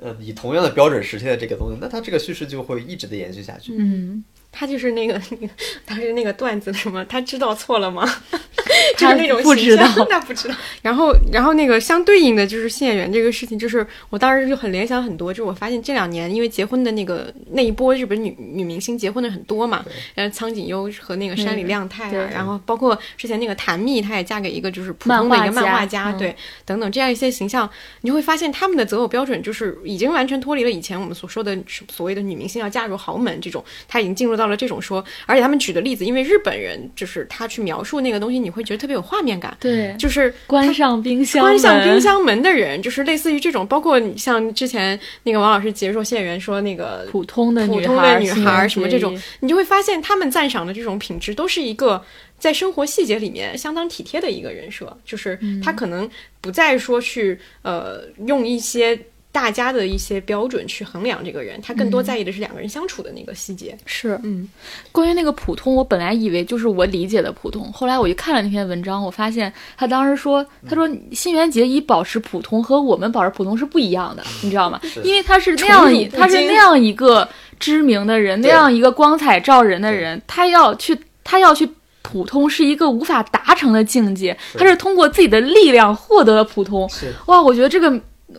S3: 呃，以同样的标准实现了这个东西，那他这个叙事就会一直的延续下去。
S2: 嗯，
S1: 他就是那个那个，*laughs* 当时那个段子什么？他知道错了吗？*laughs* 就
S2: 他
S1: 是那种
S2: 不知道
S1: 形象他不知道。然后，然后那个相对应的就是新演员这个事情，就是我当时就很联想很多，就我发现这两年因为结婚的那个那一波日本女女明星结婚的很多嘛，然后苍井优和那个山里亮太啊，
S2: 对
S1: 然后包括之前那个谭蜜，她也嫁给一个就是普通的一个
S2: 画家
S1: 漫画家，
S2: 嗯
S1: 对，等等这样一些形象，你就会发现他们的择偶标准就是已经完全脱离了以前我们所说的所谓的女明星要嫁入豪门这种，她已经进入到了这种说，而且他们举的例子，因为日本人就是他去描述那个东西，你会觉得特别有画面感，
S2: 对，
S1: 就是
S2: 关上冰箱，
S1: 关上冰，箱门的人，就是类似于这种，包括你像之前那个王老师解说谢元说那个
S2: 普通的
S1: 普
S2: 女孩儿，
S1: 通的女孩什么这种你就会发现他们赞赏的这种品质都是一个在生活细节里面相当体贴的一个人设，就是他可能不再说去呃用一些。大家的一些标准去衡量这个人，他更多在意的是两个人相处的那个细节。
S2: 是，
S1: 嗯，
S2: 关于那个普通，我本来以为就是我理解的普通，后来我就看了那篇文章，我发现他当时说，他说新垣结衣保持普通和我们保持普通是不一样的，你知道吗？因为他是那样一，他是那样一个知名的人，那样一个光彩照人的人，他要去，他要去。普通是一个无法达成的境界，他是通过自己的力量获得了普通。哇，我觉得这个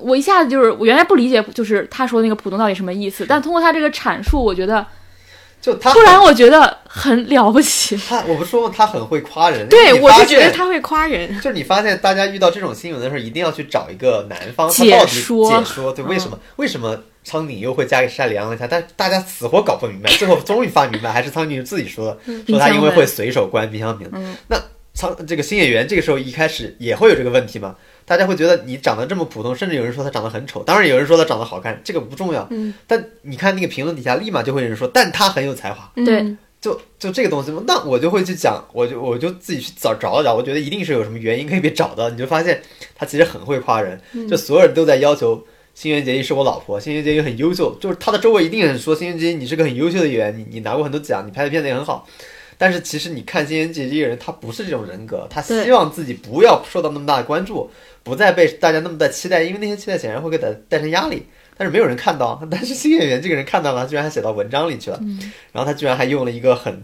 S2: 我一下子就是我原来不理解，就是他说那个浦东到底什么意思，但通过他这个阐述，我觉得
S3: 就他
S2: 突然我觉得很了不起。
S3: 他，我不说吗？他很会夸人。
S1: 对，我
S3: 你发现
S1: 就觉得他会夸人。
S3: 就是你发现大家遇到这种新闻的时候，一定要去找一个男方他
S2: 解说
S3: 解说，对，为什么、为什么苍井优会嫁给山里阳一下？但大家死活搞不明白，最后终于发明白，还是苍井优自己说的，说他因为会随手关冰箱门。
S2: 嗯
S3: 那苍这个新演员这个时候一开始也会有这个问题吗？大家会觉得你长得这么普通，甚至有人说他长得很丑，当然有人说他长得好看，这个不重要。
S1: 嗯，
S3: 但你看那个评论底下，立马就会有人说，但他很有才华。
S2: 对
S1: 嗯
S3: 就就这个东西嘛，那我就会去讲，我就我就自己去找找一找，我觉得一定是有什么原因可以被找到。你就发现他其实很会夸人，就所有人都在要求新垣结衣是我老婆，新垣结衣很优秀，就是他的周围一定很说新垣结衣你是个很优秀的演员，你你拿过很多奖，你拍的片子也很好。但是其实你看新垣结衣这个人，他不是这种人格，他希望自己不要受到那么大的关注，不再被大家那么的期待，因为那些期待显然会给他带成压力。但是没有人看到，但是新演员这个人看到了，他居然还写到文章里去了，然后他居然还用了一个很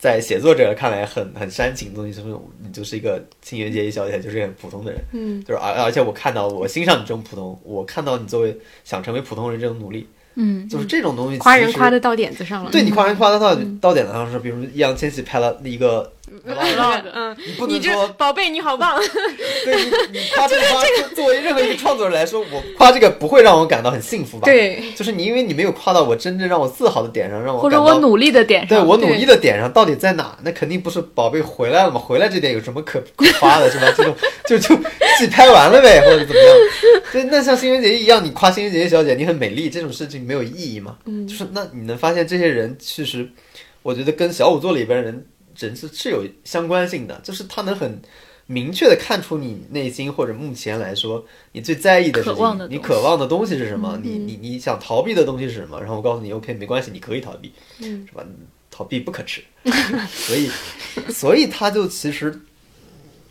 S3: 在写作者看来很很煽情的东西，就是你就是一个新垣结衣小姐，就是一个很普通的人，
S1: 嗯，
S3: 就是而而且我看到我欣赏你这种普通，我看到你作为想成为普通人这种努力，
S2: 嗯，
S3: 就是这种东西
S1: 夸人夸的到点子上了。
S3: 对你夸人夸的到到点子上是，比如易烊千玺拍了一个 vlog，
S1: 嗯，
S3: 你不
S1: 你这
S3: 能说
S1: 宝贝你好棒，*laughs*
S3: 对你你 *laughs* 夸这个夸，作为任何一个创作者来说，我夸这个不会让我感到很幸福吧？，
S1: 对，
S3: 就是你因为你没有夸到我真正让我自豪的点上，让我
S2: 或者
S3: 感到
S2: 我努力的点上，
S3: 对我努力的点上到底在哪？那肯定不是宝贝回来了嘛，回来这点有什么可可夸的，是吧？这种就就戏拍完了呗，或者怎么样？对，那像新垣结衣一样，你夸新垣结衣小姐你很美丽，这种事情没有意义嘛？
S1: 嗯
S3: 就是那你能发现这些人其实，我觉得跟小五座里边人人是是有相关性的，就是他能很。明确的看出你内心或者目前来说你最在意的事情，你
S2: 渴望的东西
S3: 渴望的东西是什么？你
S1: 嗯
S3: 你你想逃避的东西是什么？然后我告诉你，OK，没关系，你可以逃避，
S1: 嗯
S3: 是吧？逃避不可耻，*laughs* 所以所以他就其实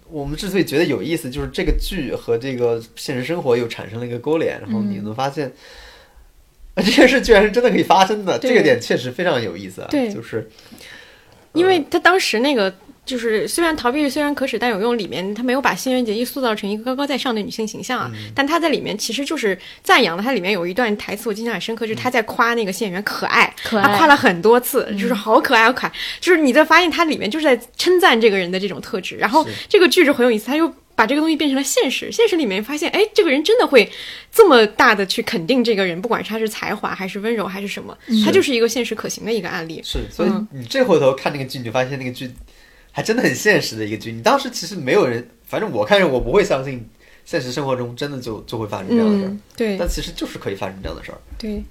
S3: 我们之所以觉得有意思，就是这个剧和这个现实生活又产生了一个勾连，然后你能发现。啊 *laughs* 这件事居然是真的可以发生的，这个点确实非常有意思啊！就是
S1: 因为他当时那个就是虽然逃避虽然可耻但有用里面，他没有把新垣结衣塑造成一个高高在上的女性形象啊，但他在里面其实就是赞扬了。他里面有一段台词我印象很深刻，就是他在夸那个新演员可爱，
S2: 可爱
S1: 他夸了很多次，就是好可爱好可爱，就是你在发现他里面就是在称赞这个人的这种特质。然后这个剧是很有意思，他又。把这个东西变成了现实，现实里面发现，哎，这个人真的会这么大的去肯定这个人，不管是他是才华还是温柔还是什么，他就是一个现实可行的一个案例。
S3: 是，所以
S1: 嗯
S3: 你这回头看那个剧，你就发现那个剧还真的很现实的一个剧。你当时其实没有人，反正我看着我不会相信现实生活中真的就就会发生这样的事儿，
S1: 嗯，对
S3: 但其实就是可以发生这样的事儿。
S1: 对，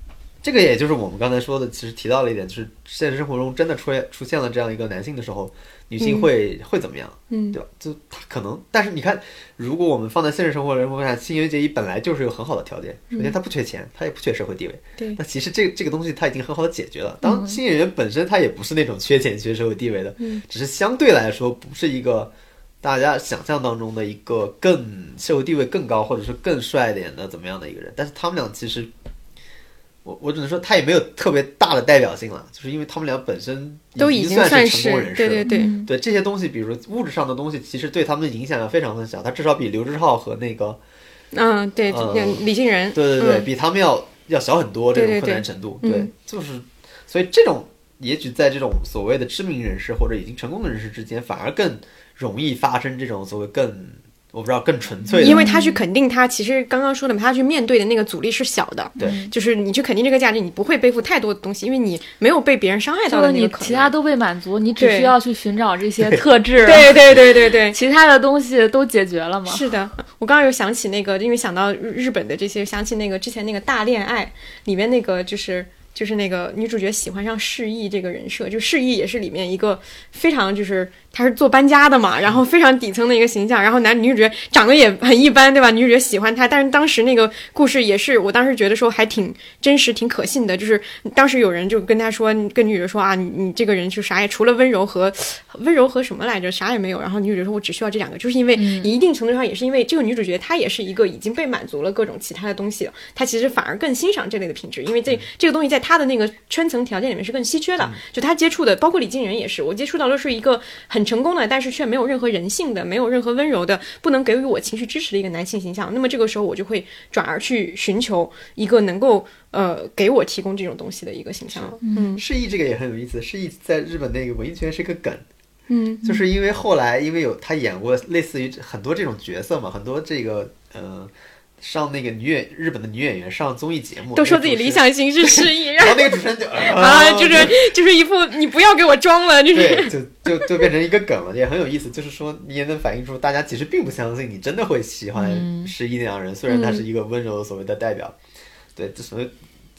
S3: 这个也就是我们刚才说的，其实提到了一点，就是现实生活中真的出现出现了这样一个男性的时候，女性会、会怎么样，
S1: 嗯。
S3: 对吧？就她可能，但是你看，如果我们放在现实生活人中看，新垣结衣本来就是有很好的条件，首先他不缺钱，他也不缺社会地位，
S1: 对。
S3: 那其实这这个东西他已经很好的解决了。当新演员本身他也不是那种缺钱缺社会地位的，
S1: 嗯。
S3: 只是相对来说不是一个大家想象当中的一个更社会地位更高或者是更帅一点的怎么样的一个人。但是他们俩其实，我我只能说他也没有特别大的代表性了，就是因为他们俩本身
S1: 都已经算是
S3: 成功人士了。
S1: 对对对，
S2: 嗯
S3: 对这些东西，比如说物质上的东西，其实对他们的影响要非常的小。他至少比刘志浩和那个，
S1: 嗯，对，
S3: 呃
S1: 李杏仁，
S3: 对对对，
S1: 嗯
S3: 比他们要要小很多这种困难程度。
S1: 对
S3: 就是所以这种也许在这种所谓的知名人士或者已经成功的人士之间，反而更容易发生这种所谓更我不知道更纯粹的，
S1: 因为他去肯定他，其实刚刚说的嘛，他去面对的那个阻力是小的，
S3: 对
S1: 就是你去肯定这个价值，你不会背负太多的东西，因为你没有被别人伤害到的那个。
S2: 其他都被满足，你只需要去寻找这些特质，*laughs*
S1: 对对对对对，
S2: 其他的东西都解决了嘛。
S1: 是的，我刚刚有想起那个，因为想到日日本的这些，想起那个之前那个大恋爱里面那个就是。就是那个女主角喜欢上释义这个人设，就释义也是里面一个非常就是她是做搬家的嘛，然后非常底层的一个形象，然后男女主角长得也很一般，对吧？女主角喜欢他，但是当时那个故事也是，我当时觉得说还挺真实、挺可信的，就是当时有人就跟他说，跟女主角说啊，你你这个人就啥也除了温柔和温柔和什么来着，啥也没有。然后女主角说，我只需要这两个，就是因为一定程度上也是因为这个女主角她也是一个已经被满足了各种其他的东西，她其实反而更欣赏这类的品质，因为这这个东西在她的那个圈层条件里面是更稀缺的。就他接触的，包括李静仁也是，我接触到的是一个很成功的，但是却没有任何人性的，没有任何温柔的，不能给予我情绪支持的一个男性形象。那么这个时候我就会转而去寻求一个能够呃给我提供这种东西的一个形象。嗯
S3: 释义这个也很有意思，释义在日本那个文艺圈是一个梗，
S1: 嗯
S3: 就是因为后来因为有他演过类似于很多这种角色嘛，很多这个呃上那个女演日本的女演员上综艺节目，
S1: 都说自己理想型是失忆，*laughs* 然
S3: 然
S1: 后
S3: 后那个主持人就
S1: 啊，就是就是一副你不要给我装了，就是
S3: 对，就就就变成一个梗了，也很有意思。就是说，你也能反映出大家其实并不相信你真的会喜欢失忆那样人，虽然他是一个温柔的所谓的代表，对，这所谓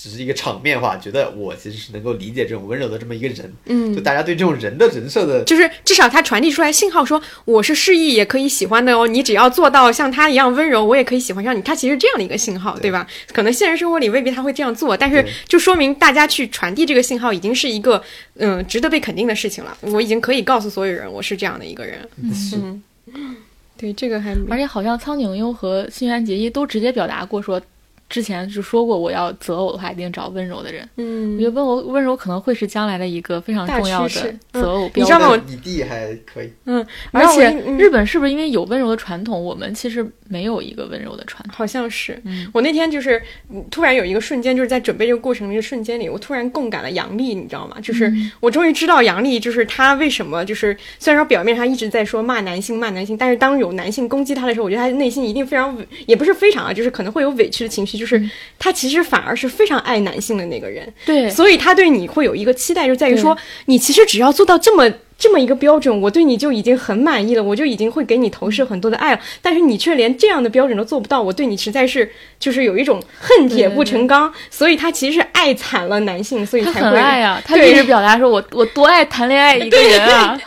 S3: 只是一个场面话，觉得我其实是能够理解这种温柔的这么一个人。
S1: 嗯
S3: 就大家对这种人的人设的
S1: 就是至少他传递出来信号说我是失意也可以喜欢的哦，你只要做到像他一样温柔，我也可以喜欢上你。他其实这样的一个信号，对吧？可能现实生活里未必他会这样做，但是就说明大家去传递这个信号已经是一个嗯值得被肯定的事情了。我已经可以告诉所有人我是这样的一个人。
S3: 是
S1: 嗯，对，这个还
S2: 而且好像苍井优和新垣结衣都直接表达过说，之前就说过我要择偶的话一定找温柔的人。嗯我
S1: 嗯
S2: 觉得温柔温柔可能会是将来的一个非常重要的择偶标准。
S1: 你知道吗
S3: 你弟还可以，
S1: 嗯，
S2: 而且
S1: 嗯
S2: 日本是不是因为有温柔的传统，我们其实没有一个温柔的传统？
S1: 好像是，
S2: 嗯
S1: 我那天就是嗯突然有一个瞬间，就是在准备这个过程的一个瞬间里，我突然共感了杨笠，你知道吗？就是
S2: 嗯
S1: 我终于知道杨笠，就是她为什么就是虽然说表面上一直在说骂男性骂男性，但是当有男性攻击她的时候，我觉得她内心一定非常委，也不是非常啊，就是可能会有委屈的情绪，就是他其实反而是非常爱男性的那个人，
S2: 对。
S1: 所以他对你会有一个期待，就在于说，你其实只要做到这么这么一个标准，我对你就已经很满意了，我就已经会给你投射很多的爱了。但是你却连这样的标准都做不到，我对你实在是就是有一种恨铁不成钢。所以他其实是爱惨了男性，所以才会
S2: 很爱啊，他
S1: 对
S2: 一直表达说我我多爱谈恋爱一个人啊。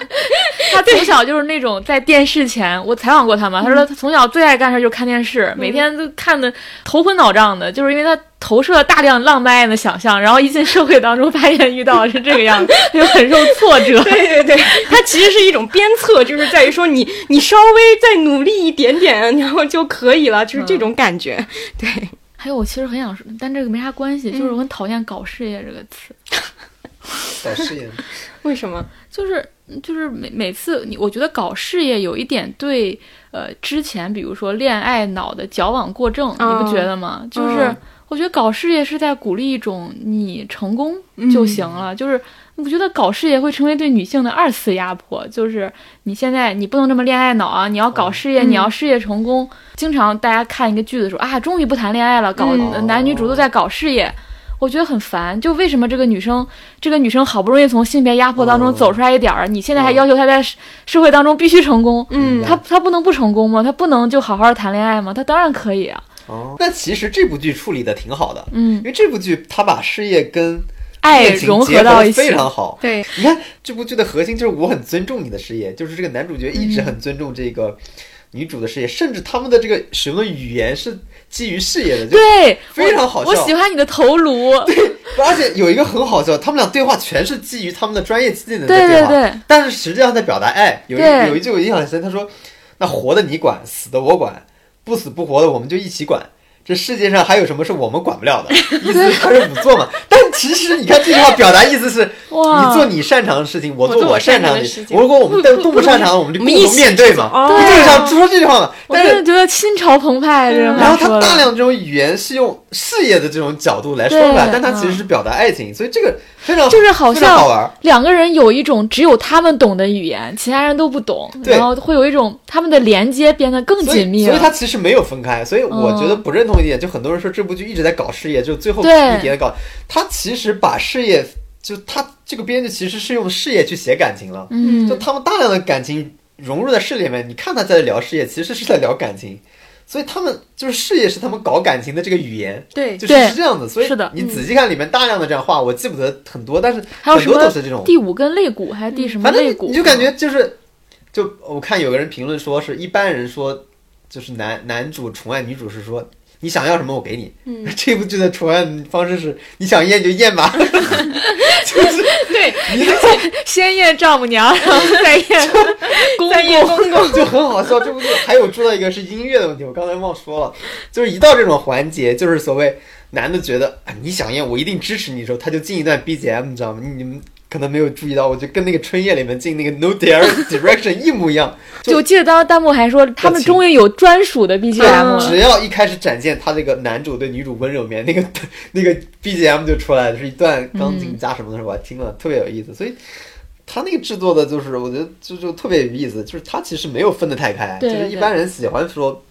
S2: 他从小就是那种在电视前，我采访过他嘛，他说他从小最爱干的事就是看电视，每天都看的头昏脑胀的，就是因为他投射了大量浪漫爱的想象，然后一进社会当中发现遇到的是这个样子，*laughs* 就很受挫折。
S1: 对对对，*laughs* 它其实是一种鞭策，就是在于说你你稍微再努力一点点，然后就可以了，就是这种感觉。对，
S2: 还有，我其实很想说，但这个没啥关系，就是我很讨厌“搞事业”这个词。
S3: 搞事业，*laughs*
S1: 为什么？
S2: 就是就是每每次你，我觉得搞事业有一点对，呃，之前比如说恋爱脑的矫枉过正，
S1: 哦
S2: 你不觉得吗？就是
S1: 嗯
S2: 我觉得搞事业是在鼓励一种你成功就行了，就是我觉得搞事业会成为对女性的二次压迫，就是你现在你不能这么恋爱脑啊，你要搞事业，
S1: 嗯
S2: 你要事业成功。经常大家看一个剧的时候啊，终于不谈恋爱了，搞、男女主都在搞事业。我觉得很烦，就为什么这个女生，这个女生好不容易从性别压迫当中
S3: 哦
S2: 走出来一点儿，你现在还
S3: 哦
S2: 要求她在社社会当中必须成功，
S1: 嗯
S2: 她她不能不成功吗？她不能就好好谈恋爱吗？她当然可以啊，
S3: 哦，那其实这部剧处理的挺好的，嗯。因
S2: 嗯，
S3: 为这部剧它把事业跟
S2: 爱融
S3: 结
S2: 合到一起。
S3: 非，常好。
S1: 对，
S3: 你看这部剧的核心就是我很尊重你的事业，就是这个男主角一直很尊重这个女主的事业，甚至他们的这个使用的语言是基于事业的，就
S2: 对，
S3: 非常好笑。
S2: 我。我喜欢你的头颅，对
S3: 而且有一个很好笑，他们俩对话全是基于他们的专业技能在
S2: 对
S3: 对话，
S2: 对对，
S3: 但是实际上在表达爱。有一有一句我印象很深，他说：“那活的你管，死的我管，不死不活的我们就一起管。”这世界上还有什么是我们管不了的？意思是他是不做嘛？但其实你看这句话表达意思是，你做你擅长的事情，我
S1: 我做我
S3: 我擅长的
S1: 事情
S3: 如果我们都 *laughs* 都不擅长，我们就共同面对嘛。对就是想说这句话嘛？
S2: 我
S3: 但是
S2: 真的觉得心潮澎湃，这种
S3: 然后他大量这种语言是用事业的这种角度来说出来，但他其实是表达爱情，所以这个非常
S2: 就是好像
S3: 玩。
S2: 两个人有一种只有他们懂的语言，其他人都不懂，
S3: 对
S2: 然后会有一种他们的连接变得更紧密了。
S3: 所以他其实没有分开，所以我觉得
S2: 嗯
S3: 不认同一点，就很多人说这部剧一直在搞事业，就最后
S2: 对
S3: 一点搞，他其实把事业，就他这个编剧其实是用事业去写感情了，
S2: 嗯，
S3: 就他们大量的感情融入在事业里面，你看他在聊事业，其实是在聊感情，所以他们就是事业是他们搞感情的这个语言。
S1: 对
S3: 就是是这样的，所以
S2: 是的
S3: 你仔细看里面大量的这样话，我记不得很多，但是很多都是这种。
S2: 第五根肋骨还是第什么肋骨？
S3: 你你就感觉就是，就我看有个人评论说是一般人说，就是男男主宠爱女主是说你想要什么我给你。
S1: 嗯 *laughs*
S3: 这部剧的处案方式是你想验就验吧，*laughs* 就是 *laughs*
S1: 对，
S3: 你
S2: 先验丈母娘，然后再验公公。
S1: 公公，
S3: 就很好笑。这部剧还有说到一个是音乐的问题，我刚才忘说了，就是一到这种环节，就是所谓男的觉得啊你想验我一定支持你的时候，他就进一段 BGM，你知道吗？你你们。可能没有注意到，我就跟那个春夜里面进那个 No Dare Direction 一模一样，*laughs*
S2: 就我记得当时弹幕还说他们终于有专属的 BGM
S1: 嗯
S2: 了。
S3: 只要一开始展现他这个男主对女主温柔面，那个那个 BGM 就出来了，是一段钢琴加什么的时候，我还听了特别有意思。所以他那个制作的，就是我觉得就就特别有意思，就是他其实没有分得太开，就是一般人喜欢说。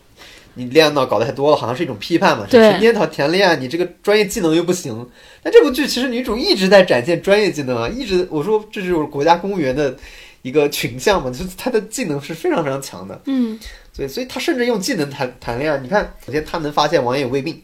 S3: 你恋爱脑搞得太多了，好像是一种批判嘛。是
S2: 对
S3: 成天谈谈恋爱，你这个专业技能又不行。但这部剧其实女主一直在展现专业技能啊，一直我说这就是国家公务员的一个群像嘛，就是她的技能是非常非常强的。
S1: 嗯，
S3: 对，所以她甚至用技能谈谈恋爱。你看，首先她能发现王爷有胃病，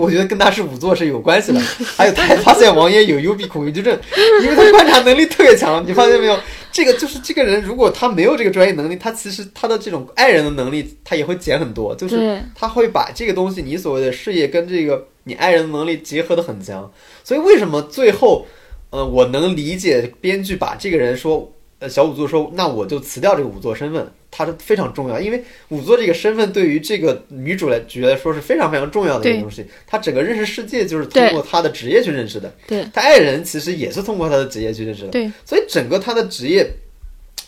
S3: 我觉得跟他是仵作是有关系的。还有，他还发现王爷有幽闭恐惧症，因为他观察能力特别强。你发现没有？这个就是这个人，如果他没有这个专业能力，他其实他的这种爱人的能力，他也会减很多。就是他会把这个东西，你所谓的事业跟这个你爱人的能力结合的很强。所以为什么最后，呃，我能理解编剧把这个人说，呃，小仵作说，那我就辞掉这个仵作身份，他是非常重要，因为仵作这个身份对于这个女主来角来说是非常非常重要的一个东西。她整个认识世界就是通过她的职业去认识的，
S2: 对
S3: 她爱人其实也是通过她的职业去认识的。
S1: 对，
S3: 所以整个她的职业，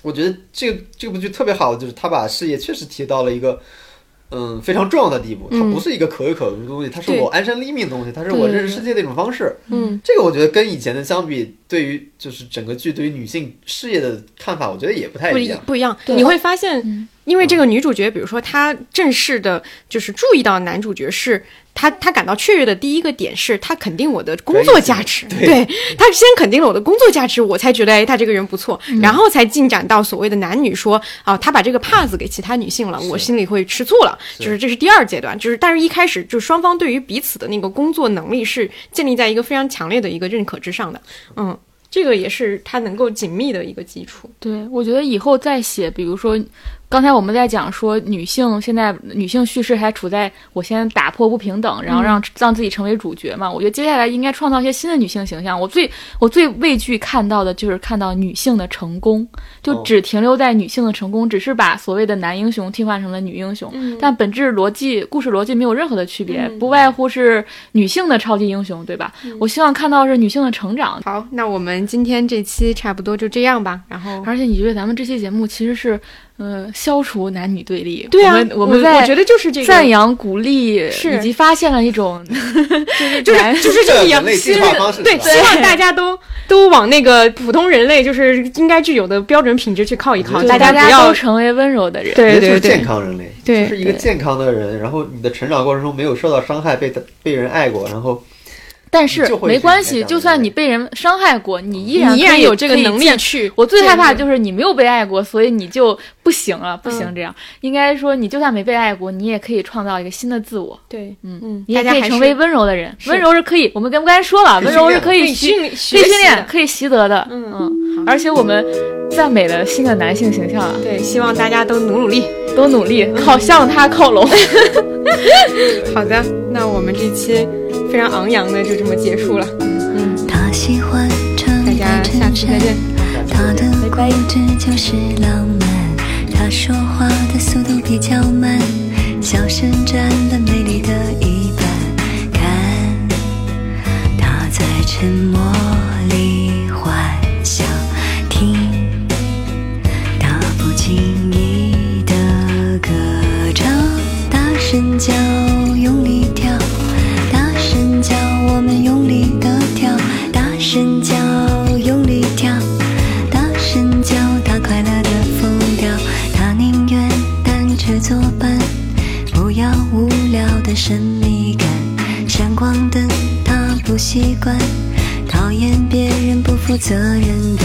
S3: 我觉得这个这部剧特别好，就是她把事业确实提到了一个。嗯，非常重要的地步，它
S1: 嗯
S3: 不是一个可有可无的东西，它是我安身立命的东西，它是我认识世界的一种方式。
S1: 嗯，
S3: 这个我觉得跟以前的相比，对于就是整个剧对于女性事业的看法，我觉得也不太
S1: 一
S3: 一样。
S1: 不一样。你会发现
S2: 嗯，
S1: 因为这个女主角，比如说她正式的，就是注意到男主角是她，她感到雀跃的第一个点是，她肯定我的工作价值，对。她先肯定了我的工作价值，我才觉得哎，他这个人不错，
S2: 嗯。
S1: 然后才进展到所谓的男女说啊，他把这个帕子给其他女性了，我心里会吃醋了，就是这是第二阶段，就是但是一开始就双方对于彼此的那个工作能力是建立在一个非常强烈的一个认可之上的，嗯。这个也是他能够紧密的一个基础。
S2: 对，我觉得以后再写，比如说刚才我们在讲说女性现在女性叙事还处在我先打破不平等，然后让、让自己成为主角嘛。我觉得接下来应该创造一些新的女性形象。我最我最畏惧看到的就是看到女性的成功，就
S3: 哦
S2: 只停留在女性的成功，只是把所谓的男英雄替换成了女英雄，但本质逻辑、故事逻辑没有任何的区别，不外乎是女性的超级英雄，对吧？我希望看到是女性的成长。
S1: 好，那我们今天这期差不多就这样吧。然后，
S2: 而且你觉得咱们这期节目其实是，呃，消除男女对立。
S1: 对啊
S2: 我们，
S1: 我
S2: 们在
S1: 我觉得就是这个
S2: 赞扬、鼓励，以及发现了一种 *laughs* 就是
S1: 就是就是这个样
S3: 人类进化方式
S1: 对，希望大家都 *laughs* 都往那个普通人类就是应该具有的标准品质去靠一靠，大
S2: 大
S1: 家不要
S2: 都成为温柔的人。
S1: 对对
S3: 人就是健
S1: 对
S3: 康人类，
S1: 对
S3: 就是一个健康的人，然后你的成长过程中没有受到伤害，被被人爱过，然后
S2: 但是没关系，就算你被人伤害过，你依然
S1: 你依然有这个能力去。
S2: 我最害怕就是你没有被爱过，所以你就不行了，不行
S1: 嗯
S2: 这样。应该说，你就算没被爱过，你也可以创造一个新的自我。
S1: 对，
S2: 嗯
S1: 嗯，
S2: 你
S1: 大家还是
S2: 也可以成为温柔的人，温柔是可以，我们刚刚才说了，温柔是可以习
S1: 训
S2: 可以训练，可以习得的。
S1: 嗯
S2: 嗯，而且我们赞美了新的男性形象啊，
S1: 对，希望大家都努努力。
S2: 都努力靠向他靠拢。*laughs*
S1: 好的，那我们这期非常昂扬的就这么结束了，
S4: 他喜欢穿
S1: 大家下次再见。
S4: 他的固执就是浪漫，他说话的速度比较慢，笑声占了美丽的一半。看他在沉默声叫，用力跳，大声叫，我们用力的跳，大声叫，用力跳。大声叫他快乐的疯掉，他宁愿单车作伴，不要无聊的神秘感。闪光灯他不习惯，讨厌别人不负责任的